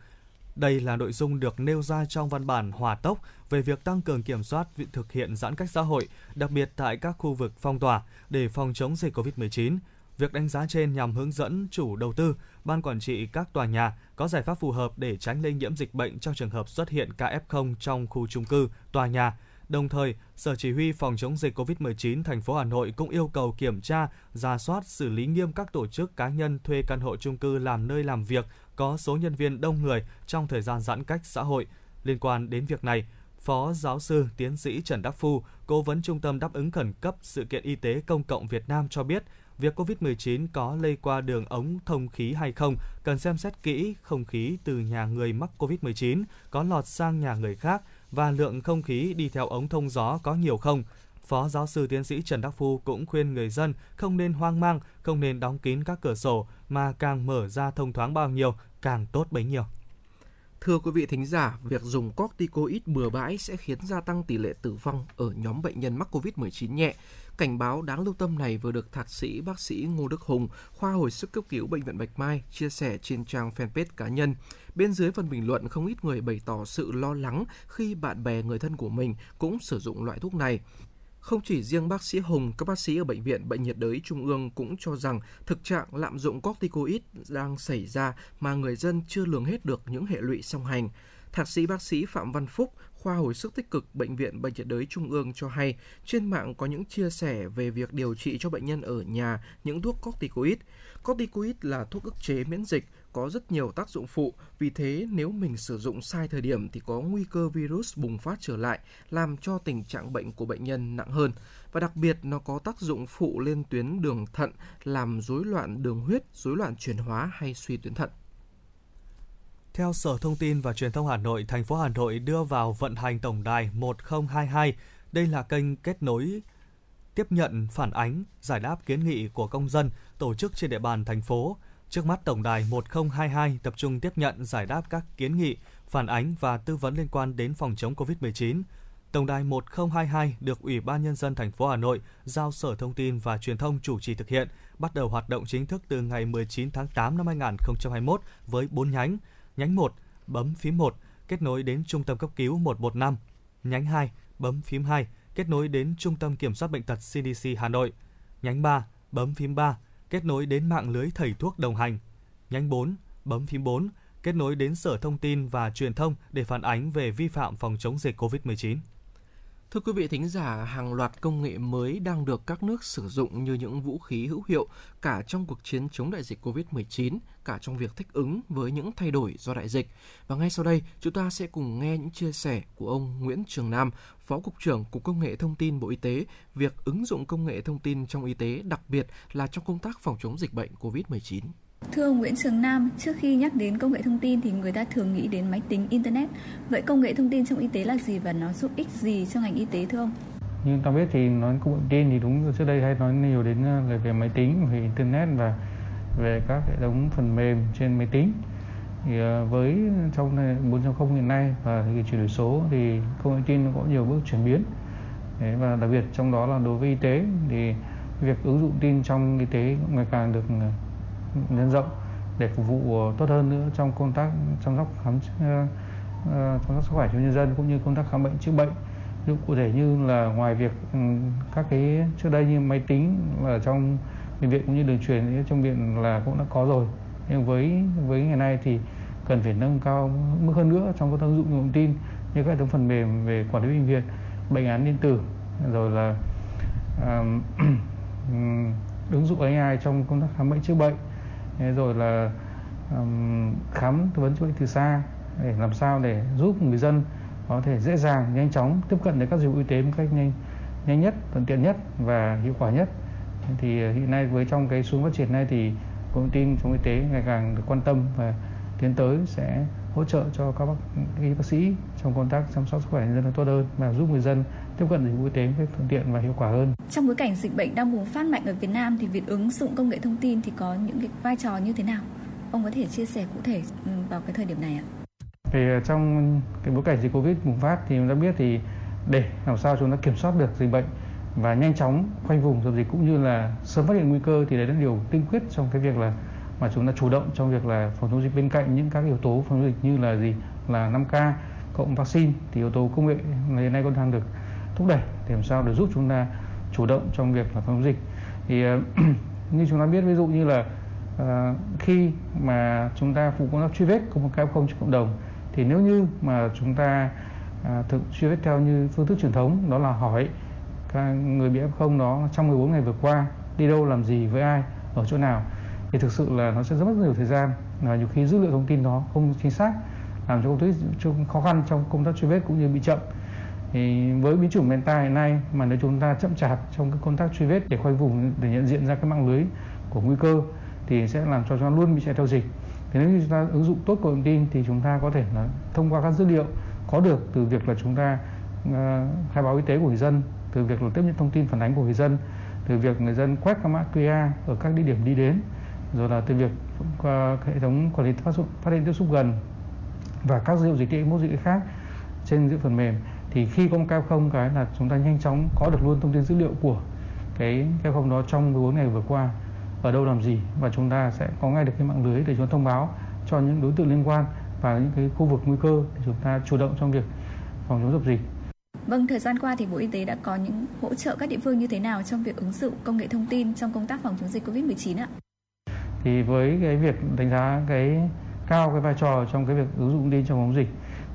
Đây là nội dung được nêu ra trong văn bản hòa tốc về việc tăng cường kiểm soát việc thực hiện giãn cách xã hội, đặc biệt tại các khu vực phong tỏa để phòng chống dịch COVID-19. Việc đánh giá trên nhằm hướng dẫn chủ đầu tư ban quản trị các tòa nhà có giải pháp phù hợp để tránh lây nhiễm dịch bệnh trong trường hợp xuất hiện ca F0 trong khu chung cư, tòa nhà. Đồng thời, Sở Chỉ huy phòng chống dịch COVID-19 thành phố Hà Nội cũng yêu cầu kiểm tra, ra soát, xử lý nghiêm các tổ chức cá nhân thuê căn hộ chung cư làm nơi làm việc có số nhân viên đông người trong thời gian giãn cách xã hội. Liên quan đến việc này, Phó giáo sư tiến sĩ Trần Đắc Phu, Cố vấn Trung tâm đáp ứng khẩn cấp sự kiện y tế công cộng Việt Nam cho biết, việc COVID-19 có lây qua đường ống thông khí hay không cần xem xét kỹ không khí từ nhà người mắc COVID-19 có lọt sang nhà người khác và lượng không khí đi theo ống thông gió có nhiều không. Phó giáo sư tiến sĩ Trần Đắc Phu cũng khuyên người dân không nên hoang mang, không nên đóng kín các cửa sổ mà càng mở ra thông thoáng bao nhiêu càng tốt bấy nhiêu. Thưa quý vị thính giả, việc dùng corticoid bừa bãi sẽ khiến gia tăng tỷ lệ tử vong ở nhóm bệnh nhân mắc COVID-19 nhẹ. Cảnh báo đáng lưu tâm này vừa được thạc sĩ bác sĩ Ngô Đức Hùng, khoa hồi sức cấp cứu bệnh viện Bạch Mai chia sẻ trên trang fanpage cá nhân. Bên dưới phần bình luận không ít người bày tỏ sự lo lắng khi bạn bè người thân của mình cũng sử dụng loại thuốc này. Không chỉ riêng bác sĩ Hùng, các bác sĩ ở Bệnh viện Bệnh nhiệt đới Trung ương cũng cho rằng thực trạng lạm dụng corticoid đang xảy ra mà người dân chưa lường hết được những hệ lụy song hành. Thạc sĩ bác sĩ Phạm Văn Phúc, khoa hồi sức tích cực Bệnh viện Bệnh nhiệt đới Trung ương cho hay, trên mạng có những chia sẻ về việc điều trị cho bệnh nhân ở nhà những thuốc corticoid. Corticoid là thuốc ức chế miễn dịch, có rất nhiều tác dụng phụ, vì thế nếu mình sử dụng sai thời điểm thì có nguy cơ virus bùng phát trở lại, làm cho tình trạng bệnh của bệnh nhân nặng hơn. Và đặc biệt nó có tác dụng phụ lên tuyến đường thận, làm rối loạn đường huyết, rối loạn chuyển hóa hay suy tuyến thận. Theo Sở Thông tin và Truyền thông Hà Nội, thành phố Hà Nội đưa vào vận hành tổng đài 1022. Đây là kênh kết nối tiếp nhận phản ánh, giải đáp kiến nghị của công dân tổ chức trên địa bàn thành phố. Trước mắt tổng đài 1022 tập trung tiếp nhận giải đáp các kiến nghị, phản ánh và tư vấn liên quan đến phòng chống COVID-19. Tổng đài 1022 được Ủy ban nhân dân thành phố Hà Nội giao Sở Thông tin và Truyền thông chủ trì thực hiện, bắt đầu hoạt động chính thức từ ngày 19 tháng 8 năm 2021 với 4 nhánh. Nhánh 1, bấm phím 1, kết nối đến Trung tâm cấp cứu 115. Nhánh 2, bấm phím 2, kết nối đến Trung tâm Kiểm soát Bệnh tật CDC Hà Nội. Nhánh 3, bấm phím 3, kết nối đến mạng lưới thầy thuốc đồng hành. Nhánh 4, bấm phím 4, kết nối đến Sở Thông tin và Truyền thông để phản ánh về vi phạm phòng chống dịch COVID-19. Thưa quý vị thính giả, hàng loạt công nghệ mới đang được các nước sử dụng như những vũ khí hữu hiệu cả trong cuộc chiến chống đại dịch COVID-19, cả trong việc thích ứng với những thay đổi do đại dịch. Và ngay sau đây, chúng ta sẽ cùng nghe những chia sẻ của ông Nguyễn Trường Nam, Phó Cục trưởng Cục Công nghệ Thông tin Bộ Y tế, việc ứng dụng công nghệ thông tin trong y tế, đặc biệt là trong công tác phòng chống dịch bệnh COVID-19. Thưa ông Nguyễn Trường Nam, trước khi nhắc đến công nghệ thông tin thì người ta thường nghĩ đến máy tính, internet. Vậy công nghệ thông tin trong y tế là gì và nó giúp ích gì cho ngành y tế thưa ông? Như ta biết thì nói công nghệ thông tin thì đúng trước đây hay nói nhiều đến à, về máy tính, về internet và về các hệ thống phần mềm trên máy tính. Thì à, với trong 4.0 hiện nay và thời kỳ chuyển đổi số thì công nghệ thông tin có nhiều bước chuyển biến. Đấy, và đặc biệt trong đó là đối với y tế thì việc ứng dụng tin trong y tế ngày càng được à, nhân rộng để phục vụ ờ, tốt hơn nữa trong công tác chăm sóc khám ờ, ờ, chăm sóc sức khỏe cho nhân dân cũng như công tác khám bệnh chữa bệnh. Ví dụ cụ thể như là ngoài việc ừ, các cái trước đây như máy tính ở trong bệnh viện cũng như đường truyền trong viện là cũng đã có rồi. Nhưng với với ngày nay thì cần phải nâng cao mức hơn nữa trong các ứng dụng thông tin như các hệ thống phần mềm về quản lý bệnh viện bệnh án điện tử rồi là um, ứng dụng AI trong công tác khám bệnh chữa bệnh rồi là khám tư vấn chữa bệnh từ xa để làm sao để giúp người dân có thể dễ dàng, nhanh chóng tiếp cận đến các dịch vụ y tế một cách nhanh nhanh nhất, thuận tiện nhất và hiệu quả nhất. Thì ờ, hiện nay với trong cái xu phát triển này thì công tin trong y tế ngày càng được quan tâm và tiến tới sẽ hỗ trợ cho các bác, y bác sĩ trong công tác chăm sóc sức khỏe nhân dân tốt hơn và giúp người dân tiếp cận dịch vụ y tế một cách thuận tiện và hiệu quả hơn. Trong bối cảnh dịch bệnh đang bùng phát mạnh ở Việt Nam thì việc ứng dụng công nghệ thông tin thì có những cái vai trò như thế nào? Ông có thể chia sẻ cụ thể ừ, vào cái thời điểm này ạ? Thì ờ, trong cái bối cảnh dịch Covid bùng phát thì chúng ta biết thì để làm sao chúng ta kiểm soát được dịch bệnh và nhanh chóng khoanh vùng dập dịch cũng như là sớm phát hiện nguy cơ thì đấy là điều tiên quyết trong cái việc là mà chúng ta chủ động trong việc là phòng chống dịch bên cạnh những các yếu tố phòng chống dịch như là gì? Là 5K cộng vaccine thì yếu tố công nghệ hiện nay còn đang được thúc đẩy để làm sao để giúp chúng ta chủ động trong việc là phòng chống dịch. Thì ờ, như chúng ta biết ví dụ như là uh, khi mà chúng ta phụ công tác truy vết có một ca f trong cộng đồng thì nếu như mà chúng ta à, thực truy vết theo như phương thức truyền thống đó là hỏi các người bị f0 đó trong 14 ngày vừa qua đi đâu làm gì với ai ở chỗ nào thì thực sự là nó sẽ rất mất nhiều thời gian và nhiều khi dữ liệu thông tin đó không chính xác làm cho công tác khó khăn trong công tác truy vết cũng như bị chậm. Thì với biến chủng Delta hiện nay mà nếu chúng ta chậm chạp trong cái công tác truy vết để khoanh vùng để nhận diện ra cái mạng lưới của nguy cơ thì sẽ làm cho chúng ta luôn bị chạy theo dịch. Thì nếu như chúng ta ứng dụng tốt công nghệ thông tin thì chúng ta có thể là thông qua các dữ liệu có được từ việc là chúng ta uh, khai báo y tế của người dân từ việc là tiếp nhận thông tin phản ánh của người dân từ việc người dân quét các mã QR ở các địa điểm đi đến rồi là từ việc qua hệ thống quản lý phát, phát hiện tiếp xúc gần và các dữ liệu dịch tễ mẫu dịch khác trên dữ phần mềm thì khi có một ca không cái là chúng ta nhanh chóng có được luôn thông tin dữ liệu của cái ca không đó trong 14 ngày vừa qua ở đâu làm gì và chúng ta sẽ có ngay được cái mạng lưới để chúng ta thông báo cho những đối tượng liên quan và những cái khu vực nguy cơ để chúng ta chủ động trong việc phòng chống dập dịch. Vâng, thời gian qua thì Bộ Y tế đã có những hỗ trợ các địa phương như thế nào trong việc ứng dụng công nghệ thông tin trong công tác phòng chống dịch Covid-19 ạ? Thì với cái việc đánh giá cái cao cái vai trò trong cái việc ứng dụng tin trong phòng dịch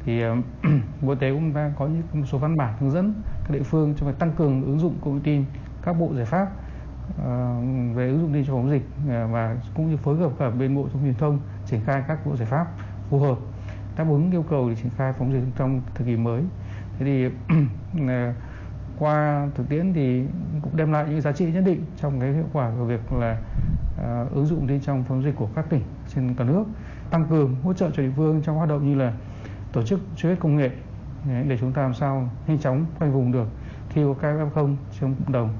thì ờ, Bộ Y tế cũng đã có những một số văn bản hướng dẫn các địa phương trong việc tăng cường ứng dụng công nghệ tin các bộ giải pháp uh, về ứng dụng tin trong phòng dịch ờ, và cũng như phối hợp cả bên Bộ Thông tin Truyền thông triển khai các bộ giải pháp phù hợp đáp ứng yêu cầu để triển khai phòng dịch trong thời kỳ mới. Thế thì qua thực tiễn thì cũng đem lại những giá trị nhất định trong cái hiệu quả của việc là À, ứng dụng lên trong phòng dịch của các tỉnh trên cả nước, tăng cường hỗ trợ cho địa phương trong hoạt động như là tổ chức truy vết công nghệ để chúng ta làm sao nhanh chóng khoanh vùng được khi có ca f0 trong cộng đồng.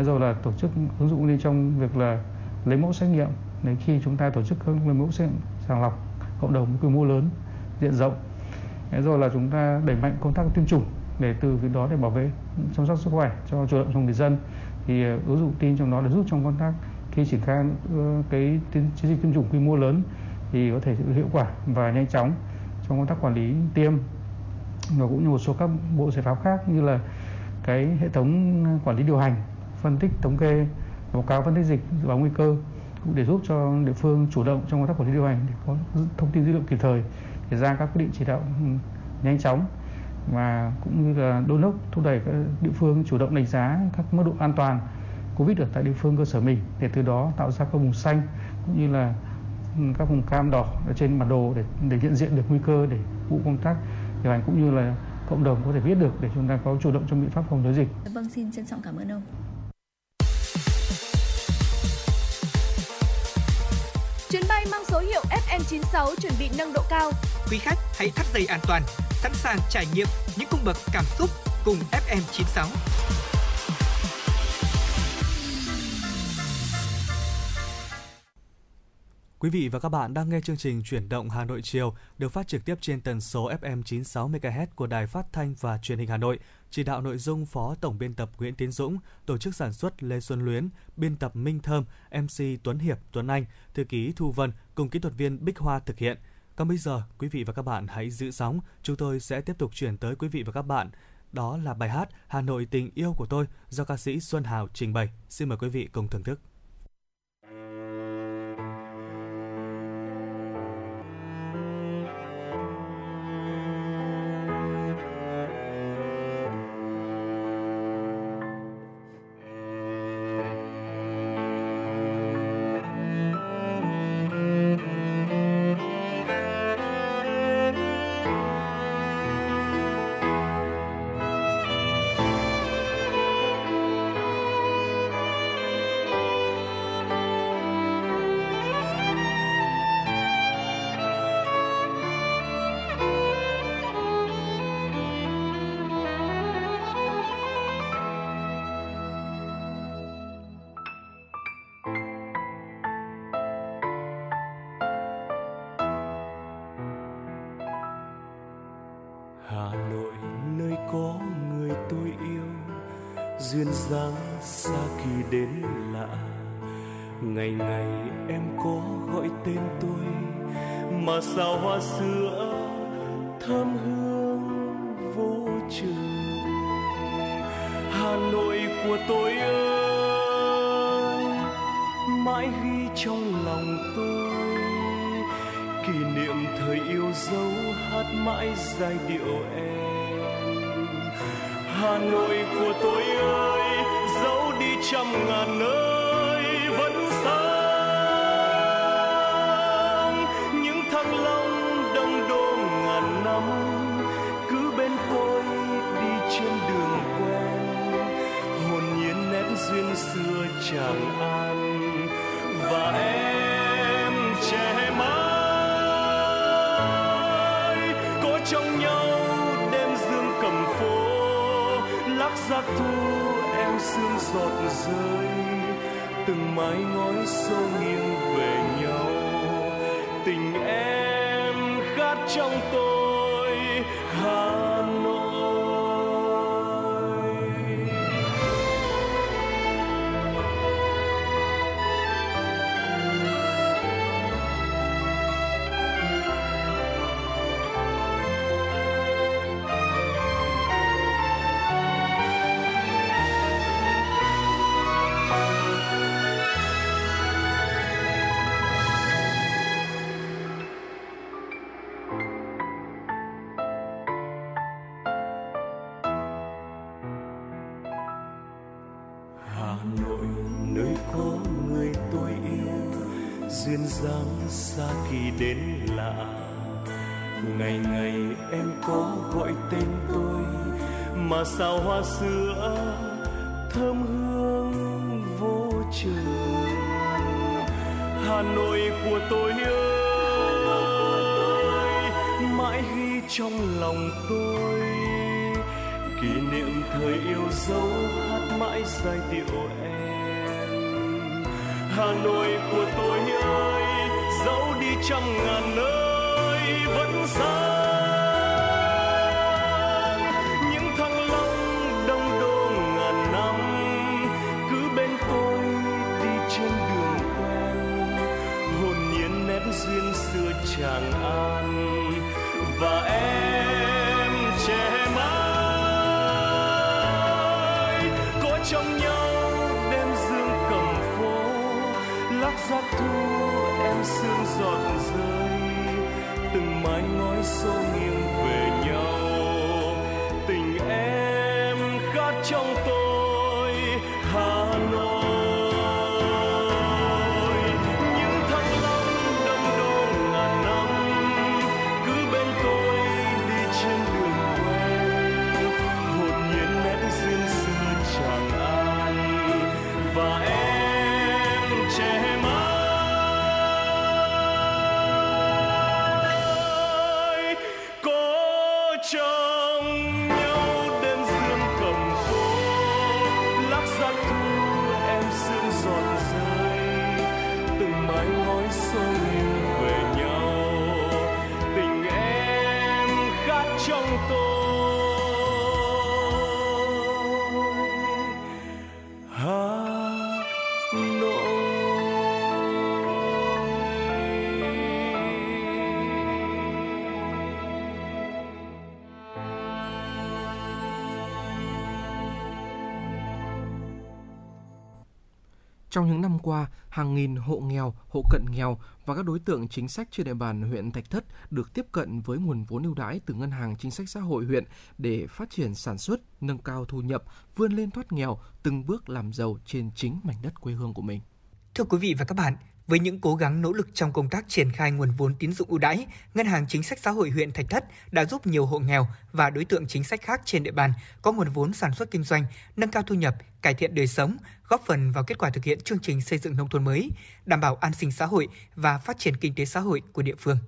Rồi là tổ chức ứng dụng đi trong việc là lấy mẫu xét nghiệm để khi chúng ta tổ chức các lấy mẫu xét sàng lọc cộng đồng quy mô lớn, diện rộng. Rồi là chúng ta đẩy mạnh công tác tiêm chủng để từ việc đó để bảo vệ, chăm sóc sức khỏe cho chủ động trong người dân. Thì à, ứng dụng tin trong đó để giúp trong công tác khi triển khai cái chiến dịch tiêm chủng quy mô lớn thì có thể hiệu quả và nhanh chóng trong công tác quản lý tiêm. Và cũng như một số các bộ giải pháp khác như là cái hệ thống quản lý điều hành, phân tích thống kê, báo cáo phân tích dịch, dự báo nguy cơ cũng để giúp cho địa phương chủ động trong công tác quản lý điều hành để có thông tin dữ liệu kịp thời, để ra các quyết định chỉ đạo ừ, nhanh chóng và cũng như là đôn đốc thúc đẩy các địa phương chủ động đánh giá các mức độ an toàn covid ở tại địa phương cơ sở mình để từ đó tạo ra các vùng xanh cũng như là các vùng cam đỏ ở trên bản đồ để để nhận diện được nguy cơ để vụ công tác điều hành cũng như là cộng đồng có thể biết được để chúng ta có chủ động trong biện pháp phòng chống dịch. Vâng, xin trân trọng cảm ơn ông. Chuyến bay mang số hiệu FM96 chuẩn bị nâng độ cao. Quý khách hãy thắt dây an toàn, sẵn sàng trải nghiệm những cung bậc cảm xúc cùng FM96. Quý vị và các bạn đang nghe chương trình Chuyển động Hà Nội chiều được phát trực tiếp trên tần số FM 96 MHz của Đài Phát thanh và Truyền hình Hà Nội. Chỉ đạo nội dung Phó Tổng biên tập Nguyễn Tiến Dũng, tổ chức sản xuất Lê Xuân Luyến, biên tập Minh Thơm, MC Tuấn Hiệp, Tuấn Anh, thư ký Thu Vân cùng kỹ thuật viên Bích Hoa thực hiện. Còn bây giờ, quý vị và các bạn hãy giữ sóng, chúng tôi sẽ tiếp tục chuyển tới quý vị và các bạn. Đó là bài hát Hà Nội tình yêu của tôi do ca sĩ Xuân Hào trình bày. Xin mời quý vị cùng thưởng thức. trường hà nội của tôi ơi, mãi ghi trong lòng tôi. Kỷ niệm thời yêu dấu hát mãi giai điệu em. Hà nội của tôi ơi, dấu đi trăm ngàn nơi. Tràng chẳng an và em trẻ mãi có trong nhau đêm dương cầm phố, lắc giác thu em sương giọt rơi, từng mái ngói sâu nghiêng về nhau, tình em khát trong tôi. Khi đến lạ. Ngày ngày em có gọi tên tôi, mà sao hoa sữa thơm hương vô trường? Hà Nội của tôi ơi mãi ghi trong lòng tôi. Kỷ niệm thời yêu dấu hát mãi giai điệu em. Hà nội của tôi ơi dẫu đi trăm ngàn nơi vẫn sáng những thăng long đông đô ngàn năm cứ bên tôi đi trên đường quen. Hồn nhiên nét duyên xưa chàng ai mái xô nghiêng về nhau. Tình em khát trong tôi. Trong những năm qua, hàng nghìn hộ nghèo, hộ cận nghèo và các đối tượng chính sách trên địa bàn huyện Thạch Thất được tiếp cận với nguồn vốn ưu đãi từ Ngân hàng Chính sách Xã hội huyện để phát triển sản xuất, nâng cao thu nhập, vươn lên thoát nghèo, từng bước làm giàu trên chính mảnh đất quê hương của mình. Thưa quý vị và các bạn, với những cố gắng nỗ lực trong công tác triển khai nguồn vốn tín dụng ưu đãi, Ngân hàng Chính sách Xã hội huyện Thạch Thất đã giúp nhiều hộ nghèo và đối tượng chính sách khác trên địa bàn có nguồn vốn sản xuất kinh doanh, nâng cao thu nhập, cải thiện đời sống, góp phần vào kết quả thực hiện chương trình xây dựng nông thôn mới, đảm bảo an sinh xã hội và phát triển kinh tế xã hội của địa phương.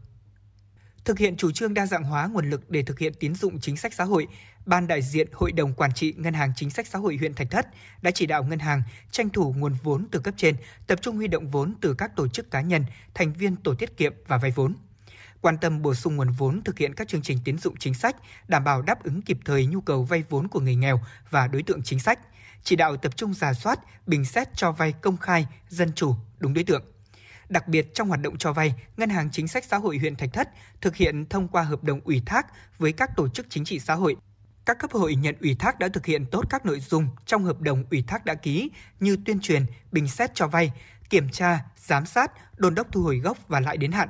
Thực hiện chủ trương đa dạng hóa nguồn lực để thực hiện tín dụng chính sách xã hội, Ban đại diện Hội đồng Quản trị Ngân hàng Chính sách Xã hội huyện Thạch Thất đã chỉ đạo ngân hàng tranh thủ nguồn vốn từ cấp trên, tập trung huy động vốn từ các tổ chức cá nhân, thành viên tổ tiết kiệm và vay vốn. Quan tâm bổ sung nguồn vốn thực hiện các chương trình tín dụng chính sách, đảm bảo đáp ứng kịp thời nhu cầu vay vốn của người nghèo và đối tượng chính sách. Chỉ đạo tập trung giả soát, bình xét cho vay công khai, dân chủ, đúng đối tượng. Đặc biệt trong hoạt động cho vay, Ngân hàng Chính sách Xã hội huyện Thạch Thất thực hiện thông qua hợp đồng ủy thác với các tổ chức chính trị xã hội. Các cấp hội nhận ủy thác đã thực hiện tốt các nội dung trong hợp đồng ủy thác đã ký như tuyên truyền, bình xét cho vay, kiểm tra, giám sát, đôn đốc thu hồi gốc và lãi đến hạn.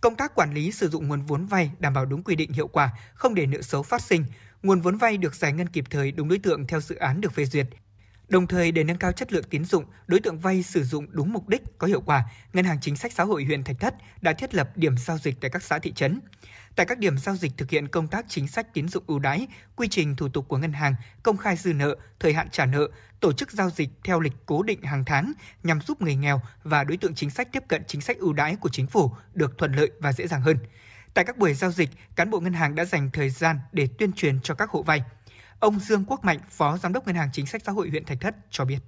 Công tác quản lý sử dụng nguồn vốn vay đảm bảo đúng quy định hiệu quả, không để nợ xấu phát sinh. Nguồn vốn vay được giải ngân kịp thời đúng đối tượng theo dự án được phê duyệt. Đồng thời để nâng cao chất lượng tín dụng, đối tượng vay sử dụng đúng mục đích có hiệu quả, Ngân hàng Chính sách Xã hội huyện Thạch Thất đã thiết lập điểm giao dịch tại các xã thị trấn. Tại các điểm giao dịch thực hiện công tác chính sách tín dụng ưu đãi, quy trình thủ tục của ngân hàng, công khai dư nợ, thời hạn trả nợ, tổ chức giao dịch theo lịch cố định hàng tháng nhằm giúp người nghèo và đối tượng chính sách tiếp cận chính sách ưu đãi của chính phủ được thuận lợi và dễ dàng hơn. Tại các buổi giao dịch, cán bộ ngân hàng đã dành thời gian để tuyên truyền cho các hộ vay. Ông Dương Quốc Mạnh, Phó Giám đốc Ngân hàng Chính sách Xã hội huyện Thạch Thất cho biết.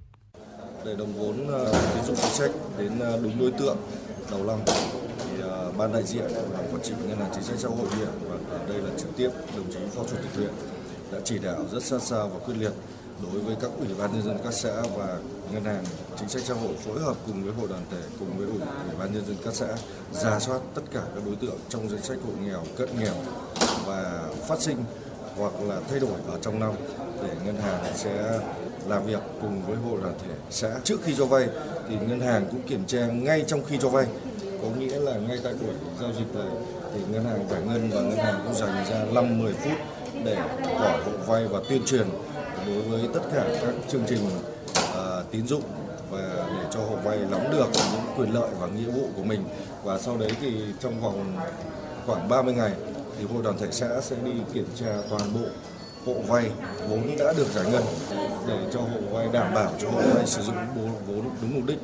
Để đồng vốn ờ, tín dụng chính sách đến ờ, đúng đối tượng đầu năm thì ờ, ban đại diện và quản trị ngân hàng chính sách xã hội huyện và ở đây là trực tiếp đồng chí phó chủ tịch huyện đã chỉ đạo rất sát sao và quyết liệt đối với các ủy ban nhân dân các xã và ngân hàng chính sách xã hội phối hợp cùng với hội đoàn thể cùng với ủy, ủy ban nhân dân các xã ra soát tất cả các đối tượng trong danh sách hộ nghèo cận nghèo và phát sinh hoặc là thay đổi ở trong năm để ngân hàng sẽ làm việc cùng với hội đoàn thể xã trước khi cho vay thì ngân hàng cũng kiểm tra ngay trong khi cho vay. Có nghĩa là ngay tại buổi giao dịch này thì ngân hàng giải ngân và ngân hàng cũng dành ra 5-10 phút để hỏi hộ vay và tuyên truyền đối với tất cả các chương trình uh, tín dụng và để cho hộ vay nắm được những quyền lợi và nghĩa vụ của mình. Và sau đấy thì trong vòng khoảng 30 ngày thì hội đoàn thể xã sẽ đi kiểm tra toàn bộ hộ vay vốn đã được giải ngân để cho hộ vay đảm bảo cho hộ vay sử dụng vốn đúng mục đích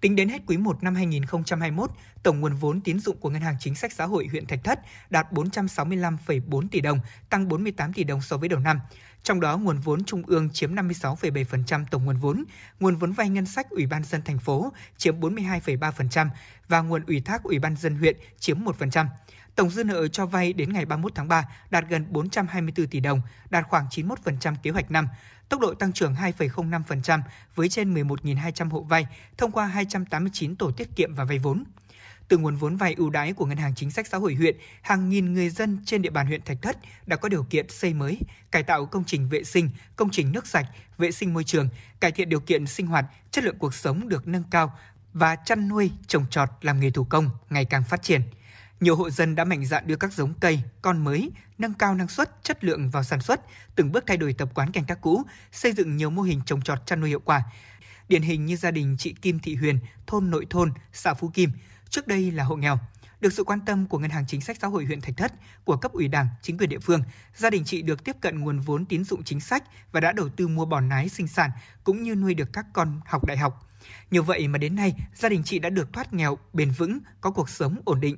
Tính đến hết quý 1 năm 2021, tổng nguồn vốn tín dụng của Ngân hàng Chính sách Xã hội huyện Thạch Thất đạt 465,4 tỷ đồng, tăng 48 tỷ đồng so với đầu năm. Trong đó, nguồn vốn trung ương chiếm 56,7% tổng nguồn vốn, nguồn vốn vay ngân sách Ủy ban dân thành phố chiếm 42,3% và nguồn ủy thác Ủy ban dân huyện chiếm 1%. Tổng dư nợ cho vay đến ngày 31 tháng 3 đạt gần 424 tỷ đồng, đạt khoảng 91% kế hoạch năm tốc độ tăng trưởng 2,05% với trên 11.200 hộ vay thông qua 289 tổ tiết kiệm và vay vốn. Từ nguồn vốn vay ưu đãi của Ngân hàng Chính sách Xã hội huyện, hàng nghìn người dân trên địa bàn huyện Thạch Thất đã có điều kiện xây mới, cải tạo công trình vệ sinh, công trình nước sạch, vệ sinh môi trường, cải thiện điều kiện sinh hoạt, chất lượng cuộc sống được nâng cao và chăn nuôi, trồng trọt làm nghề thủ công ngày càng phát triển – nhiều hộ dân đã mạnh dạn đưa các giống cây, con mới, nâng cao năng suất, chất lượng vào sản xuất, từng bước thay đổi tập quán canh tác cũ, xây dựng nhiều mô hình trồng trọt chăn nuôi hiệu quả. Điển hình như gia đình chị Kim Thị Huyền, thôn Nội Thôn, xã Phú Kim, trước đây là hộ nghèo. Được sự quan tâm của Ngân hàng Chính sách Xã hội huyện Thạch Thất, của cấp ủy Đảng, chính quyền địa phương, gia đình chị được tiếp cận nguồn vốn tín dụng chính sách và đã đầu tư mua bò nái sinh sản cũng như nuôi được các con học đại học. Nhờ vậy mà đến nay, gia đình chị đã được thoát nghèo bền vững, có cuộc sống ổn định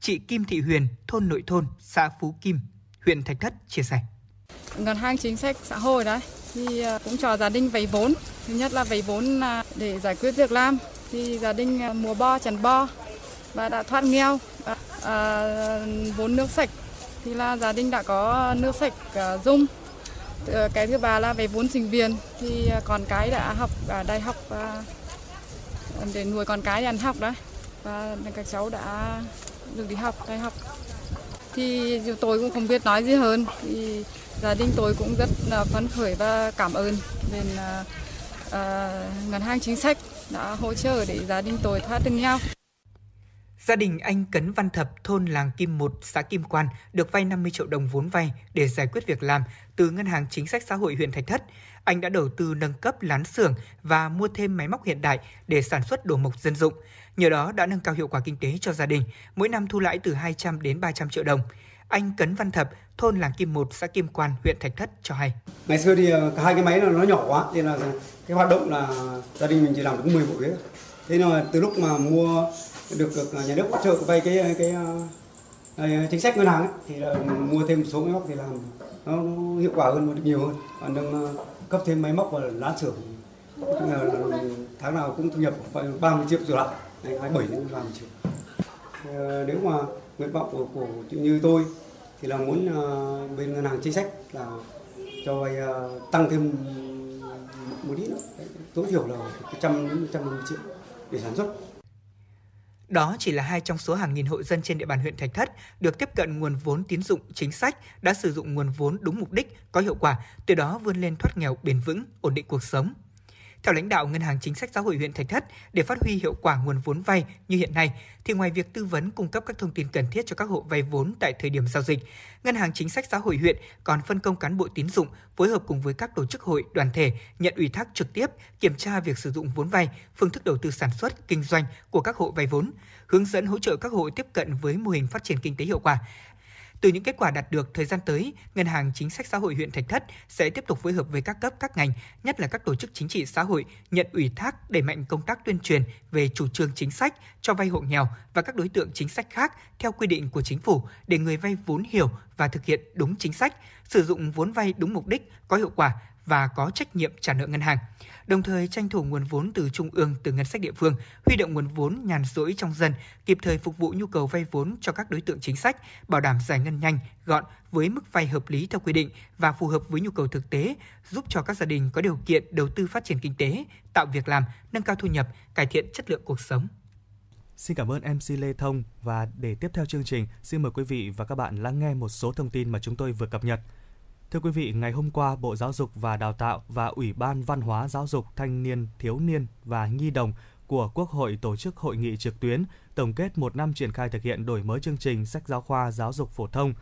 chị Kim Thị Huyền, thôn Nội Thôn, xã Phú Kim, huyện Thạch Thất chia sẻ. Ngân hàng chính sách xã hội đấy thì ờ, cũng cho gia đình vay vốn. Thứ nhất là vay vốn ờ, để giải quyết việc làm. Thì gia đình mùa mua bo, chăn bo và đã thoát nghèo. À, à, vốn nước sạch thì là gia đình đã có nước sạch à, dùng. Cái thứ ba là về vốn sinh viên thì con cái đã học ở đại học để nuôi con cái ăn học đấy và các cháu đã được đi học đại học thì tôi cũng không biết nói gì hơn thì gia đình tôi cũng rất là phấn khởi và cảm ơn bên uh, uh, ngân hàng chính sách đã hỗ trợ để gia đình tôi thoát được nghèo. Gia đình anh Cấn Văn Thập, thôn Làng Kim 1, xã Kim Quan được vay 50 triệu đồng vốn vay để giải quyết việc làm từ Ngân hàng Chính sách Xã hội huyện Thạch Thất. Anh đã đầu tư nâng cấp lán xưởng và mua thêm máy móc hiện đại để sản xuất đồ mộc dân dụng. Nhờ đó đã nâng cao hiệu quả kinh tế cho gia đình, mỗi năm thu lãi từ 200 đến 300 triệu đồng. Anh Cấn Văn Thập, thôn Làng Kim 1, xã Kim Quan, huyện Thạch Thất cho hay. Ngày xưa thì ờ, cả hai cái máy nó nhỏ quá, nên là cái hoạt động là gia đình mình chỉ làm được 10 bộ ghế. Thế nên là từ lúc mà mua được, được ờ, nhà nước hỗ trợ vay cái ờ, cái, cái, cái chính sách ngân hàng ấy, thì là mua thêm một số máy móc thì làm nó hiệu quả hơn được nhiều hơn. Còn nâng cấp thêm máy móc và lá xưởng tháng nào cũng thu nhập 30 triệu trở lại đấy, 27 đến 30 triệu nếu mà nguyện vọng của, của như tôi thì là muốn uh, bên ngân hàng chính sách là cho vay uh, tăng thêm một ít nữa. Tối thiểu là 100 đến 150 triệu để sản xuất. Đó chỉ là hai trong số hàng nghìn hộ dân trên địa bàn huyện Thạch Thất được tiếp cận nguồn vốn tín dụng chính sách, đã sử dụng nguồn vốn đúng mục đích, có hiệu quả, từ đó vươn lên thoát nghèo bền vững, ổn định cuộc sống. Theo lãnh đạo Ngân hàng Chính sách Xã hội huyện Thạch Thất, để phát huy hiệu quả nguồn vốn vay như hiện nay, thì ngoài việc tư vấn cung cấp các thông tin cần thiết cho các hộ vay vốn tại thời điểm giao dịch, Ngân hàng Chính sách Xã hội huyện còn phân công cán bộ tín dụng phối hợp cùng với các tổ chức hội, đoàn thể nhận ủy thác trực tiếp, kiểm tra việc sử dụng vốn vay, phương thức đầu tư sản xuất, kinh doanh của các hộ vay vốn, hướng dẫn hỗ trợ các hộ tiếp cận với mô hình phát triển kinh tế hiệu quả, từ những kết quả đạt được thời gian tới, Ngân hàng Chính sách Xã hội huyện Thạch Thất sẽ tiếp tục phối hợp với các cấp các ngành, nhất là các tổ chức chính trị xã hội nhận ủy thác đẩy mạnh công tác tuyên truyền về chủ trương chính sách cho vay hộ nghèo và các đối tượng chính sách khác theo quy định của chính phủ để người vay vốn hiểu và thực hiện đúng chính sách, sử dụng vốn vay đúng mục đích, có hiệu quả và có trách nhiệm trả nợ ngân hàng đồng thời tranh thủ nguồn vốn từ trung ương từ ngân sách địa phương, huy động nguồn vốn nhàn rỗi trong dân, kịp thời phục vụ nhu cầu vay vốn cho các đối tượng chính sách, bảo đảm giải ngân nhanh, gọn với mức vay hợp lý theo quy định và phù hợp với nhu cầu thực tế, giúp cho các gia đình có điều kiện đầu tư phát triển kinh tế, tạo việc làm, nâng cao thu nhập, cải thiện chất lượng cuộc sống. Xin cảm ơn MC Lê Thông và để tiếp theo chương trình, xin mời quý vị và các bạn lắng nghe một số thông tin mà chúng tôi vừa cập nhật. Thưa quý vị, ngày hôm qua, Bộ Giáo dục và Đào tạo và Ủy ban Văn hóa Giáo dục Thanh niên, Thiếu niên và Nhi đồng của Quốc hội tổ chức hội nghị trực tuyến tổng kết một năm triển khai thực hiện đổi mới chương trình sách giáo khoa giáo dục phổ thông.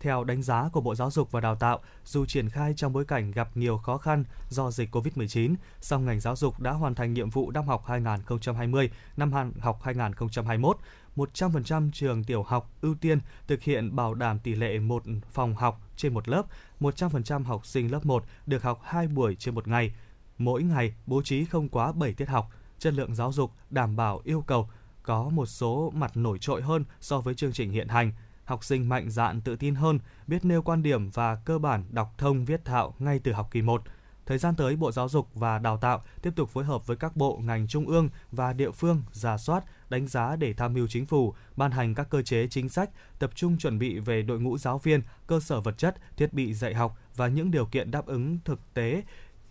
Theo đánh giá của Bộ Giáo dục và Đào tạo, dù triển khai trong bối cảnh gặp nhiều khó khăn do dịch COVID-19, song ngành giáo dục đã hoàn thành nhiệm vụ năm học 2020, năm học 2021 100% trường tiểu học ưu tiên thực hiện bảo đảm tỷ lệ một phòng học trên một lớp, 100% học sinh lớp 1 được học 2 buổi trên một ngày. Mỗi ngày bố trí không quá 7 tiết học, chất lượng giáo dục đảm bảo yêu cầu có một số mặt nổi trội hơn so với chương trình hiện hành. Học sinh mạnh dạn tự tin hơn, biết nêu quan điểm và cơ bản đọc thông viết thạo ngay từ học kỳ 1 – Thời gian tới, Bộ Giáo dục và Đào tạo tiếp tục phối hợp với các bộ, ngành trung ương và địa phương giả soát, đánh giá để tham mưu chính phủ, ban hành các cơ chế chính sách, tập trung chuẩn bị về đội ngũ giáo viên, cơ sở vật chất, thiết bị dạy học và những điều kiện đáp ứng thực tế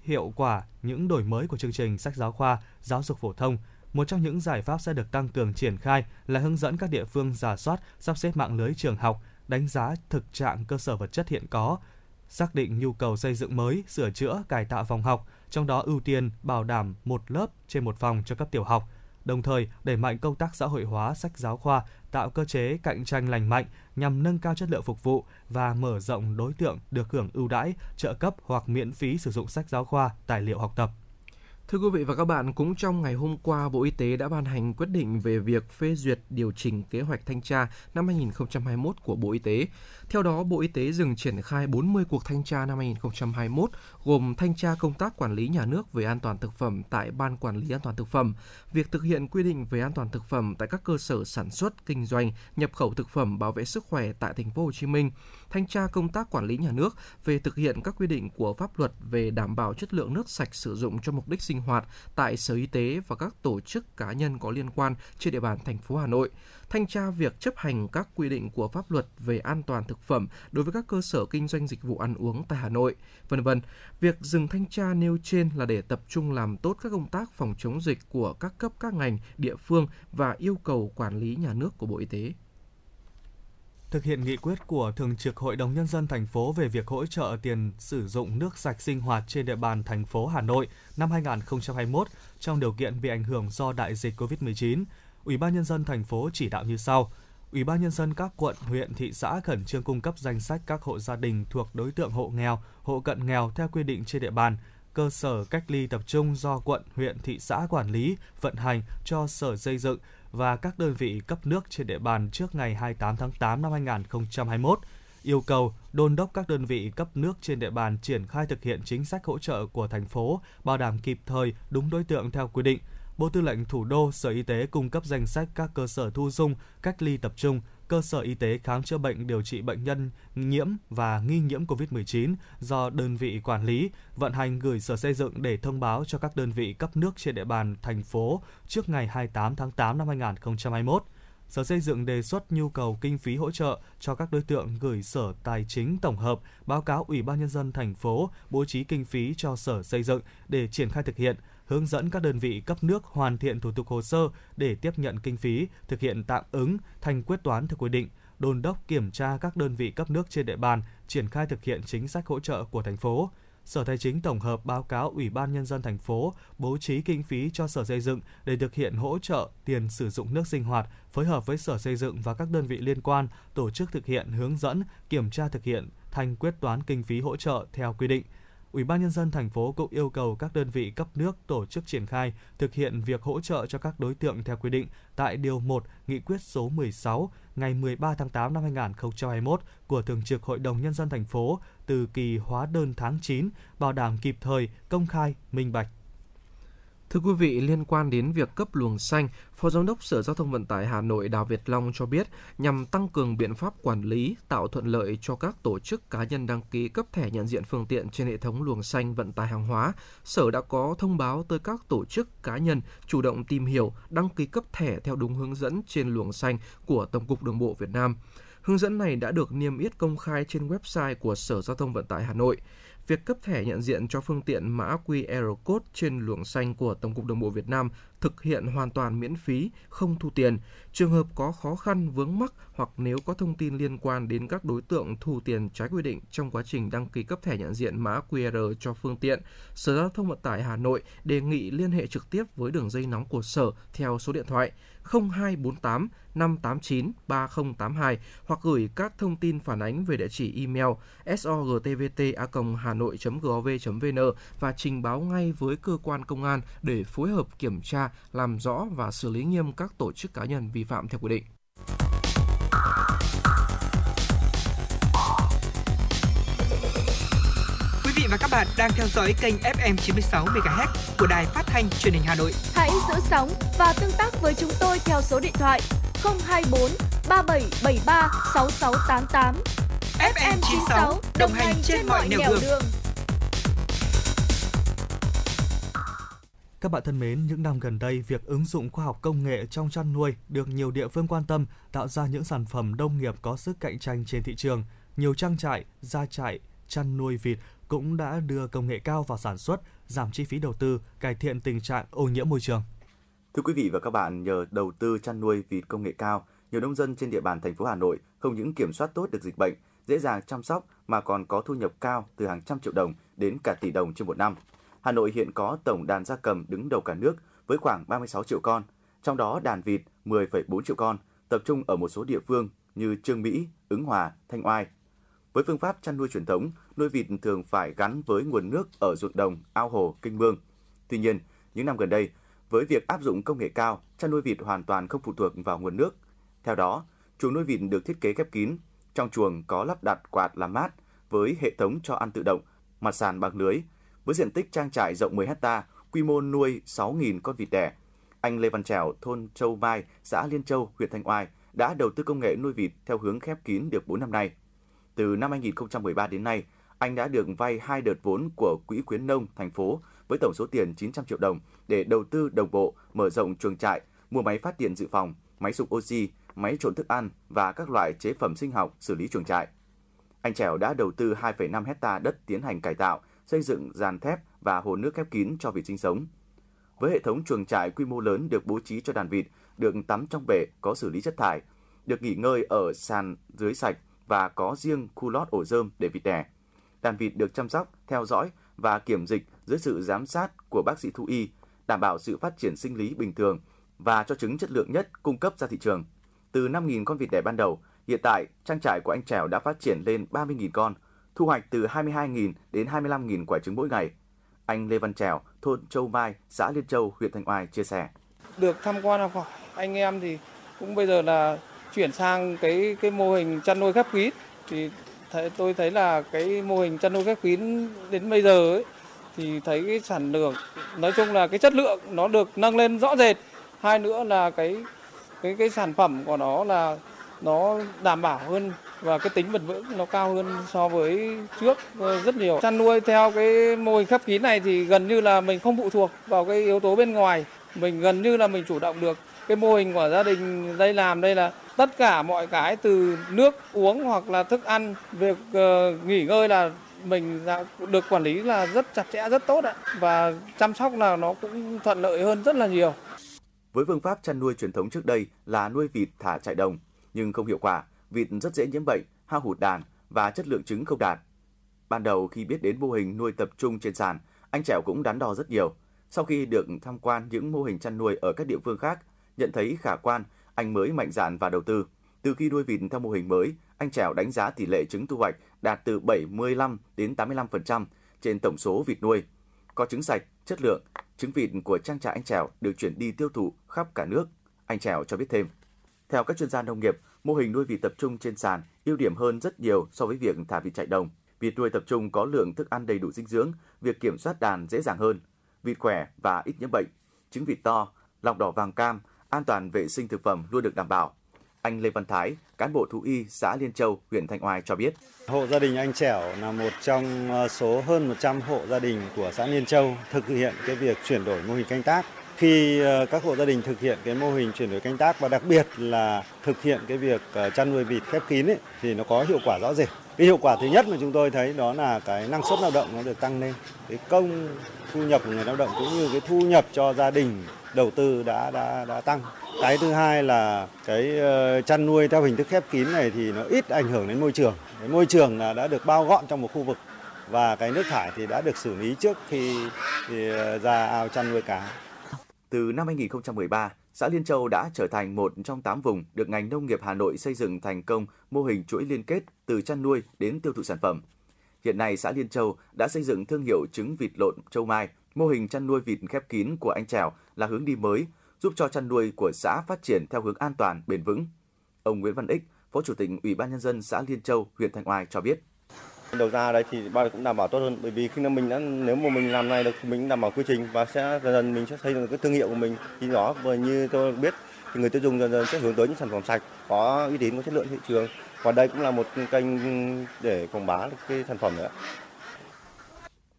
hiệu quả những đổi mới của chương trình sách giáo khoa, giáo dục phổ thông. Một trong những giải pháp sẽ được tăng cường triển khai là hướng dẫn các địa phương giả soát, sắp xếp mạng lưới trường học, đánh giá thực trạng cơ sở vật chất hiện có, xác định nhu cầu xây dựng mới, sửa chữa, cải tạo phòng học, trong đó ưu tiên bảo đảm một lớp trên một phòng cho cấp tiểu học, đồng thời đẩy mạnh công tác xã hội hóa sách giáo khoa, tạo cơ chế cạnh tranh lành mạnh nhằm nâng cao chất lượng phục vụ và mở rộng đối tượng được hưởng ưu đãi, trợ cấp hoặc miễn phí sử dụng sách giáo khoa, tài liệu học tập. Thưa quý vị và các bạn, cũng trong ngày hôm qua, Bộ Y tế đã ban hành quyết định về việc phê duyệt điều chỉnh kế hoạch thanh tra năm 2021 của Bộ Y tế. Theo đó, Bộ Y tế dừng triển khai 40 cuộc thanh tra năm 2021, gồm thanh tra công tác quản lý nhà nước về an toàn thực phẩm tại Ban Quản lý An toàn thực phẩm, việc thực hiện quy định về an toàn thực phẩm tại các cơ sở sản xuất, kinh doanh, nhập khẩu thực phẩm bảo vệ sức khỏe tại thành phố Hồ Chí Minh, thanh tra công tác quản lý nhà nước về thực hiện các quy định của pháp luật về đảm bảo chất lượng nước sạch sử dụng cho mục đích sinh hoạt tại Sở Y tế và các tổ chức cá nhân có liên quan trên địa bàn thành phố Hà Nội thanh tra việc chấp hành các quy định của pháp luật về an toàn thực phẩm đối với các cơ sở kinh doanh dịch vụ ăn uống tại Hà Nội, vân vân. Việc dừng thanh tra nêu trên là để tập trung làm tốt các công tác phòng chống dịch của các cấp các ngành, địa phương và yêu cầu quản lý nhà nước của Bộ Y tế thực hiện nghị quyết của Thường trực Hội đồng Nhân dân thành phố về việc hỗ trợ tiền sử dụng nước sạch sinh hoạt trên địa bàn thành phố Hà Nội năm 2021 trong điều kiện bị ảnh hưởng do đại dịch COVID-19, Ủy ban nhân dân thành phố chỉ đạo như sau: Ủy ban nhân dân các quận, huyện, thị xã khẩn trương cung cấp danh sách các hộ gia đình thuộc đối tượng hộ nghèo, hộ cận nghèo theo quy định trên địa bàn, cơ sở cách ly tập trung do quận, huyện, thị xã quản lý, vận hành cho Sở Xây dựng và các đơn vị cấp nước trên địa bàn trước ngày 28 tháng 8 năm 2021 yêu cầu đôn đốc các đơn vị cấp nước trên địa bàn triển khai thực hiện chính sách hỗ trợ của thành phố, bảo đảm kịp thời, đúng đối tượng theo quy định – Bộ Tư lệnh Thủ đô, Sở Y tế cung cấp danh sách các cơ sở thu dung, cách ly tập trung, cơ sở y tế khám chữa bệnh điều trị bệnh nhân nhiễm và nghi nhiễm COVID-19 do đơn vị quản lý, vận hành gửi Sở Xây dựng để thông báo cho các đơn vị cấp nước trên địa bàn thành phố trước ngày 28 tháng 8 năm 2021. Sở Xây dựng đề xuất nhu cầu kinh phí hỗ trợ cho các đối tượng gửi Sở Tài chính tổng hợp báo cáo Ủy ban nhân dân thành phố bố trí kinh phí cho Sở Xây dựng để triển khai thực hiện hướng dẫn các đơn vị cấp nước hoàn thiện thủ tục hồ sơ để tiếp nhận kinh phí, thực hiện tạm ứng thành quyết toán theo quy định, đôn đốc kiểm tra các đơn vị cấp nước trên địa bàn triển khai thực hiện chính sách hỗ trợ của thành phố. Sở Tài chính tổng hợp báo cáo Ủy ban nhân dân thành phố bố trí kinh phí cho Sở Xây dựng để thực hiện hỗ trợ tiền sử dụng nước sinh hoạt, phối hợp với Sở Xây dựng và các đơn vị liên quan tổ chức thực hiện hướng dẫn, kiểm tra thực hiện thành quyết toán kinh phí hỗ trợ theo quy định. Ủy ban nhân dân thành phố cũng yêu cầu các đơn vị cấp nước tổ chức triển khai thực hiện việc hỗ trợ cho các đối tượng theo quy định tại điều 1 Nghị quyết số 16 ngày 13 tháng 8 năm 2021 của Thường trực Hội đồng nhân dân thành phố từ kỳ hóa đơn tháng 9, bảo đảm kịp thời, công khai, minh bạch. Thưa quý vị, liên quan đến việc cấp luồng xanh, Phó Giám đốc Sở Giao thông Vận tải Hà Nội Đào Việt Long cho biết, nhằm tăng cường biện pháp quản lý, tạo thuận lợi cho các tổ chức cá nhân đăng ký cấp thẻ nhận diện phương tiện trên hệ thống luồng xanh vận tải hàng hóa, Sở đã có thông báo tới các tổ chức cá nhân chủ động tìm hiểu, đăng ký cấp thẻ theo đúng hướng dẫn trên luồng xanh của Tổng cục Đường bộ Việt Nam. Hướng dẫn này đã được niêm yết công khai trên website của Sở Giao thông Vận tải Hà Nội việc cấp thẻ nhận diện cho phương tiện mã QR code trên luồng xanh của Tổng cục Đường bộ Việt Nam thực hiện hoàn toàn miễn phí, không thu tiền. Trường hợp có khó khăn vướng mắc hoặc nếu có thông tin liên quan đến các đối tượng thu tiền trái quy định trong quá trình đăng ký cấp thẻ nhận diện mã QR cho phương tiện, Sở Giao thông Vận tải Hà Nội đề nghị liên hệ trực tiếp với đường dây nóng của Sở theo số điện thoại 0248 589 3082 hoặc gửi các thông tin phản ánh về địa chỉ email sogtvt@hanoi.gov.vn và trình báo ngay với cơ quan công an để phối hợp kiểm tra, làm rõ và xử lý nghiêm các tổ chức cá nhân vi phạm theo quy định. Quý vị và các bạn đang theo dõi kênh FM 96 MHz của đài phát thanh truyền hình Hà Nội. Hãy giữ sóng và tương tác với chúng tôi theo số điện thoại 024 3773 6688. FM 96 đồng hành trên mọi nẻo đường. đường. Các bạn thân mến, những năm gần đây, việc ứng dụng khoa học công nghệ trong chăn nuôi được nhiều địa phương quan tâm, tạo ra những sản phẩm nông nghiệp có sức cạnh tranh trên thị trường. Nhiều trang trại, gia trại, chăn nuôi vịt cũng đã đưa công nghệ cao vào sản xuất, giảm chi phí đầu tư, cải thiện tình trạng ô nhiễm môi trường. Thưa quý vị và các bạn, nhờ đầu tư chăn nuôi vịt công nghệ cao, nhiều nông dân trên địa bàn thành phố Hà Nội không những kiểm soát tốt được dịch bệnh, dễ dàng chăm sóc mà còn có thu nhập cao từ hàng trăm triệu đồng đến cả tỷ đồng trên một năm. Hà Nội hiện có tổng đàn gia cầm đứng đầu cả nước với khoảng 36 triệu con, trong đó đàn vịt 10,4 triệu con, tập trung ở một số địa phương như Trương Mỹ, Ứng Hòa, Thanh Oai. Với phương pháp chăn nuôi truyền thống, nuôi vịt thường phải gắn với nguồn nước ở ruộng đồng, ao hồ, kênh mương. Tuy nhiên, những năm gần đây, với việc áp dụng công nghệ cao, chăn nuôi vịt hoàn toàn không phụ thuộc vào nguồn nước. Theo đó, chuồng nuôi vịt được thiết kế khép kín, trong chuồng có lắp đặt quạt làm mát với hệ thống cho ăn tự động, mặt sàn bằng lưới. Với diện tích trang trại rộng 10 hecta, quy mô nuôi 6.000 con vịt đẻ. Anh Lê Văn Trèo, thôn Châu Mai, xã Liên Châu, huyện Thanh Oai đã đầu tư công nghệ nuôi vịt theo hướng khép kín được 4 năm nay. Từ năm 2013 đến nay, anh đã được vay hai đợt vốn của Quỹ khuyến nông thành phố với tổng số tiền 900 triệu đồng để đầu tư đồng bộ, mở rộng chuồng trại, mua máy phát điện dự phòng, máy sục oxy, máy trộn thức ăn và các loại chế phẩm sinh học xử lý chuồng trại. Anh Trèo đã đầu tư 2,5 hecta đất tiến hành cải tạo, xây dựng giàn thép và hồ nước khép kín cho vịt sinh sống. Với hệ thống chuồng trại quy mô lớn được bố trí cho đàn vịt, được tắm trong bể có xử lý chất thải, được nghỉ ngơi ở sàn dưới sạch và có riêng khu lót ổ rơm để vịt đẻ. Đàn vịt được chăm sóc, theo dõi và kiểm dịch dưới sự giám sát của bác sĩ thú y, đảm bảo sự phát triển sinh lý bình thường và cho trứng chất lượng nhất cung cấp ra thị trường. Từ 5.000 con vịt đẻ ban đầu, hiện tại trang trại của anh Trèo đã phát triển lên 30.000 con, thu hoạch từ 22.000 đến 25.000 quả trứng mỗi ngày. Anh Lê Văn Trèo, thôn Châu Mai, xã Liên Châu, huyện Thanh Oai chia sẻ. Được tham quan học hỏi, anh em thì cũng bây giờ là chuyển sang cái cái mô hình chăn nuôi khép kín thì thấy, tôi thấy là cái mô hình chăn nuôi khép kín đến bây giờ ấy, thì thấy cái sản lượng nói chung là cái chất lượng nó được nâng lên rõ rệt hai nữa là cái cái cái sản phẩm của nó là nó đảm bảo hơn và cái tính bền vững nó cao hơn so với trước ờ, rất nhiều. Chăn nuôi theo cái mô hình khép kín này thì gần như là mình không phụ thuộc vào cái yếu tố bên ngoài, mình gần như là mình chủ động được. Cái mô hình của gia đình đây làm đây là tất cả mọi cái từ nước uống hoặc là thức ăn, việc uh, nghỉ ngơi là mình được quản lý là rất chặt chẽ rất tốt ạ và chăm sóc là nó cũng thuận lợi hơn rất là nhiều. Với phương pháp chăn nuôi truyền thống trước đây là nuôi vịt thả chạy đồng nhưng không hiệu quả, vịt rất dễ nhiễm bệnh, hao hụt đàn và chất lượng trứng không đạt. Ban đầu khi biết đến mô hình nuôi tập trung trên sàn, anh Trẻo cũng đắn đo rất nhiều. Sau khi được tham quan những mô hình chăn nuôi ở các địa phương khác, nhận thấy khả quan, anh mới mạnh dạn và đầu tư. Từ khi nuôi vịt theo mô hình mới, anh Trẻo đánh giá tỷ lệ trứng thu hoạch đạt từ 75 đến 85% trên tổng số vịt nuôi. Có trứng sạch, chất lượng, trứng vịt của trang trại anh Trẻo được chuyển đi tiêu thụ khắp cả nước. Anh Trẻo cho biết thêm. Theo các chuyên gia nông nghiệp, mô hình nuôi vịt tập trung trên sàn ưu điểm hơn rất nhiều so với việc thả vịt chạy đồng. Vịt nuôi tập trung có lượng thức ăn đầy đủ dinh dưỡng, việc kiểm soát đàn dễ dàng hơn. Vịt khỏe và ít nhiễm bệnh. Trứng vịt to, lọc đỏ vàng cam, an toàn vệ sinh thực phẩm luôn được đảm bảo. Anh Lê Văn Thái, cán bộ thú y xã Liên Châu, huyện Thanh Oai cho biết. Hộ gia đình anh Trẻo là một trong ờ, số hơn 100 hộ gia đình của xã Liên Châu thực hiện cái việc chuyển đổi mô hình canh tác. Khi ờ, các hộ gia đình thực hiện cái mô hình chuyển đổi canh tác và đặc biệt là thực hiện cái việc ờ, chăn nuôi vịt khép kín ấy, thì nó có hiệu quả rõ rệt. Cái hiệu quả thứ nhất mà chúng tôi thấy đó là cái năng suất lao động nó được tăng lên, cái công thu nhập của người lao động cũng như cái thu nhập cho gia đình đầu tư đã đã đã tăng. Cái thứ hai là cái ờ, chăn nuôi theo hình thức khép kín này thì nó ít ảnh hưởng đến môi trường. Cái môi trường là đã được bao gọn trong một khu vực và cái nước thải thì đã được xử lý trước khi thì ra ao chăn nuôi cá. Từ năm 2013, xã Liên Châu đã trở thành một trong 8 vùng được ngành nông nghiệp Hà Nội xây dựng thành công mô hình chuỗi liên kết từ chăn nuôi đến tiêu thụ sản phẩm. Hiện nay, xã Liên Châu đã xây dựng thương hiệu trứng vịt lộn Châu Mai. Mô hình chăn nuôi vịt khép kín của anh Trèo là hướng đi mới, giúp cho chăn nuôi của xã phát triển theo hướng an toàn, bền vững. Ông Nguyễn Văn Ích, Phó Chủ tịch Ủy ban nhân dân xã Liên Châu, huyện Thanh Oai cho biết. Đầu ra đấy thì bao cũng đảm bảo tốt hơn bởi vì khi mà mình đã nếu mà mình làm này được thì mình đảm bảo quy trình và sẽ dần dần mình sẽ xây dựng cái thương hiệu của mình thì đó và như tôi biết thì người tiêu dùng dần dần sẽ hướng tới những sản phẩm sạch có uy tín có chất lượng thị trường và đây cũng là một kênh để quảng bá được cái sản phẩm nữa.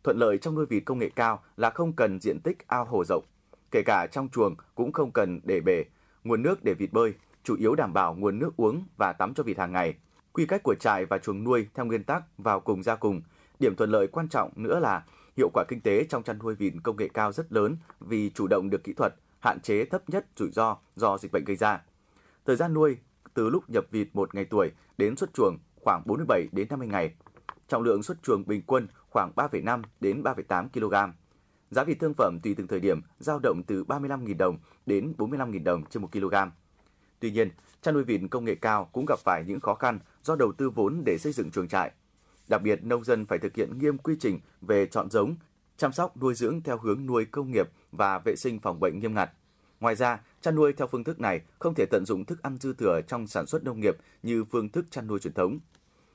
Thuận lợi trong nuôi vịt công nghệ cao là không cần diện tích ao hồ rộng, kể cả trong chuồng cũng không cần để bể, nguồn nước để vịt bơi, chủ yếu đảm bảo nguồn nước uống và tắm cho vịt hàng ngày. Quy cách của trại và chuồng nuôi theo nguyên tắc vào cùng ra cùng. Điểm thuận lợi quan trọng nữa là hiệu quả kinh tế trong chăn nuôi vịt công nghệ cao rất lớn vì chủ động được kỹ thuật, hạn chế thấp nhất rủi ro do dịch bệnh gây ra. Thời gian nuôi từ lúc nhập vịt một ngày tuổi đến xuất chuồng khoảng 47 đến 50 ngày. Trọng lượng xuất chuồng bình quân khoảng 3,5 đến 3,8 kg. Giá vịt thương phẩm tùy từng thời điểm dao động từ 35.000 đồng đến 45.000 đồng trên 1 kg. Tuy nhiên, chăn nuôi vịt công nghệ cao cũng gặp phải những khó khăn do đầu tư vốn để xây dựng chuồng trại. Đặc biệt, nông dân phải thực hiện nghiêm quy trình về chọn giống, chăm sóc nuôi dưỡng theo hướng nuôi công nghiệp và vệ sinh phòng bệnh nghiêm ngặt. Ngoài ra, chăn nuôi theo phương thức này không thể tận dụng thức ăn dư thừa trong sản xuất nông nghiệp như phương thức chăn nuôi truyền thống.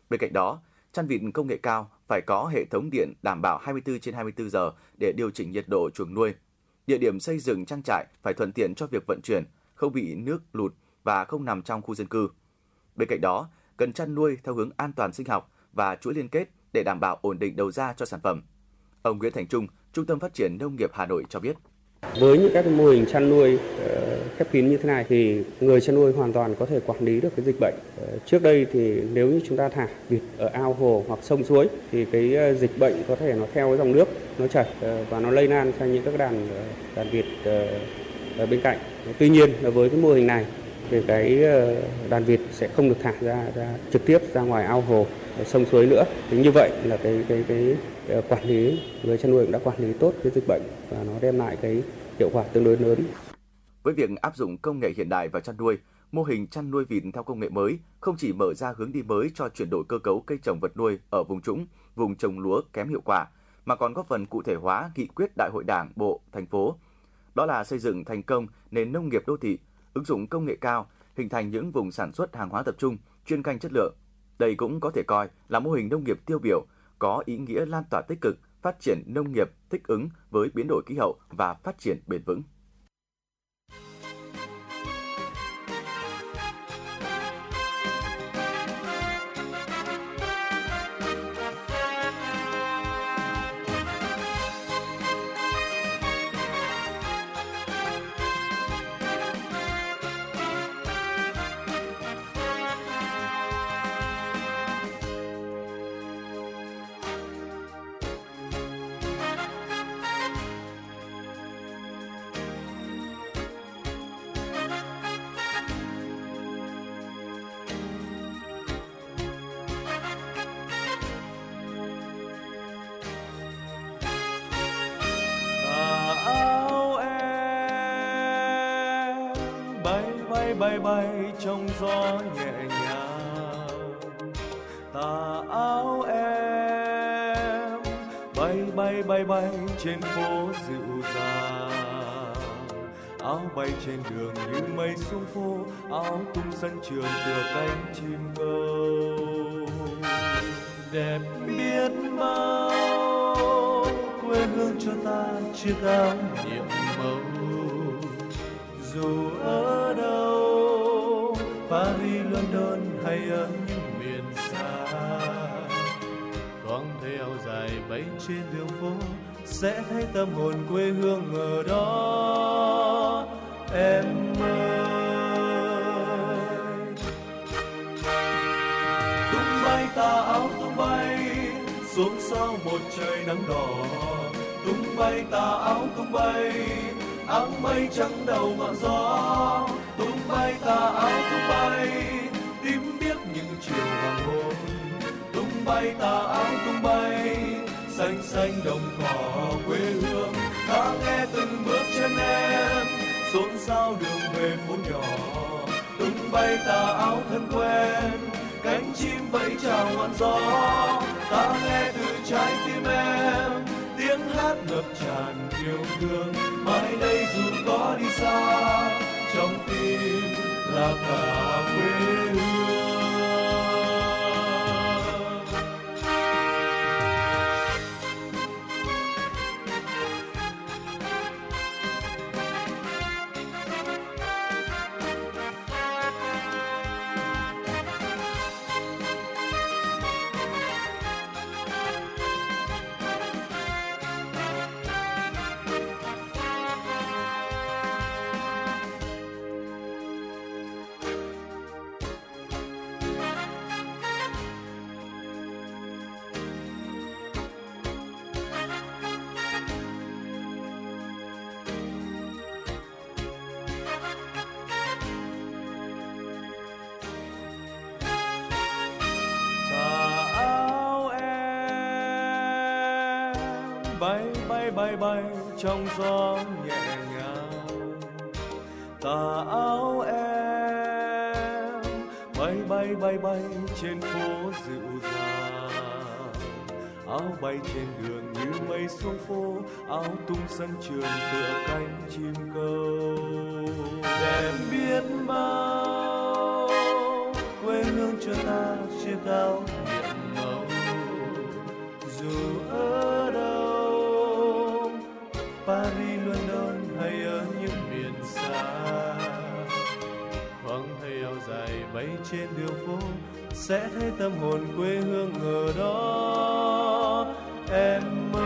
Bên cạnh đó, chăn vịt công nghệ cao phải có hệ thống điện đảm bảo 24 trên 24 giờ để điều chỉnh nhiệt độ chuồng nuôi. Địa điểm xây dựng trang trại phải thuận tiện cho việc vận chuyển, không bị nước lụt và không nằm trong khu dân cư. Bên cạnh đó, cần chăn nuôi theo hướng an toàn sinh học và chuỗi liên kết để đảm bảo ổn định đầu ra cho sản phẩm. Ông Nguyễn Thành Trung, Trung tâm Phát triển Nông nghiệp Hà Nội cho biết. Với những các mô hình chăn nuôi ờ, khép kín như thế này thì người chăn nuôi hoàn toàn có thể quản lý được cái dịch bệnh. Ờ, trước đây thì nếu như chúng ta thả vịt ở ao hồ hoặc sông suối thì cái ờ, dịch bệnh có thể nó theo cái dòng nước nó chảy và nó lây lan sang những các đàn đàn vịt ở bên cạnh. Tuy nhiên là với cái mô hình này cái ờ, đàn vịt sẽ không được thả ra, ra trực tiếp ra ngoài ao hồ ờ, sông suối nữa. Thì như vậy là cái cái cái ờ, quản lý người chăn nuôi cũng đã quản lý tốt cái dịch bệnh và nó đem lại cái hiệu quả tương đối lớn. Với việc áp dụng công nghệ hiện đại vào chăn nuôi, mô hình chăn nuôi vịt theo công nghệ mới không chỉ mở ra hướng đi mới cho chuyển đổi cơ cấu cây trồng vật nuôi ở vùng trũng, vùng trồng lúa kém hiệu quả, mà còn góp phần cụ thể hóa nghị quyết Đại hội Đảng bộ, thành phố. Đó là xây dựng thành công nền nông nghiệp đô thị, ứng dụng công nghệ cao, hình thành những vùng sản xuất hàng hóa tập trung, chuyên canh chất lượng. Đây cũng có thể coi là mô hình nông nghiệp tiêu biểu, có ý nghĩa lan tỏa tích cực, phát triển nông nghiệp thích ứng với biến đổi khí hậu và phát triển bền vững. Xuống phố áo tung sân trường tựa cánh chim câu. Đẹp biết bao, quê hương cho ta chiếc áo nhiệm màu. Dù ở đâu, Paris, London hay ở những miền xa thoáng thấy áo dài bay trên đường phố, sẽ thấy tâm hồn quê hương ở đó. Em ơi sao một trời nắng đỏ. Tung bay tà áo, tung bay, áng mây trắng đầu ngọn gió. Tung bay tà áo, tung bay tím biếc những chiều hoàng hôn. Tung bay tà áo, tung bay, xanh xanh đồng cỏ quê hương. Ta nghe từng bước chân em, xôn xao đường về phố nhỏ. Tung bay tà áo thân quen cánh chim vẫy chào ngọn gió. Ta nghe từ trái tim em, tiếng hát ngập tràn yêu thương. Mai đây dù có đi xa, trong tim là cả quê trong gió nhẹ nhàng. Tà áo em bay bay bay bay trên phố dịu dàng. Áo bay trên đường như mây xuống phố, áo tung sân trường tựa cánh chim câu. Em biết bao quê hương cho ta chiếc áo nhẹ bay trên đường phố sẽ thấy tâm hồn quê hương ở đó. Em ơi.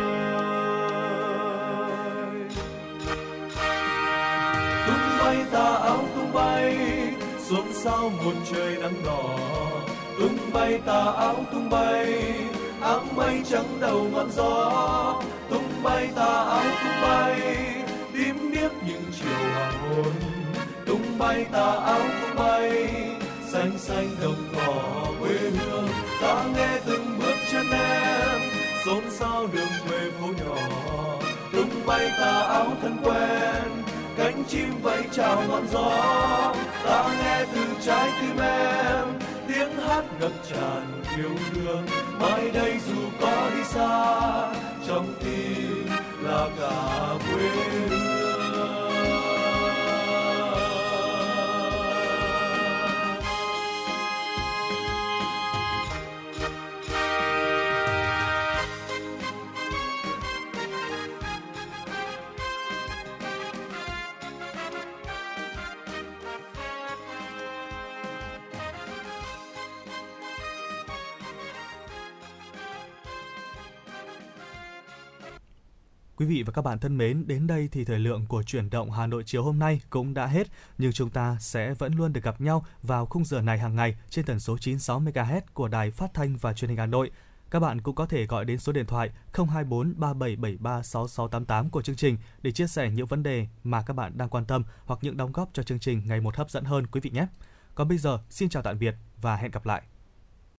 Tung bay tà áo tung bay xuống sau một trời nắng đỏ. Tung bay tà áo tung bay, áng mây trắng đầu ngọn gió. Tung bay tà áo tung bay tím biết những chiều hoàng hôn. Tung bay tà áo tung bay xanh xanh đồng cỏ quê hương, ta nghe từng bước chân em. Xôn xao đường về phố nhỏ, tung bay tà áo thân quen. Cánh chim vẫy chào ngọn gió, ta nghe từ trái tim em. Tiếng hát ngập tràn yêu thương, mai đây dù có đi xa, trong tim là cả quê hương. Quý vị và các bạn thân mến, đến đây thì thời lượng của chuyển động Hà Nội chiều hôm nay cũng đã hết, nhưng chúng ta sẽ vẫn luôn được gặp nhau vào khung giờ này hàng ngày trên tần số 96 MHz của Đài Phát thanh và Truyền hình Hà Nội. Các bạn cũng có thể gọi đến số điện thoại 024 3773 6688 của chương trình để chia sẻ những vấn đề mà các bạn đang quan tâm hoặc những đóng góp cho chương trình ngày một hấp dẫn hơn quý vị nhé. Còn bây giờ, xin chào tạm biệt và hẹn gặp lại.